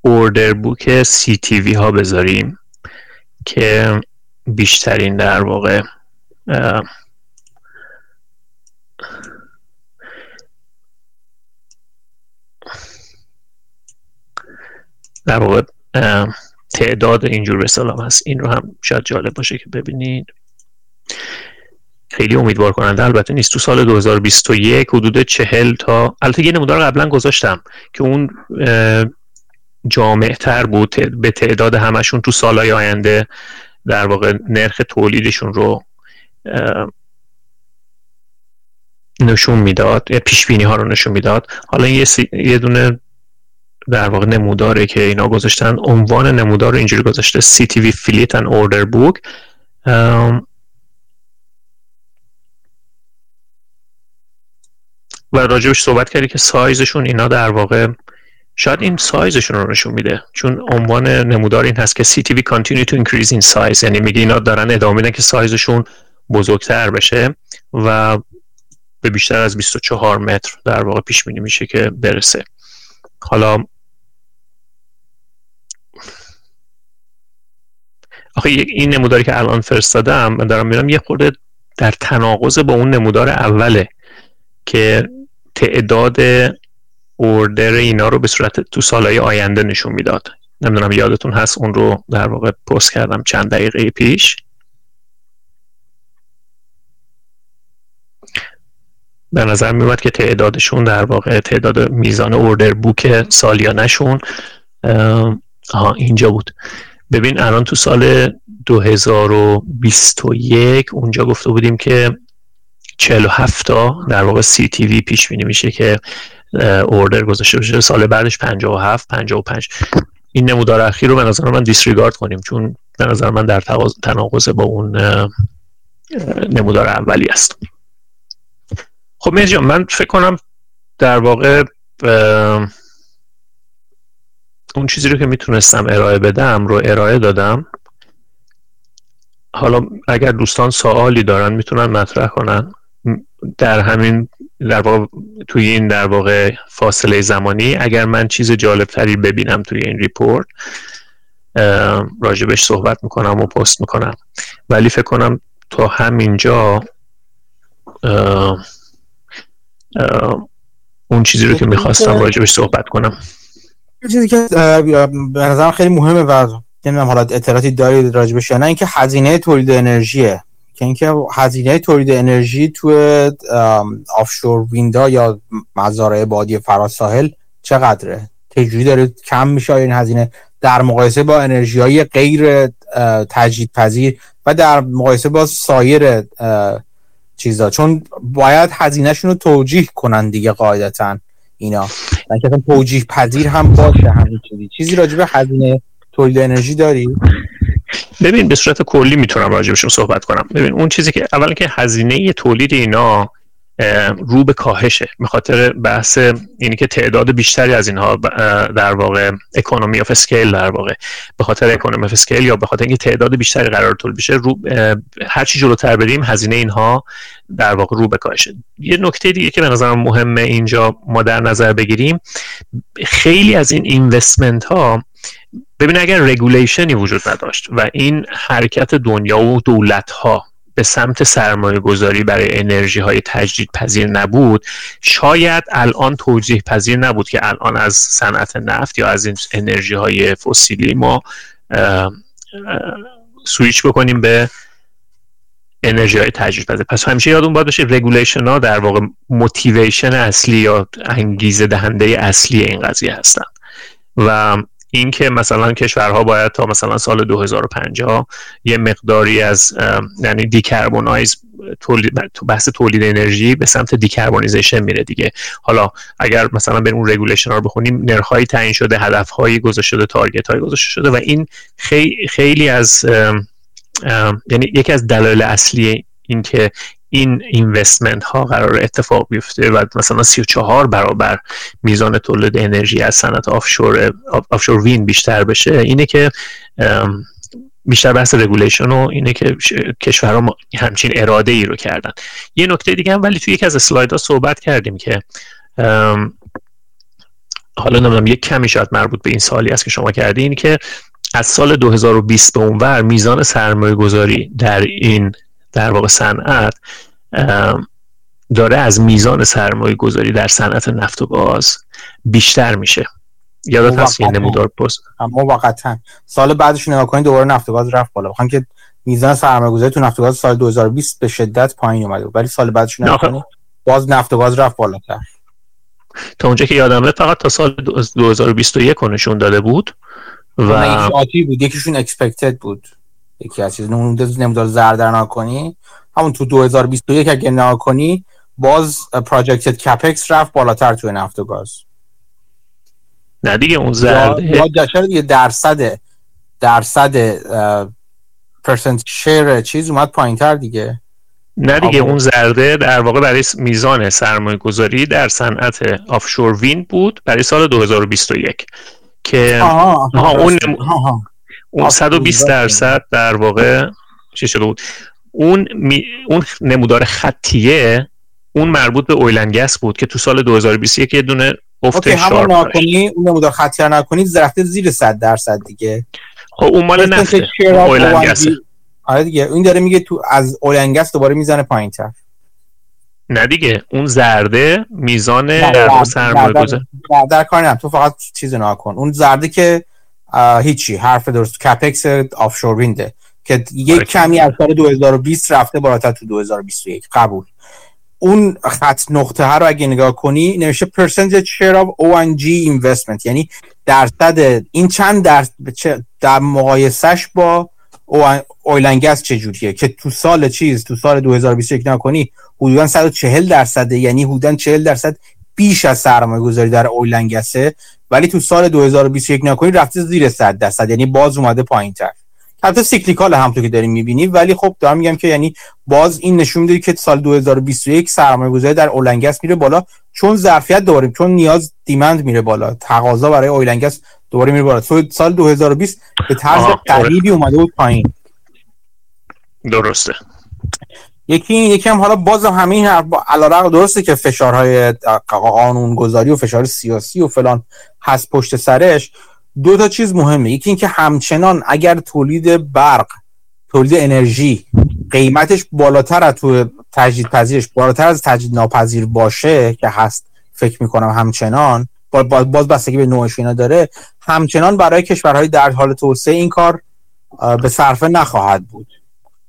اوردر بوک سی تی وی ها بذاریم که بیشترین در واقع در واقع تعداد اینجور به هست. این رو هم شاید جالب باشه که ببینید. خیلی امیدوار کننده البته نیست. تو سال 2021 حدود چهل تا البته یه نمودار قبلا گذاشتم که اون جامع تر بود به تعداد همشون تو سالهای آینده در واقع نرخ تولیدشون رو نشون می‌داد پیش بینی ها رو نشون می‌داد. حالا یه, یه دونه در واقع نموداره که اینا گذاشتن عنوان نمودار رو اینجوری گذاشته CTV Fleet and Order Book. و راجبش صحبت کردی که سایزشون اینا در واقع شاید این سایزشون رو نشون میده. چون عنوان نمودار این هست که CTV continue to increase in size. یعنی میگه اینا دارن ادامه میدن که سایزشون بزرگتر بشه و به بیشتر از 24 متر در واقع پیش بینی میشه که برسه. حالا آخه این نموداری که الان فرستادم من دارم میرم یه خورده در تناقض با اون نمودار اوله که تعداد اوردر اینا رو به صورت تو سالهای آینده نشون می‌داد. نمی‌دونم یادتون هست؟ اون رو در واقع پست کردم چند دقیقه پیش. به نظر میومد که تعدادشون در واقع تعداد میزان اوردر بوک سالیانشون ها اینجا بود. ببین الان تو سال 2021 اونجا گفته بودیم که 47 تا در واقع سی تی وی پیش بینی میشه که اوردر گذاشته بشه. سال بعدش 57 55 این نمودار اخیر رو به نظر من دیسریگارد کنیم چون به نظر من در تناقض با اون نمودار اولی است. خب مرجان من فکر کنم در واقع اون چیزی رو که می‌تونستم ارائه بدم رو ارائه دادم. حالا اگر دوستان سوالی دارن می‌تونن مطرح کنن. در همین در واقع توی این در واقع فاصله زمانی اگر من چیز جالب تری ببینم توی این ریپورت راجبش صحبت می‌کنم و پست می‌کنم. ولی فکر کنم تا همینجا اون چیزی رو که می‌خواستم راجبش صحبت کنم. چیزی که به نظرم خیلی مهمه و نمی‌دونم حالا اطلاعاتی دارید راجبش یا نه اینکه هزینه تولید انرژیه. که اینکه هزینه تولید انرژی تو آفشور ویندا یا مزارع بادی فراساحل چقدره؟ تجوری داره کم میشه این هزینه؟ در مقایسه با انرژی های غیر تجدید پذیر و در مقایسه با سایر چیزا. چون باید هزینهشون رو توجیه کنن دیگه قاعدتا. اینا. که توجیه پذیر هم باشه همین چیزی. چیزی راجع به هزینه تولید انرژی داری؟ ببین به صورت کلی می‌تونم راجبشون صحبت کنم. ببین اون چیزی که اولا که هزینه تولید اینا رو به کاهشه. به خاطر بحث اینی که تعداد بیشتری از اینها در واقع economy of scale در واقع به خاطر economy of scale یا به خاطر اینکه تعداد بیشتری قرار تولید بشه رو هر چی جلوتر بریم هزینه اینها در واقع رو به کاهشه. یه نکته دیگه که به نظرم مهمه اینجا ما در نظر بگیریم خیلی از این اینوستمنت ها ببین اگر رگولیشنی وجود نداشت و این حرکت دنیا و دولت ها به سمت سرمایه گذاری برای انرژی های تجدید پذیر نبود شاید الان توجیه پذیر نبود که الان از صنعت نفت یا از این انرژی های فسیلی ما سویچ بکنیم به انرژی های تجدید پذیر پس همیشه یادون باید باشه regulation ها در واقع motivation اصلی یا انگیزه دهنده اصلی این قضیه هستن. و اینکه مثلا کشورها باید تا مثلا سال 2050 یه مقداری از یعنی decarbonize تولید تو بحث تولید انرژی به سمت decarbonization میره دیگه. حالا اگر مثلا بریم اون regulation رو بخونیم نرخهایی تعیین شده هدفهایی گذاشته شده target هایی گذاشته شده و این خیلی خیلی از یعنی یکی از دلایل اصلی اینکه این investment ها قرار اتفاق بیفته و مثلا 34 برابر میزان تولید انرژی از صنعت offshore offshore wind بیشتر بشه. اینه که بیشتر بحث regulation و اینه که کشورها همچین اراده ای رو کردن. یه نکته دیگه هم ولی توی یکی از ها صحبت کردیم که حالا نمی‌دونم یک کمی شاید مربوط به این سالی است که شما کردین که از سال 2020 به اونور میزان سرمایه گذاری در این در واقع صنعت داره از میزان سرمایه گذاری در صنعت نفت و گاز بیشتر میشه. یادت هست این نمودار پست موقتا. سال بعدش نگاه کنید دوباره نفت و گاز رفت بالا. بخوام که میزان سرمایه گذاری تو نفت و گاز سال 2020 به شدت پایین اومده ولی سال بعدش نگاه کنید باز نفت و گاز رفت بالاتر. تا اونجا که یادمه فقط تا سال 2021 نشون داده بود و بود. یکیشون اکسپکتد بود. یکی از چیز نمودار زرد کنی. همون تو 2021 اگه نگاه کنی باز پراجکتد کپکس رفت بالاتر توی نفت و گاز. نه دیگه اون زرد یا یه درصد درصد پرسنت شیر چیز اومد پایین تر دیگه. نه دیگه اون زرده در واقع برای میزان سرمایه گذاری در صنعت آفشور وین بود برای سال 2021 که آها, آها اون اون 120 درصد در واقع چی شده بود؟ اون اون نمودار خطیه اون مربوط به اویلنگس بود که تو سال 2021 یه دونه افت شارپ نکنی اون نمودار خطیه نکنی رفته زیر 100 درصد دیگه. خب اون مال نفته اویلنگس آره دیگه این داره میگه تو از اویلنگس دوباره می‌زنه پایینتر نه دیگه اون زرده میزان در سرمایه گذار در, کار تو فقط چیز نکن اون زرده که هیچی حرف درست. کپکس آفشور وینده که یک آره. کمی از سال 2020 رفته بالاتر تو 2021 قبول. اون خط نقطه ها رو اگه نگاه کنی نوشته percentage share of O&G investment. یعنی درصد این چند در در مقایسش با اویلنگس چجوریه؟ که تو سال چیز تو سال 2021 نکنی حدودا 140 درصده. یعنی حدودا 40 درصد بیش از سرمایه گذاری در اویلنگسه ولی تو سال 2021 نکنی رفته زیر 100 درصد. یعنی باز اومده پایین تر البته سیکلیکال هم تو که داریم می‌بینی. ولی خب دارم میگم که یعنی باز این نشون میده که سال 2021 سرمایه گذاری در اولنگس میره بالا. چون ظرفیت داریم چون نیاز دیمند میره بالا. تقاضا برای اولنگس دوباره میره بالا. سال 2020 به طرز قریبی اومده بود پایین. درسته. یکی یکی هم حالا باز همین علیرغم درسته که فشارهای قانون گذاری و فشار سیاسی و فلان هست پشت سرش. دو تا چیز مهمه. یکی اینکه همچنان اگر تولید برق تولید انرژی قیمتش بالاتر از تو تجدید پذیرش بالاتر از تجدید ناپذیر باشه که هست فکر می‌کنم همچنان باز بستگی به نوعش اینا داره همچنان برای کشورهای در حال توسعه این کار به صرفه نخواهد بود.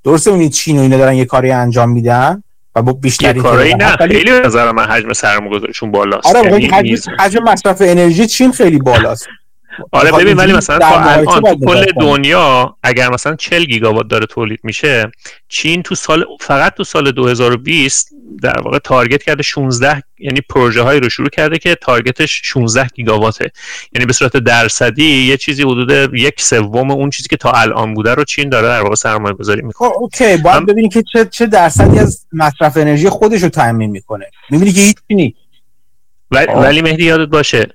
درسته اونی چین و اینا دارن یه کاری انجام میدن و با بیشتری کاری نه خیلی نظر من حجم سرمایه‌گذاریشون بالاست. آره یعنی حجم مصرف انرژی چین خیلی بالاست. آره ببین ولی مثلا تا الان تو کل دنیا اگر مثلا 40 گیگاوات داره تولید میشه چین تو سال فقط تو سال 2020 در واقع تارگت کرده 16 یعنی پروژه هایی رو شروع کرده که تارگتش 16 گیگاواته. یعنی به صورت درصدی یه چیزی حدود یک سوم اون چیزی که تا الان بوده رو چین داره در واقع سرمایه گذاری می‌کنه. خب، اوکی باید ببینید که چه چه درصدی از مصرف انرژی خودش رو تامین می‌کنه. می‌بینی که هیچ نیست. ولی مهدی یادت باشه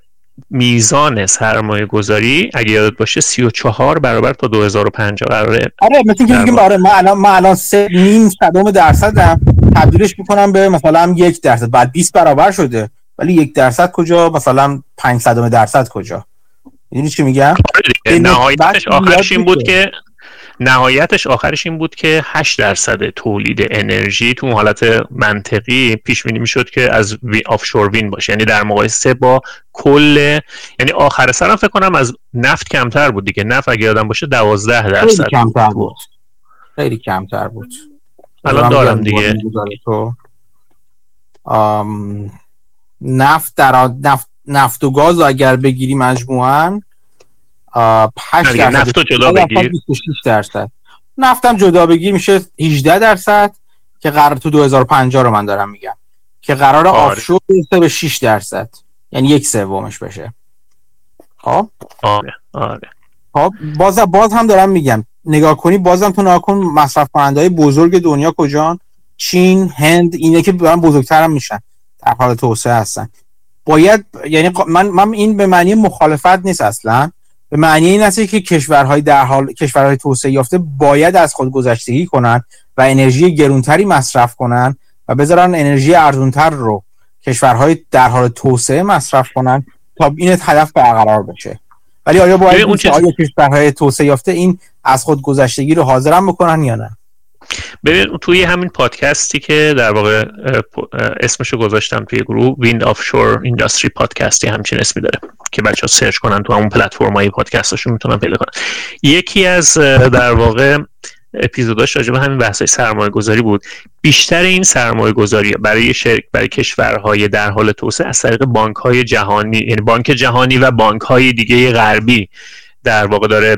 میزان سرمایه گذاری اگه یادت باشه 34 برابر تا 2050 قراره آره مثل که میگیم آره من الان من الان سه نیم صدم درصدم. تبدیلش می‌کنم به مثلا یک درصد. بعد 20 برابر شده. ولی یک درصد کجا؟ مثلا 5 صدم درصد کجا؟ می‌دونی چی میگم؟ آره نهایتش آخرش این بود که نهایتش آخرش این بود که 8 درصد تولید انرژی تو حالت منطقی پیش بینی می‌شد که از آفشور وین باشه. یعنی در مقایسه با کل یعنی آخر سرم فکر کنم از نفت کمتر بود دیگه. نفت اگه یادم باشه 12 درصد خیلی کمتر بود. خیلی کمتر بود. الان دارم دیگه. نفت در نفت نفت و گاز اگر بگیری مجموعاً 8 درصد نفت جدا بگیر. درصد. نفتم جدا بگیر میشه 18 درصد که قرار تو 2050 رو من دارم میگم که قرار آره. آفشور برسه به 6 درصد. یعنی یک سومش بشه. خب؟ آره آره. خب باز باز هم دارم میگم. نگاه کنی بازم تو نگاه کن مصرف کننده های بزرگ دنیا کجان؟ چین هند اینه که دارن بزرگتر هم میشن. در حال توسعه هستن. باید یعنی من من این به معنی مخالفت نیست اصلا. به معنی این است که کشورهای در حال کشورهای توسعه یافته باید از خود گذشتگی کنند و انرژی گرونتری مصرف کنند و بذارن انرژی ارزونتر رو کشورهای در حال توسعه مصرف کنند تا این هدف برقرار بشه. ولی آیا باید اون آیا کشورهای توسعه یافته این از خود گذشتگی رو حاضرن بکنن یا نه؟ ببین توی همین پادکستی که در واقع اسمشو گذاشتم توی گروه ویند آفشور اینداستری پادکستی همچین اسمی داره که بچه ها سرچ کنن تو همون پلتفرم های پادکستاشون می‌تونن پیدا کنن. یکی از در واقع اپیزوداش راجع به همین بحث سرمایه گذاری بود. بیشتر این سرمایه گذاری برای شرک برای کشورهای در حال توسعه از طریق بانک های جهانی یعنی بانک جهانی و بانک های دیگه غربی در واقع داره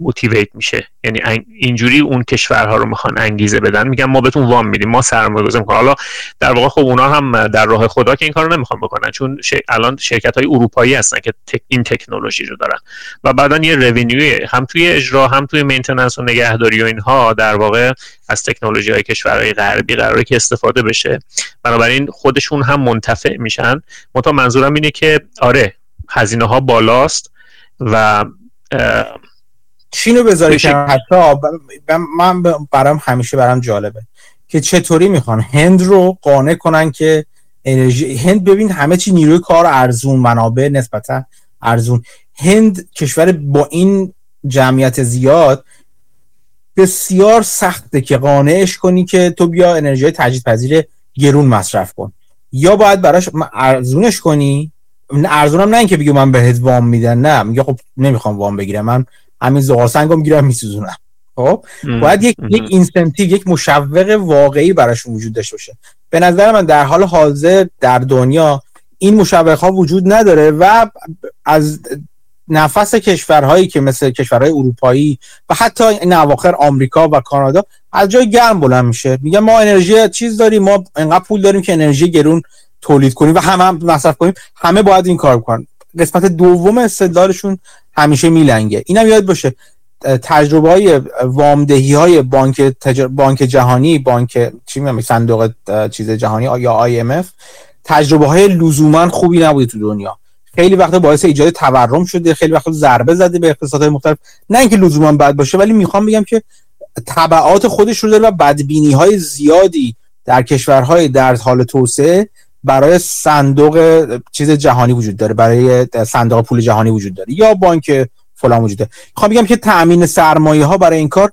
motivate میشه. یعنی اینجوری اون کشورها رو می‌خوان انگیزه بدن. میگن ما بهتون وام میدیم ما سرمایه گذاری می‌کنیم حالا در واقع خب اونا هم در راه خدا که این کارو نمی‌خوان بکنن چون الان شرکت های اروپایی هستن که این تکنولوژی رو دارن. و بعدا یه revenue ی هم توی اجرا هم توی maintenance و نگهداری و اینها در واقع از تکنولوژی های کشورهای غربی قراره که استفاده بشه. بنابراین خودشون هم منتفع میشن. متا منظورم اینه که آره هزینه ها بالاست و چینو بذاری که حتی من برام همیشه برام جالبه که چطوری می‌خوان هند رو قانع کنن که انرژی هند ببین همه چی نیروی کار ارزون منابع نسبتا ارزون. هند کشور با این جمعیت زیاد بسیار سخته که قانعش کنی که تو بیا انرژی تجدید پذیر گرون مصرف کن. یا باید براش ارزونش کنی؟ ارزونم نه اینکه بگه من بهت وام میدن نه. میگه خب نمی‌خوام وام بگیرم. من همین زغال سنگو می‌گیرم میسوزونم. خب؟ باید یک یک اینسنتیو یک مشوق واقعی براش وجود داشته باشه. به نظر من در حال حاضر در دنیا این مشوق ها وجود نداره و از نفس کشورهایی که مثل کشورهای اروپایی و حتی این اواخر آمریکا و کانادا از جای گرم بلند میشه. میگه ما انرژی چیز داریم ما انقدر پول داریم که انرژی گرون تولید کنیم و همه هم مصرف کنیم. همه باید این کار کنن. قسمت دوم استدلالشون همیشه میلنگه. اینم یاد باشه تجربه های وامدهی های بانک تجر... بانک جهانی بانک چی میگم صندوق چیز جهانی یا IMF تجربه های لزوما خوبی نبوده تو دنیا. خیلی وقتا باعث ایجاد تورم شده خیلی وقتا ضربه زده به اقتصادهای مختلف. نه اینکه لزوما بد باشه ولی می‌خوام بگم که تبعات خودش رو داره و بدبینی های زیادی در کشورهای در حال توسعه برای صندوق چیز جهانی وجود داره برای صندوق پول جهانی وجود داره یا بانک فلان وجود داره. می‌خوام بگم که تامین سرمایه ها برای این کار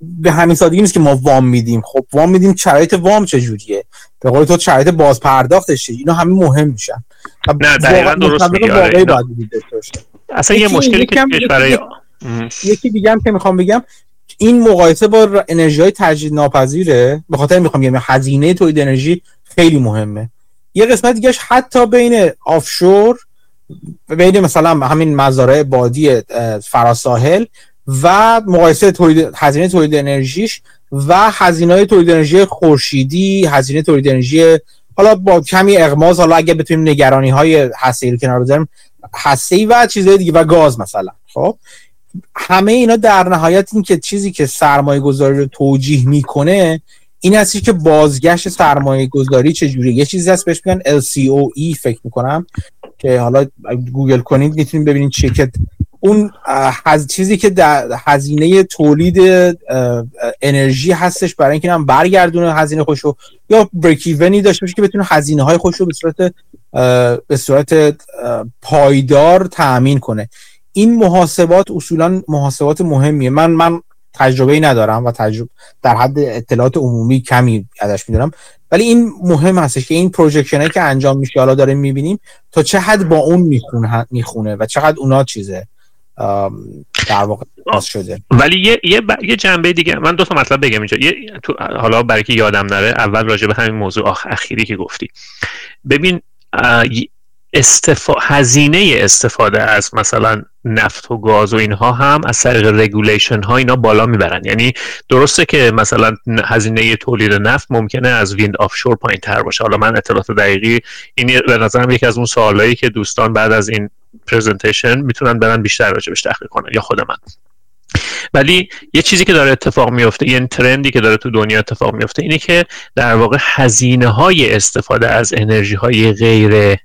به همین سادگی نیست که ما وام میدیم. خب وام میدیم شرایط وام چجوریه؟ به قول تو شرایط باز پرداختش اینا همه مهم میشن. نه دقیقاً درست میگی آره اصلا یه مشکلی که برای یکی دیگه هم که می‌خوام بگم این مقایسه با انرژی های تجدید ناپذیره به خاطر می‌خوام بگم هزینه تولید انرژی خیلی مهمه. یه قسمت دیگهش حتی بین آفشور بین مثلا همین مزارع بادی فراساحل و مقایسه تولید هزینه تولید انرژیش و هزینه های تولید انرژی خورشیدی هزینه تولید انرژی حالا با کمی اغماز حالا اگه بتونیم نگرانی های هسته رو کنار بذاریم هسته و چیزهای دیگه و گاز مثلا خب؟ همه اینا در نهایت این که چیزی که سرمایه گذاری رو توجیه می‌کنه این هستی که بازگشت سرمایه گذاری چجوری یه چیزی هست بهش میگن LCOE فکر می‌کنم که حالا گوگل کنید می‌تونید ببینید که اون هز... چیزی که در هزینه تولید انرژی هستش برای اینکه هم برگردونه هزینه خوشو یا بریکیونی داشته باشه که بتونه هزینه های خوشو به صورت به صورت پایدار تأمین کنه. این محاسبات اصولا محاسبات مهمیه. من من تجربه ای ندارم و تجربه در حد اطلاعات عمومی کمی ازش می‌دونم. ولی این مهم هستش که این پروژکشن که انجام میشه حالا داریم می‌بینیم تا چه حد با اون می‌خونه می‌خونه و چقدر اونا چیزه در واقع شده. ولی یه یه, یه جنبه دیگه من دو تا مطلب بگم اینجا. یه تو حالا برای که یادم نره اول راجع به همین موضوع آخ... اخیری که گفتی. ببین استفا... هزینه استفاده از مثلا نفت و گاز و اینها هم از طریق regulation ها اینا بالا می‌برن. یعنی درسته که مثلا هزینه تولید نفت ممکنه از wind offshore پایین تر باشه. حالا من اطلاعات دقیقی این به نظرم یکی از اون سوالایی که دوستان بعد از این presentation می‌تونن برن بیشتر راجبش تحقیق کنن یا خود من. ولی یه چیزی که داره اتفاق میفته یه trend ی که داره تو دنیا اتفاق میفته اینه که در واقع هزینه های استفاده از انرژی های غیر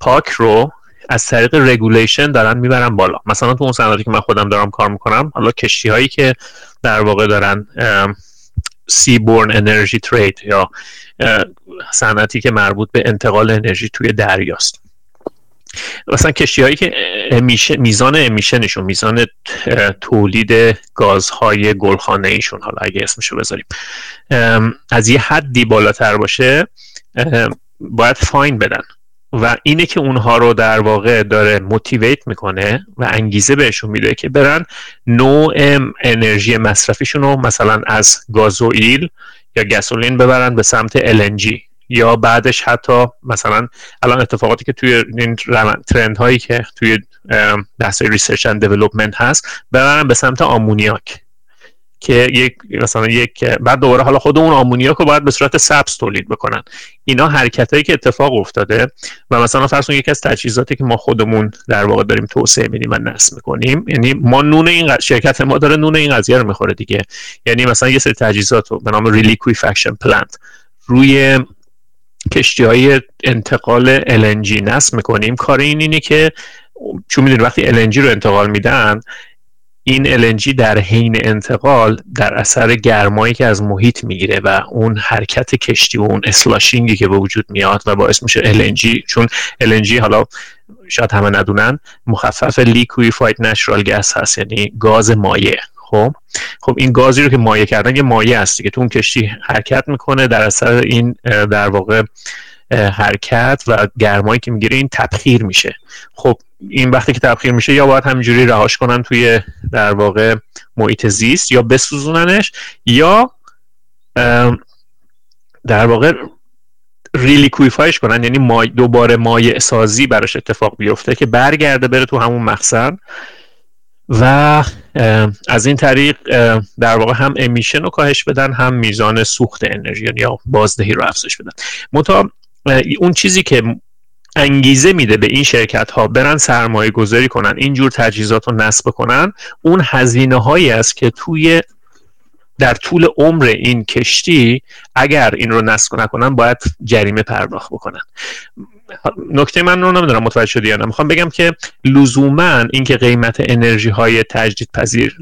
پاک رو از طریق regulation دارن می‌برن بالا. مثلا تو اون صنعتی که من خودم دارم کار می‌کنم حالا کشتی هایی که در واقع دارن سی بورن انرژی ترید یا صنعتی که مربوط به انتقال انرژی توی دریاست. مثلا کشتی هایی که میزان امیشنشون میزان تولید گازهای گلخانه ایشون حالا اگه اسمشو بذاریم از یه حدی بالاتر باشه باید فاین بدن. و اینه که اونها رو در واقع داره موتیویت می‌کنه و انگیزه بهشون میده که برن نوع انرژی مصرفیشون رو مثلا از گازوئیل یا gasoline ببرن به سمت LNG یا بعدش حتی مثلا الان اتفاقاتی که توی این trend هایی که توی بحث research and development هست ببرن به سمت آمونیاک. که یک مثلا یک بعد دوباره حالا خود اون آمونیاک رو باید به صورت سبز تولید بکنن. اینا حرکت هایی که اتفاق افتاده و مثلا فرض یکی از تجهیزاتی که ما خودمون در واقع داریم توسعه میدیم و نصب می‌کنیم یعنی ما نون این شرکت ما داره نون این قضیه رو می‌خوره دیگه. یعنی مثلا یه سری تجهیزات رو به نام reliquefaction plant روی کشتی های انتقال LNG نصب می‌کنیم. کار این اینه که چون می‌دونید وقتی LNG رو انتقال میدن این LNG در حین انتقال در اثر گرمایی که از محیط می‌گیره و اون حرکت کشتی و اون sloshing ی که به وجود میاد و باعث میشه LNG چون LNG حالا شاید همه ندونن مخفف liquefied natural gas هست یعنی گاز مایع خب؟ خب این گازی رو که مایع کردن یه مایع هستی که تو اون کشتی حرکت می‌کنه در اثر این در واقع حرکت و گرمایی که می‌گیره این تبخیر میشه. خب این وقتی که تبخیر میشه یا باید همینجوری رهاش کنن توی در واقع محیط زیست یا بسوزوننش یا در واقع ریلیکویفایش کنن. یعنی مای دوباره مایع سازی براش اتفاق بیفته که برگرده بره تو همون مخزن. و از این طریق در واقع هم امیشن رو کاهش بدن هم میزان سوخت انرژی یا بازدهی رو افزایش بدن. متا اون چیزی که انگیزه میده به این شرکت ها برن سرمایه گذاری کنن اینجور تجهیزات رو نصب کنن اون هزینه هایی است که توی در طول عمر این کشتی اگر این رو نصب نکنن باید جریمه پرداخت بکنن. نکته من رو نمی‌دونم متوجه شدی یا نه. می‌خوام بگم که لزوما اینکه قیمت انرژی های تجدید پذیر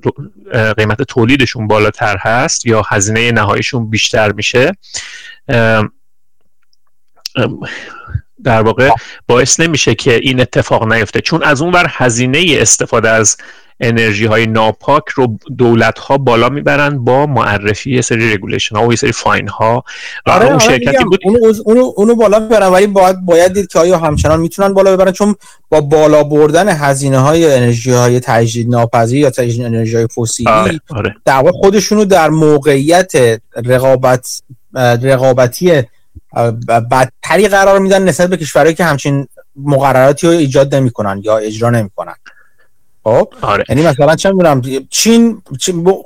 قیمت تولیدشون بالاتر هست یا هزینه نهاییشون بیشتر میشه در واقع باعث نمیشه که این اتفاق نیفته چون از اون ور هزینه استفاده از انرژی های ناپاک رو دولت ها بالا می‌برن با معرفی یه سری regulation ها و یه سری fine ها و آره اون آره شرکتی بود اونو, اونو, اونو بالا می‌برن ولی باید باید دید که آیا همچنان می‌تونن بالا ببرن چون با بالا بردن هزینه های انرژی های تجدید ناپذیر یا تجدید انرژی های فسیلی آره آره. در خودشونو در موقعیت رقابت رقابتی بدتری قرار میدن نسبت به کشورهایی که همچین مقرراتی رو ایجاد نمی‌کنن یا اجرا نمی‌کنن. خب؟ آره. یعنی مثلا چه می‌دونم چین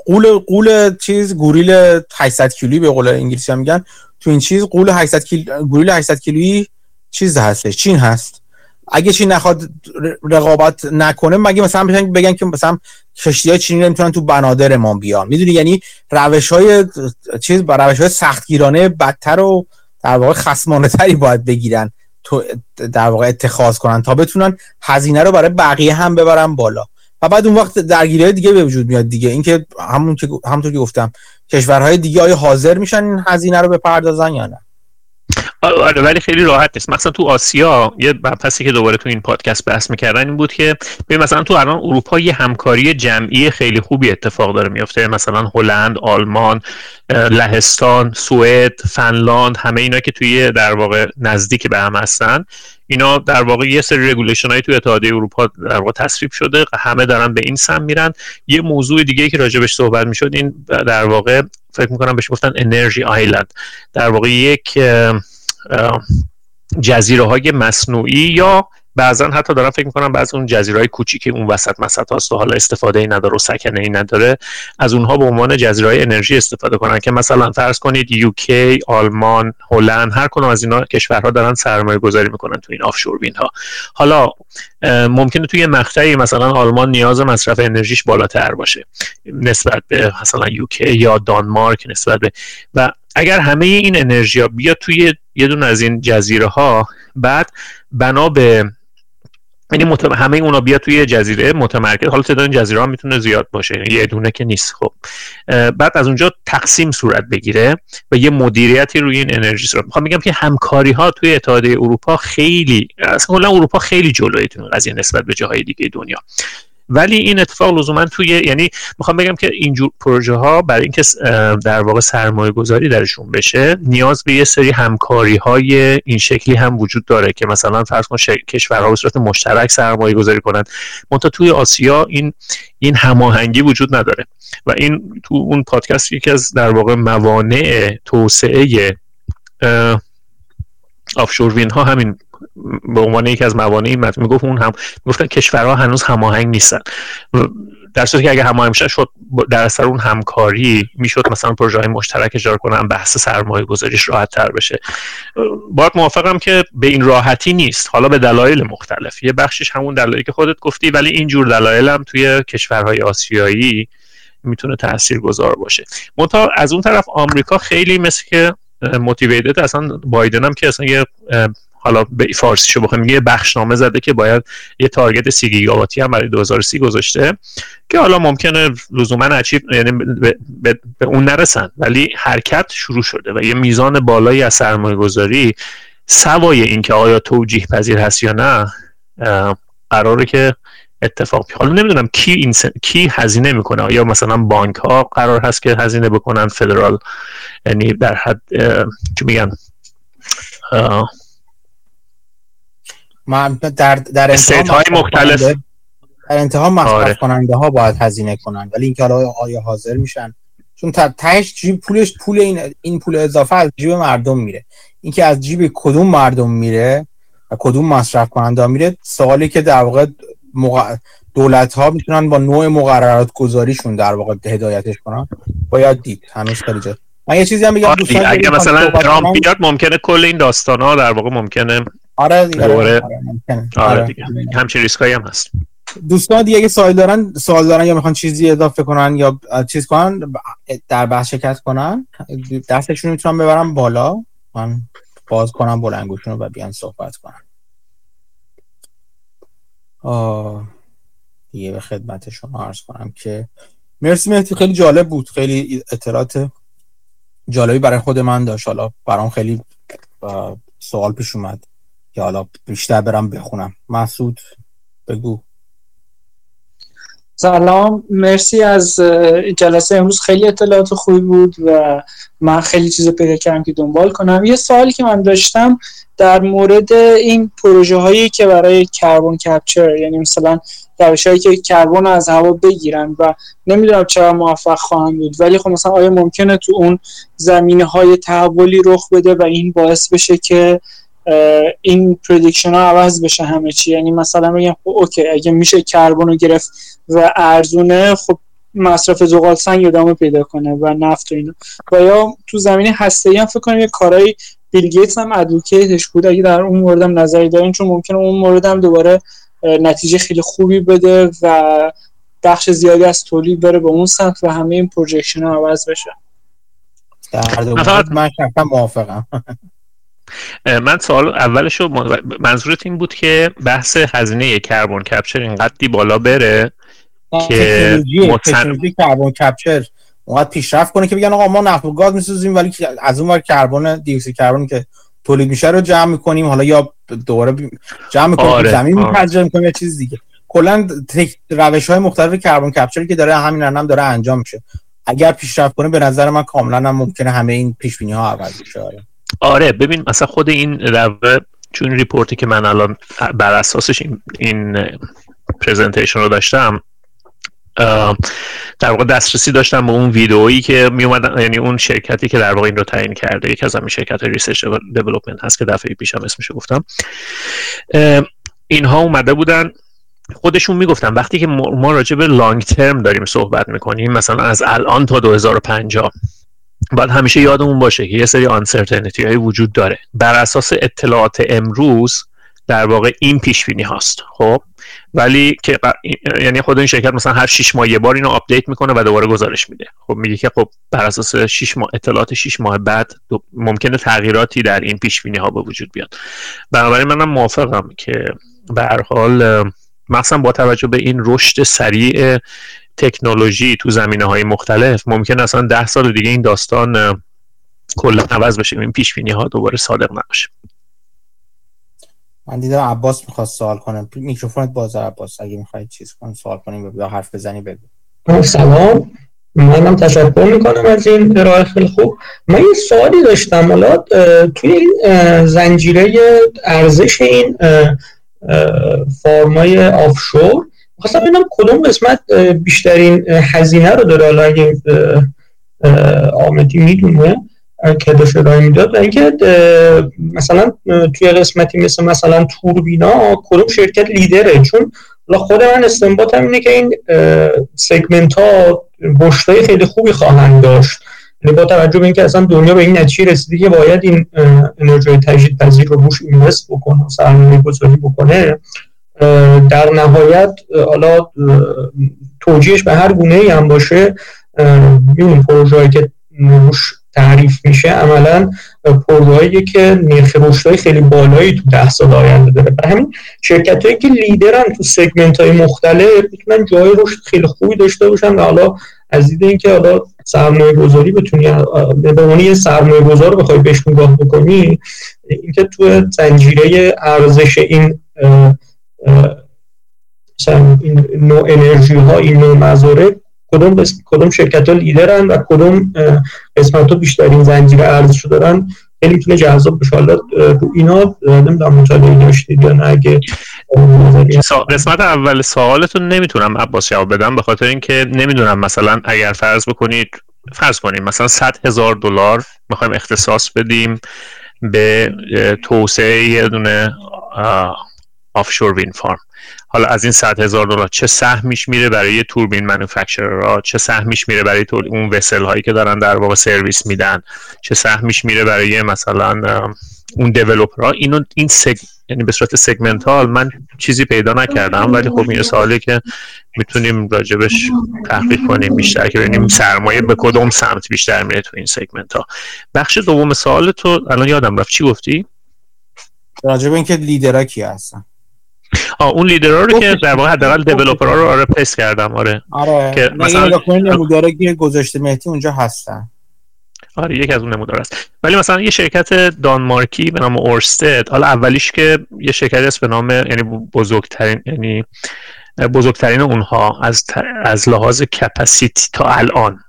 قول قول چیز گوریل 800 کیلویی به قول انگلیسی هم میگن. تو این چیز قول 800 کیلو گوریل 800 کیلویی چیز هستش چین هست. اگه چین نخواد رقابت نکنه مگه مثلا بگن که مثلا کشتی های چینی نمی‌تونن تو بنادر ما بیان؟ می‌دونی؟ یعنی روش های چیز با روش های سختگیرانه بدتر و در واقع خصمانه تری باید بگیرن تو در واقع اتخاذ کنن تا بتونن هزینه رو برای بقیه هم ببرن بالا. و بعد اون وقت درگیری دیگه به وجود میاد دیگه. اینکه همون که همونطور که گفتم کشورهای دیگه آیا حاضر میشن این هزینه رو بپردازن یا نه؟ آره ولی خیلی راحت نیست. مثلا تو آسیا یه پسی که دوباره تو این پادکست بحث می‌کردن این بود که ببین مثلا تو الان اروپا یه همکاری جمعی خیلی خوبی اتفاق داره میفته مثلا هلند آلمان لهستان سوئد فنلاند همه اینا که توی در واقع نزدیک به هم هستن. اینا در واقع یه سری regulation های توی اتحادیه اروپا در واقع تصویب شده. همه دارن به این سمت میرن. یه موضوع دیگه که راجبش صحبت می‌شد این در واقع فکر می‌کنم بهش گفتن انرژی island در واقع یک جزیره های مصنوعی یا بعضا حتی دارم فکر می‌کنم بعض اون جزیره های کوچیکی اون وسط مسط هاست و حالا استفاده ای نداره و سکنه ای نداره از اونها به عنوان جزیره های انرژی استفاده کنن که مثلا فرض کنید UK آلمان هلند هر کدوم از اینا کشورها دارن سرمایه گذاری می‌کنن تو این offshore wind ها. حالا ممکنه توی مقطعی مثلا آلمان نیاز مصرف انرژیش بالاتر باشه نسبت به مثلا یوکی یا دانمارک نسبت به و اگر همه این انرژی ها بیاد توی یه دون از این جزیره ها بعد بنا به یعنی متم... همه اونا بیاد توی جزیره متمرکز. حالا تعداد جزیره ها می‌تونه زیاد باشه. یعنی یه دونه که نیست. خب. بعد از اونجا تقسیم صورت بگیره و یه مدیریتی روی این انرژی صورت. می‌خوام بگم که همکاری ها توی اتحادیه اروپا خیلی اصلا اروپا خیلی جلوی تو قضیه نسبت به جاهای دیگه دنیا. ولی این اتفاق لزوما توی یعنی می‌خوام بگم که اینجور پروژه ها برای اینکه در واقع سرمایه گذاری درشون بشه نیاز به یه سری همکاری های این شکلی هم وجود داره که مثلا فرض کن کشورها به صورت مشترک سرمایه گذاری کنند منتها توی آسیا این این هماهنگی وجود نداره. و این تو اون پادکست یکی از در واقع موانع توسعه آفشور وین ها همین به عنوان یکی از موانع این متن می‌گفت اون هم می‌گفتن کشورها هنوز هماهنگ نیستن. در صورتی که اگه هماهنگ شد در اثر اون همکاری می‌شد مثلا پروژه های مشترک اجرا کنن بحث سرمایه گذاریش راحت تر بشه. باید موافقم که به این راحتی نیست. حالا به دلایل مختلف. یه بخشش همون دلایلی که خودت گفتی ولی این جور دلایل هم توی کشورهای آسیایی می‌تونه تأثیر گذار باشه. منتها از اون طرف آمریکا خیلی مثل که موتیویتد اصلا بایدن هم که اصلا یه حالا به فارسی شو بخوایم یه بخشنامه زده که باید یه تارگت سی گیگاواتی هم برای 2030 گذاشته که حالا ممکنه لزوما اچیو یعنی به, به, اون نرسن ولی حرکت شروع شده و یه میزان بالایی از سرمایه گذاری سوای اینکه آیا توجیه پذیر هست یا نه قراره که اتفاق حالا نمی‌دونم کی این کی هزینه می‌کنه. آیا مثلا بانک ها قرار هست که هزینه بکنن؟ فدرال یعنی در حد چی میگن؟ در در انتها مختلف. در انتها مصرف آره. کننده ها باید هزینه کنن ولی اینکه حالا آیا حاضر میشن؟ چون تهش جیب پولش پول این این پول اضافه از جیب مردم میره. اینکه از جیب کدوم مردم میره و کدوم مصرف کننده میره سوالی که در واقع مق... دولت ها می‌تونن با نوع مقررات گذاریشون در واقع هدایتش کنن؟ باید دید. هنوز خیلی من یه چیزی هم بگم آره اگه مثلا ترامپ بیاد ممکنه کل این داستان ها در واقع ممکنه آره دیگه. آره, آره, آره. دیگه. همچین ریسکایی هم هست. دوستان دیگه اگه سوال دارن سوال دارن یا می‌خوان چیزی اضافه کنن یا چیز کنن در بحث شرکت کنن دستشون می‌تونن ببرم بالا. من باز کنم بلنگوشون و بیان صحبت کنن. آه. دیگه به خدمت شما عرض کنم که مرسی مهدی خیلی جالب بود. خیلی اطلاعات جالبی برای خود من داشت. حالا برام خیلی سوال پیش اومد. که حالا بیشتر برم بخونم. مسعود بگو. سلام. مرسی از جلسه امروز خیلی اطلاعات خوبی بود و من خیلی چیز پیدا کردم که دنبال کنم. یه سوالی که من داشتم در مورد این پروژه هایی که برای کربن کپچر یعنی مثلا روش هایی که کربن از هوا بگیرن و نمی‌دونم چرا موفق خواهند بود ولی خب مثلا آیا ممکنه تو اون زمینه های تحولی رخ بده و این باعث بشه که این prediction ها عوض بشه همه چی. یعنی مثلا بگم خب okay اگه میشه کربن رو گرفت و ارزونه خب مصرف زغال سنگ ادامه پیدا کنه و نفت و اینا. و یا تو زمینه هسته‌ای هم فکر کنم یه کارهای بیل گیتس هم advocate ش بود. اگه در اون موردم نظری دارین چون ممکنه اون موردم دوباره نتیجه خیلی خوبی بده و بخش زیادی از تولید بره به اون سمت و همه این projection ها عوض بشه. در من موافقم. من سوال اولش منظورت این بود که بحث هزینه carbon capture اینقدری بالا بره که تکنولوژی carbon capture اونقدر پیشرفت کنه که بگن آقا ما نفت و گاز می‌سازیم ولی از اون ور کربن دی اکسید کربن که تولید میشه رو جمع می‌کنیم. حالا یا دوباره جمع می‌کنیم آره. زمین میپذیریم می‌کنیم یا چیز دیگه. کلا روش های مختلف carbon capture ی که داره همین هم داره انجام میشه. اگر پیشرفت کنه به نظر من کاملا هم ممکنه همه این پیش بینی ها عوض بشه. آره. ببین مثلا خود این روه چون report ی که من الان بر اساسش این, این presentation رو داشتم در واقع دسترسی داشتم به اون ویدئویی که می اومدن یعنی اون شرکتی که در واقع این رو تعیین کرده یکی از همین شرکت research development هست که دفعه پیشم اسمش گفتم اینها اومده بودن خودشون می‌گفتن وقتی که ما راجع به long term داریم صحبت می‌کنیم مثلا از الان تا 2050 باید همیشه یادمون باشه که یه سری uncertainty های وجود داره. بر اساس اطلاعات امروز در واقع این پیش بینی هاست خب؟ ولی که یعنی خود این شرکت مثلا هر 6 ماه یه بار اینو update می‌کنه و دوباره گزارش میده. خب میگه که خب بر اساس 6 ماه اطلاعات 6 ماه بعد ممکنه تغییراتی در این پیش بینی ها به وجود بیاد. بنابراین منم موافقم که به هر حال مثلا با توجه به این رشد سریع تکنولوژی تو زمینه های مختلف ممکن اصلا ده سال دیگه این داستان کلا عوض بشه این پیش بینی ها دوباره صادق نباشه. من دیدم عباس می‌خواست سوال کنم میکروفونت باز عباس. اگه می‌خواید چیز کنم سوال کنیم یا حرف بزنی بگو. سلام. منم تشکر می‌کنم از این ارائه خیلی خوب. من یه سوالی داشتم. حالا توی این زنجیره ارزش این فارمای آفشور خواستم ببینم کدوم قسمت بیشترین هزینه رو داره. حالا اگه آمدی می‌دونه که داشت می‌داد. و اینکه مثلا توی قسمتی مثل مثلا توربینا کدوم شرکت لیدره؟ چون خود من استنباطم اینه که این سگمنت ها بشتای خیلی خوبی خواهند داشت. یعنی با توجه به اینکه اصلا دنیا به این نتیجه رسیده که باید این انرژی تجدید پذیر رو روش اینوست بکنه سرمایه گذاری بکنه در نهایت حالا توجیهش به هر گونه ای هم باشه این پروژه‌ای که روش تعریف میشه عملا پروژه‌ای که نرخ رشدهای خیلی بالایی تو ده سال آینده داره. برای همین شرکت هایی که لیدرن تو سگمنت های مختلف می‌تونن جای رشد خیلی خوبی داشته باشن و حالا از دید اینکه حالا سرمایه گذاری بتونی به عنوان یه سرمایه گذار بخوای بهش نگاه بکنی اینکه تو زنجیره ارزش این مثلا این نوع انرژی ها این نوع مزارع کدوم کدوم شرکت ها لیدرن و کدوم قسمت ها بیشترین زنجیره ارزش دارن؟ خیلی می‌تونه جذاب بشه حالا رو اینا نمی‌دونم مطالعه داشتید یا نه؟ اگه قسمت اول سوالتون نمی‌تونم عباس جواب بدم به خاطر اینکه نمی‌دونم مثلا اگر فرض بکنید فرض کنیم مثلا 100 هزار دلار می‌خوایم اختصاص بدیم به توسعه یه دونه آفشور وین فارم. حالا از این 100 هزار دلار چه سهمیش میره برای توربین منوفکچررها؟ چه سهمیش میره برای اون وسل هایی که دارن در واقع سرویس میدن؟ چه سهمیش میره برای مثلا اون دیولپرها اینو این سگ... یعنی به صورت سگمنتال من چیزی پیدا نکردم ولی خب این سوالی که می‌تونیم راجبش تحقیق کنیم بیشتر که ببینیم سرمایه به کدوم سمت بیشتر میره تو این سگمنت ها بخش دوم سوال تو الان یادم رفت چی گفتی؟ راجب اینکه لیدرها کی هستن. آه اون لیدرها رو که در واقع حداقل دیولپرها رو آره پس کردم آره. آره که مثلا نموداره که گذاشته مهدی اونجا هستن؟ آره یکی از اون نمودار است. ولی مثلا یه شرکت دانمارکی به نام اورستد حالا اولیش که یه شرکتی است به نام یعنی بزرگترین یعنی بزرگترین اونها از از لحاظ capacity تا الان.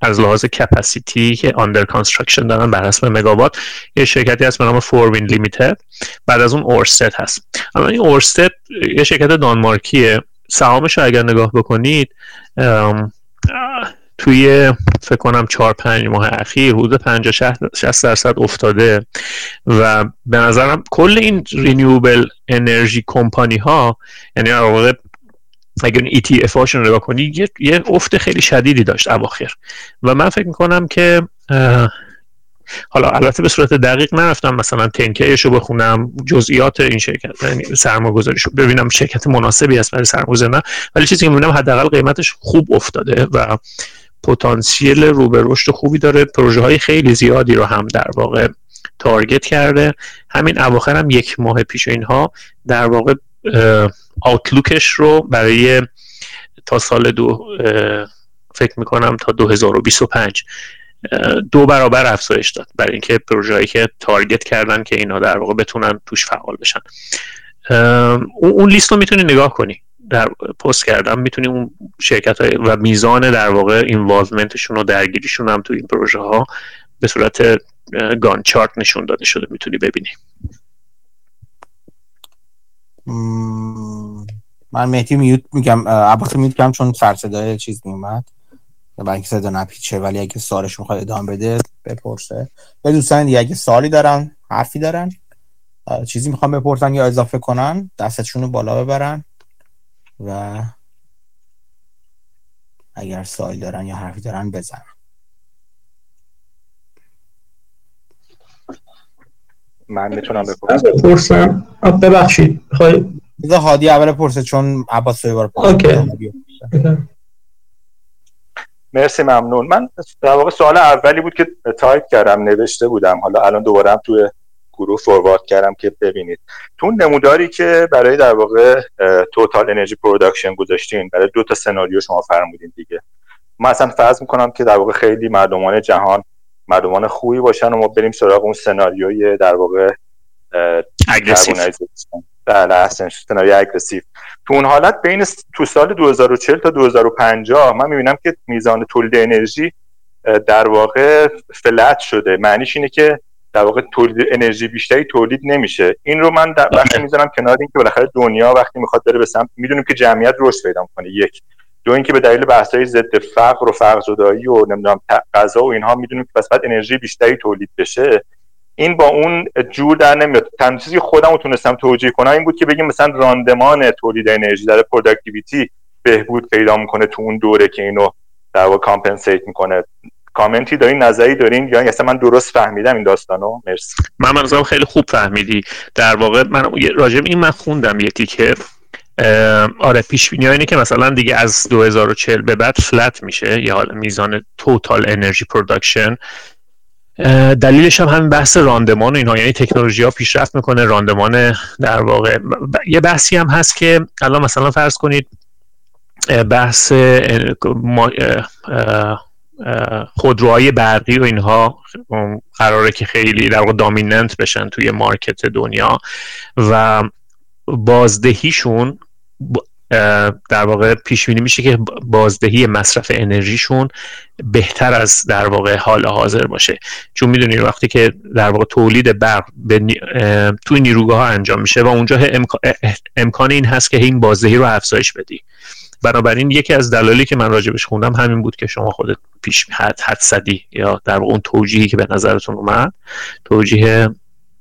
از لحاظ capacity که under construction دارن بر حسب مگاوات یه شرکتی هست به نام فوروین Limited بعد از اون اورستد هست. اما این اورستد یه شرکت دانمارکیه. سهامش رو اگر نگاه بکنید توی فکر کنم 4 5 ماه اخیر حدود 50 60 درصد افتاده و به نظرم کل این رینیوبل انرژی کمپانی ها یعنی واقع اگر این ETF هاشون رو کنی یه،, یه افت خیلی شدیدی داشت اواخر. و من فکر می‌کنم که حالا البته به صورت دقیق نرفتم مثلا تنکیش رو بخونم جزئیات این شرکت یعنی سرمایه‌گذاریش رو ببینم شرکت مناسبی است برای سرمایه‌گذاری نه. ولی چیزی که می‌بینم حداقل قیمتش خوب افتاده و پتانسیل رو به رشد خوبی داره. پروژه های خیلی زیادی رو هم در واقع تارگت کرده. همین اواخر هم یک ماه پیش اینها در واقع آوتلوکش رو برای تا سال دو فکر می‌کنم تا 2025 دو برابر افزایش داد برای اینکه پروژه‌ای که تارگت کردن که اینا در واقع بتونن توش فعال بشن. اون لیست رو می‌تونی نگاه کنی. در پست کردم می‌تونی اون شرکت های و میزان در واقع اینوالومنتشون و درگیریشون هم تو این پروژه ها به صورت گان چارت نشون داده شده می‌تونی ببینی. من مهدی میوت میگم عباس میوت میگم چون سرصدای چیز میومد برای اینکه صدا نپیچه ولی اگه سوالش می‌خواد ادامه بده بپرسه. یا دوستان دیگه اگه سوالی دارن حرفی دارن چیزی می‌خوام بپرسن یا اضافه کنن دستشون رو بالا ببرن و اگر سوالی دارن یا حرفی دارن بزنن. من می‌تونم بپرسم. ببخشید. خواهی هادی اول پرسه چون عباس سوی بار مرسی ممنون. من در واقع سوال اولی بود که تایپ کردم نوشته بودم. حالا الان دوباره هم توی گروه forward کردم که ببینید. تو نموداری که برای در واقع total energy production گذاشتین برای دو تا سناریو شما فرمودین دیگه. من اصلا فرض می‌کنم که در واقع خیلی مردمان جهان مردمان خوبی باشن و ما بریم سراغ اون سناریوی در واقع بله احسن سناریو aggressive تو اون حالت بین تو سال 2040 تا 2050 من می‌بینم که میزان تولید انرژی در واقع flat شده. معنیش اینه که در واقع تولید انرژی بیشتری تولید نمیشه. این رو من در وقتی می‌ذارم کنار اینکه بالاخره دنیا وقتی می‌خواد بره به سمت می‌دونیم که جمعیت رشد پیدا می‌کنه. یک. دو اینکه به دلیل بحث‌های ضد فقر و فقر زدایی و نمی‌دونم غذا و اینها می‌دونیم که پس انرژی بیشتری تولید بشه. این با اون جور در نمیاد. تنها چیزی خودم رو تونستم توجیه کنم این بود که بگیم مثلا راندمان تولید انرژی در productivity بهبود پیدا می‌کنه تو اون دوره که اینو در واقع compensate می‌کنه. کامنتی دارین؟ نظری دارین؟ یا اصلا من درست فهمیدم این داستانو؟ مرسی. من منظورم خیلی خوب فهمیدی. در واقع من راجع این من خوندم یکی که آره پیش بینی اینه که مثلا دیگه از 2040 به بعد flat میشه یا میزان total energy production دلیلش هم همین بحث راندمان و اینها یعنی تکنولوژی ها پیشرفت می‌کنه راندمان در واقع یه بحثی هم هست که الان مثلا فرض کنید بحث خودروهای برقی و اینها قراره که خیلی در واقع دامیننت بشن توی مارکت دنیا و بازدهیشون در واقع پیش بینی میشه که بازدهی مصرف انرژیشون بهتر از در واقع حال حاضر باشه. چون می‌دونید وقتی که در واقع تولید برق به توی نیروگاه ها انجام میشه و اونجا امکان این هست که این بازدهی رو افزایش بدی. بنابراین یکی از دلایلی که من راجبش خوندم همین بود که شما خودت پیش حد, حد صدی یا در اون توجیهی که به نظرتون اومد. توجیه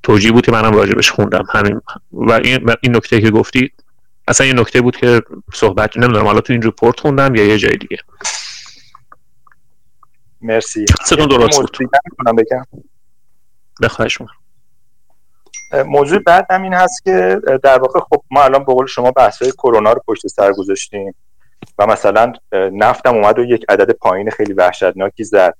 توجیه بود که منم راجبش خوندم. همین و این, این نکته که گفتی اصلا یه نکته بود که صحبت نمی‌دونم حالا تو این رپورت خوندم یا یه جای دیگه. مرسی. ستون درست بود. بخواهش موضوع بعد هم این هست که در واقع خب ما الان به قول شما های کرونا رو پشت سر گذاشتیم و مثلا نفتم اومد و یک عدد پایین خیلی وحشتناکی زد.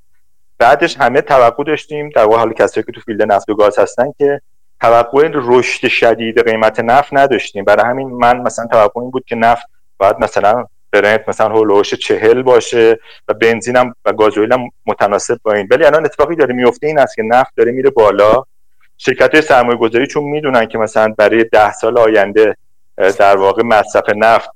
بعدش همه توقع داشتیم در واقع حالا کسایی که تو فیلد نفت و گاز هستن که توقع رشد شدید قیمت نفت نداشتیم. برای همین من مثلا توقع این بود که نفت باید مثلا برنت مثلا هولوش چهل باشه و بنزینم و گازوئیل هم متناسب با این. ولی الان اتفاقی داره میفته این است که نفت داره میره بالا. شرکت های سرمایه گذاری چون می‌دونن که مثلا برای ده سال آینده در واقع مصرف نفت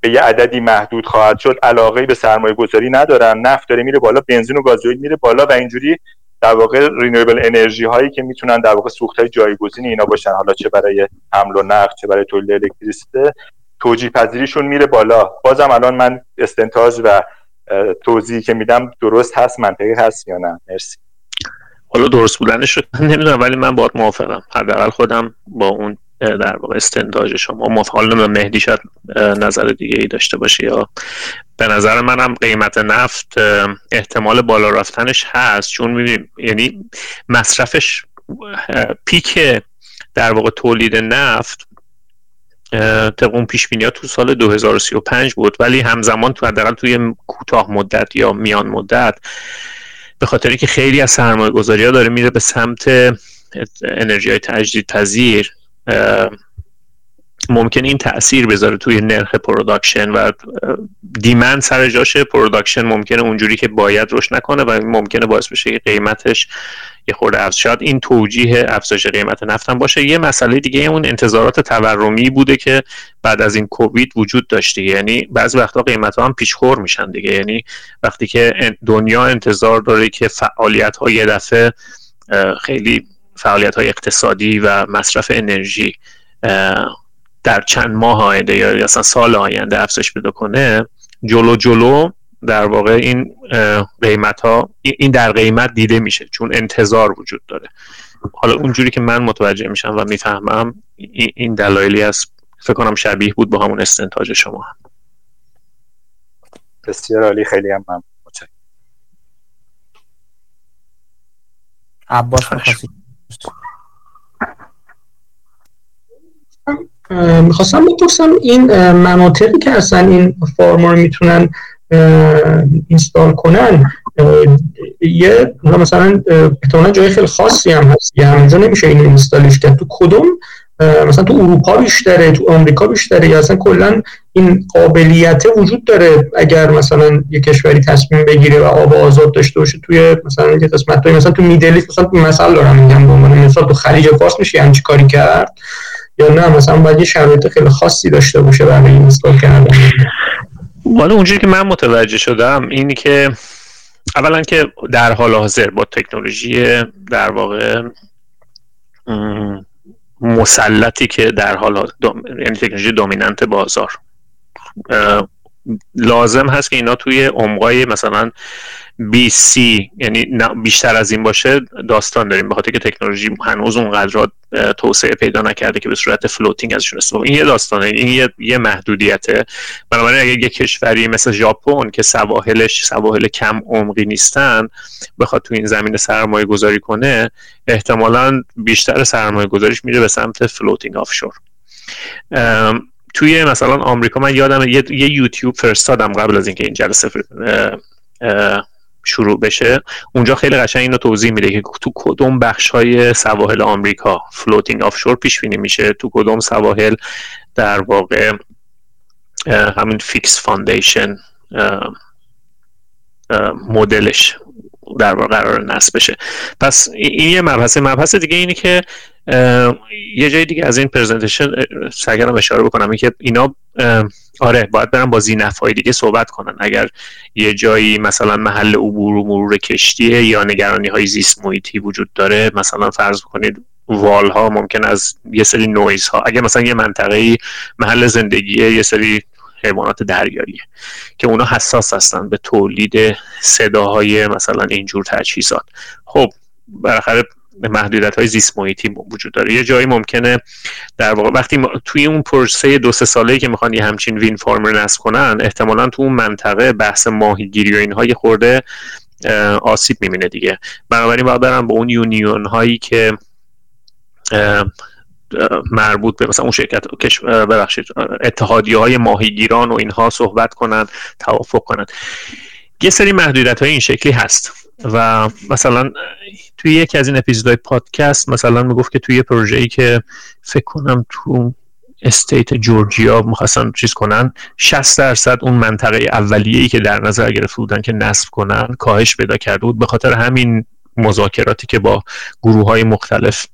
به یه عددی محدود خواهد شد. علاقه به سرمایه گذاری ندارن. نفت داره میره بالا بنزین و گازوئیل میره بالا و اینجوری در واقع رینویبل انرژی هایی که می‌تونن در واقع سوخت های جایگزین اینا باشن. حالا چه برای حمل و نقل چه برای تولید الکتریسیته توجیه پذیریشون میره بالا. بازم الان من استنتاج و توضیحی که میدم درست هست منطقی هست یا نه؟ مرسی. حالا درست بودنش رو نمی‌دونم ولی من باید موافقم. حداقل خودم با اون در واقع استنتاج شما حالا مهدی شاید نظر دیگه ای داشته باشه یا به نظر منم قیمت نفت احتمال بالا رفتنش هست. چون می‌بینیم یعنی مصرفش peak در واقع تولید نفت طبق اون پیش بینی تو سال 2035 بود. ولی همزمان تو حداقل توی کوتاه مدت یا میان مدت به خاطری که خیلی از سرمایه گذاری ها داره میره به سمت انرژی های تجدید پذیر ممکن این تاثیر بذاره توی نرخ production و demand سر جاشه production ممکنه اونجوری که باید رشد نکنه و ممکنه باعث بشه که قیمتش یه خورده افزایش. شاید این توجیه افزایش قیمت نفت هم باشه. یه مسئله دیگه اون انتظارات تورمی بوده که بعد از این کووید وجود داشته. یعنی بعضی وقتا قیمت ها هم پیشخور میشن دیگه. یعنی وقتی که دنیا انتظار داره که فعالیت های یه دفعه خیلی فعالیت های اقتصادی و مصرف انرژی در چند ماه آینده یا اصلا سال آینده افزایش پیدا کنه جلو جلو در واقع این قیمت ها این در قیمت دیده میشه چون انتظار وجود داره. حالا اونجوری که من متوجه میشم و می‌فهمم این دلایلی از فکر کنم شبیه بود با همون استنتاج شما. بسیار عالی خیلی هم من عباس می‌خواستم بپرسم این مناطقی که اصلا این فارما رو می‌تونن اینستال کنن یه مثلا احتمالا جای خیلی خاصی هم هست. یه همینجا نمیشه این اینستالش کرد. تو کدوم؟ مثلا تو اروپا بیشتره تو آمریکا بیشتره یا اصلا کلا این قابلیت وجود داره اگر مثلا یه کشوری تصمیم بگیره و آب آزاد داشته باشه توی مثلا یه قسمت مثلا تو میدلیست مثلا مثال دارم میگم به عنوان مثال تو خلیج فارس میشه همچی کاری کرد؟ یا نه؟ مثلا باید یه شرایط خیلی خاصی داشته باشه برای اینستال کردن. والا اونجوری که من متوجه شدم اینی که اولا که در حال حاضر با تکنولوژی در واقع مسلطی که در حال یعنی تکنولوژی dominant بازار. لازم هست که اینا توی عمقای مثلا BC یعنی بیشتر از این باشه داستان داریم به خاطر که تکنولوژی هنوز اونقدر توسعه پیدا نکرده که به صورت floating ازشون استفاده این یه داستانه این یه, یه محدودیته. بنابراین اگه یه کشوری مثل ژاپن که سواحلش سواحل کم عمقی نیستن بخواد تو این زمینه سرمایه گذاری کنه احتمالا بیشتر سرمایه گذاریش میره به سمت floating offshore توی مثلا آمریکا من یادم یه, یه یوتیوب فرستادم قبل از اینکه این جلسه شروع بشه. اونجا خیلی قشنگ اینو توضیح میده که تو کدوم بخش های سواحل آمریکا floating offshore پیش بینی میشه. تو کدوم سواحل در واقع همین fixed foundation مدلش. در واقع قرار نصب بشه. پس این یه مبحث مبحث دیگه اینه که یه جای دیگه از این presentation سعی اشاره بکنم. که اینا آره باید برن با های دیگه صحبت کنن. اگر یه جایی مثلا محل عبور و مرور کشتیه یا نگرانی های زیست محیطی وجود داره مثلا فرض کنید وال ها ممکن از یه سری نویز ها اگر مثلا یه منطقه محل زندگیه یه سری حیوانات دریایی که اونا حساس هستن به تولید صداهای مثلا اینجور تجهیزات. خب بالاخره محدودیت های زیست محیطی وجود داره. یه جایی ممکنه در واقع وقتی توی اون پروسه دو سه ساله که می‌خوان یه همچین وین فارمر نصب کنن احتمالا تو اون منطقه بحث ماهیگیری و اینها یه خورده آسیب می‌بینه دیگه. بنابراین باید برن به اون یونیون هایی که مربوط به مثلا اون شرکت ببخشید اتحادیه های ماهیگیران و اینها صحبت کنن توافق کنن یه سری محدودیت های این شکلی هست و مثلا توی یکی از این اپیزودهای پادکست مثلا می‌گفت که توی پروژه ای که فکر کنم تو استیت جورجیا می‌خواستن چیز کنن 60 درصد اون منطقه اولیه ای که در نظر گرفته بودن که نصب کنن کاهش پیدا کرده بود به خاطر همین مذاکراتی که با گروه های مختلف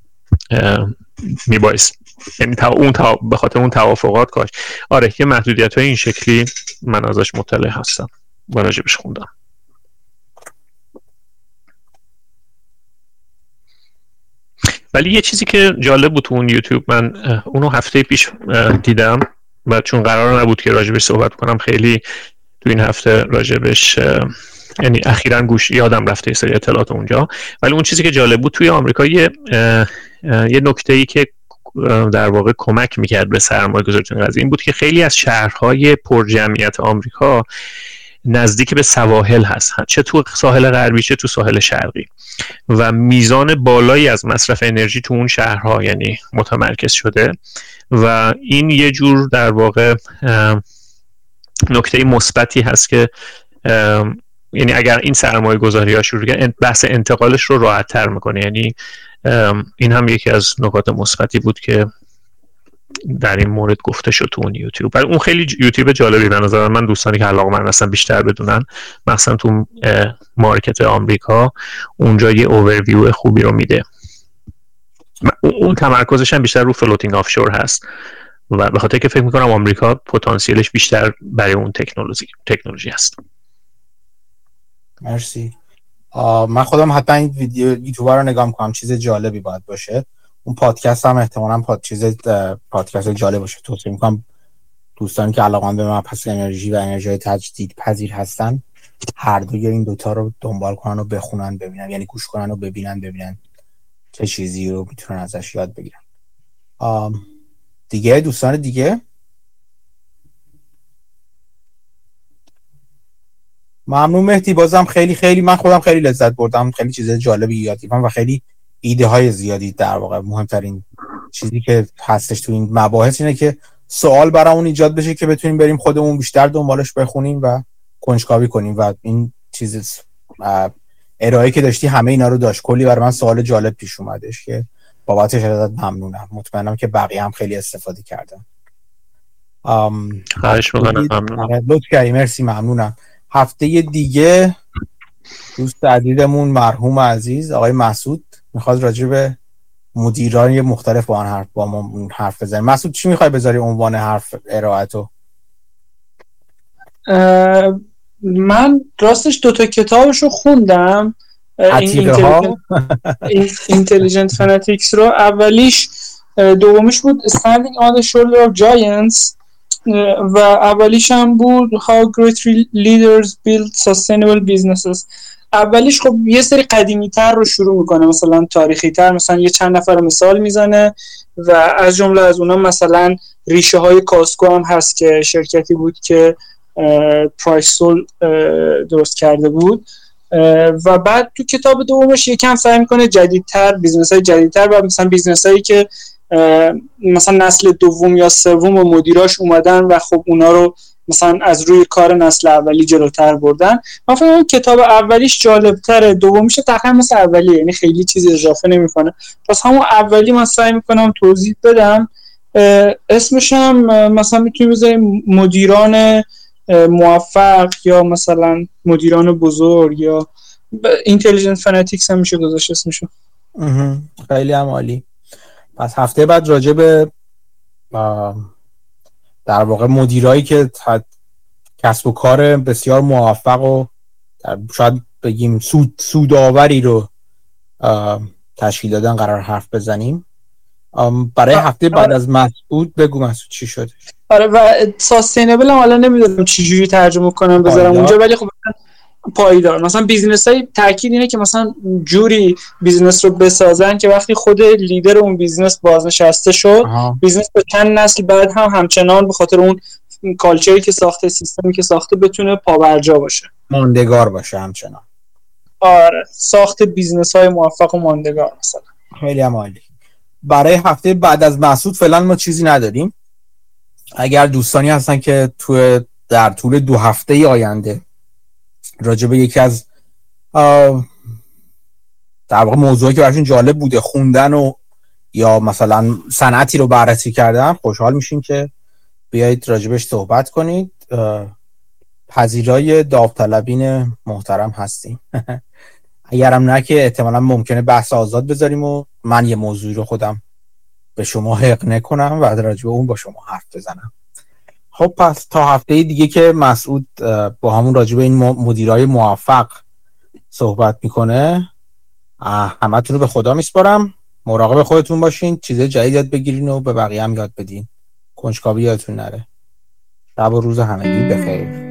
میبایست یعنی اون به خاطر اون توافقات کاش. آره یه محدودیت های این شکلی من ازش مطلع هستم. و راجبش خوندم. ولی یه چیزی که جالب بود تو اون یوتیوب من اونو هفته پیش دیدم و چون قرار نبود که راجبش صحبت کنم خیلی تو این هفته راجبش یعنی اخیرا گوش یادم رفته سری اطلاعات اونجا. ولی اون چیزی که جالب بود توی آمریکا یه یه نکته ای که در واقع کمک می‌کرد به سرمایه گذاری قضیه این بود که خیلی از شهرهای پرجمعیت آمریکا نزدیک به سواحل هست چه تو ساحل غربی چه تو ساحل شرقی. و میزان بالایی از مصرف انرژی تو اون شهرها یعنی متمرکز شده. و این یه جور در واقع نکته مثبتی هست که یعنی اگر این سرمایه گذاری ها شروع بحث انتقالش رو راحت تر می‌کنه. یعنی این هم یکی از نکات مثبتی بود که در این مورد گفته شد تو اون یوتیوب. ولی اون خیلی یوتیوب جالبی به نظر من. دوستانی که علاقه من هستن بیشتر بدونن. مثلا تو مارکت آمریکا. اونجا یه اوورویو خوبی رو میده. اون تمرکزش هم بیشتر رو floating offshore هست. و به خاطر که فکر می‌کنم آمریکا پتانسیلش بیشتر برای اون تکنولوژی تکنولوژی هست. مرسی. من خودم حتما این ویدیو یوتیوب رو نگاه می‌کنم چیز جالبی باید باشه. اون پادکست هم احتمالا پاد چیز پادکست جالب باشه. توصیه می‌کنم دوستانی که علاقه به پس انرژی و انرژی تجدید پذیر هستن هر دوی این دوتا رو دنبال کنن و بخونن ببینن. یعنی گوش کنن و ببینن ببینن چه چیزی رو می‌تونن ازش یاد بگیرن. دیگه؟ دوستان دیگه؟ ممنون مهدی. بازم خیلی خیلی من خودم خیلی لذت بردم. خیلی چیز جالبی یاد گرفتم و خیلی ایده های زیادی در واقع. مهمترین چیزی که هستش تو این مباحث اینه که سوال برامون ایجاد بشه که بتونیم بریم خودمون بیشتر دنبالش بخونیم و کنجکاوی کنیم و این چیز ارائه که داشتی همه اینا رو داشت. کلی برای من سوال جالب پیش اومدش که بابتش ازت ممنونم. مطمئنم که بقیه هم خیلی استفاده کردن. خواهش ممنونم. لطف مرسی ممنونم. هفته دیگه دوست عزیزمون مرحوم عزیز آقای مسعود می‌خواد راجع به مدیران مختلف با آن حرف با ما حرف بزنیم مسعود چی می‌خوای بذاری عنوان حرف ارائتو من راستش دوتا کتابش رو خوندم. اینتلیجنت فناتیکس رو. اولیش دومیش بود Standing on the Shoulder of Giants. و اولیش هم بود How Great Leaders Build Sustainable Businesses. اولیش خب یه سری قدیمی تر رو شروع می‌کنه مثلا تاریخی تر مثلا یه چند نفر مثال می‌زنه و از جمله از اونا مثلا ریشه های Costco هم هست که شرکتی بود که پرایس کلاب درست کرده بود. و بعد تو کتاب دومش یکم سعی می‌کنه جدیدتر business های جدیدتر و مثلا business هایی که مثلا نسل دوم یا سوم و مدیراش اومدن و خب اونا رو مثلا از روی کار نسل اولی جلوتر بردن. من فکر کتاب اولیش جالبتره دومیش تقریبا مثل اولی یعنی خیلی چیزی اضافه نمی‌کنه. پس همون اولی من سعی می‌کنم توضیح بدم. اسمش هم مثلا می‌تونیم بذاریم مدیران موفق یا مثلا مدیران بزرگ یا اینتلیجنت فنتیکس هم میشه گذاشت اسمشو. خیلی هم عالی. پس هفته بعد راجع به در واقع مدیرایی که کسب و کار بسیار موفق و شاید بگیم سود سودآوری رو تشکیل دادن قرار حرف بزنیم. برای هفته بعد از مسعود بگو مسعود چی شده؟ آره و sustainable هم حالا نمی‌دونم چجوری ترجمه کنم بذارم اونجا ولی خب پایدار مثلا business های تاکید اینه که مثلا جوری business رو بسازن که وقتی خود لیدر اون business بازنشسته شد business به چند نسل بعد هم همچنان به خاطر اون culture ی که ساخته سیستمی که ساخته بتونه پابرجا باشه. ماندگار باشه همچنان. آره. ساخت business های موفق و ماندگار مثلا. خیلی عالی. برای هفته بعد از مسعود فعلا ما چیزی نداریم. اگر دوستانی هستن که تو در طول دو هفته آینده راجع به یکی از در واقع موضوعی که براشون جالب بوده خوندن و یا مثلا صنعتی رو بررسی کردن خوشحال میشین که بیایید راجبش صحبت کنید. پذیرای داوطلبین محترم هستیم. اگرم نه که احتمالا ممکنه بحث آزاد بذاریم و من یه موضوعی رو خودم به شما حق نکنم و راجب اون با شما حرف بزنم. خب پس تا هفته دیگه که مسعود با همون راجع به این مدیرای موفق صحبت می‌کنه همتون رو به خدا میسپارم. مراقب خودتون باشین. چیز جدید یاد بگیرین و به بقیه هم یاد بدین. کنجکاوی یادتون نره. شب و روز همگی بخیر.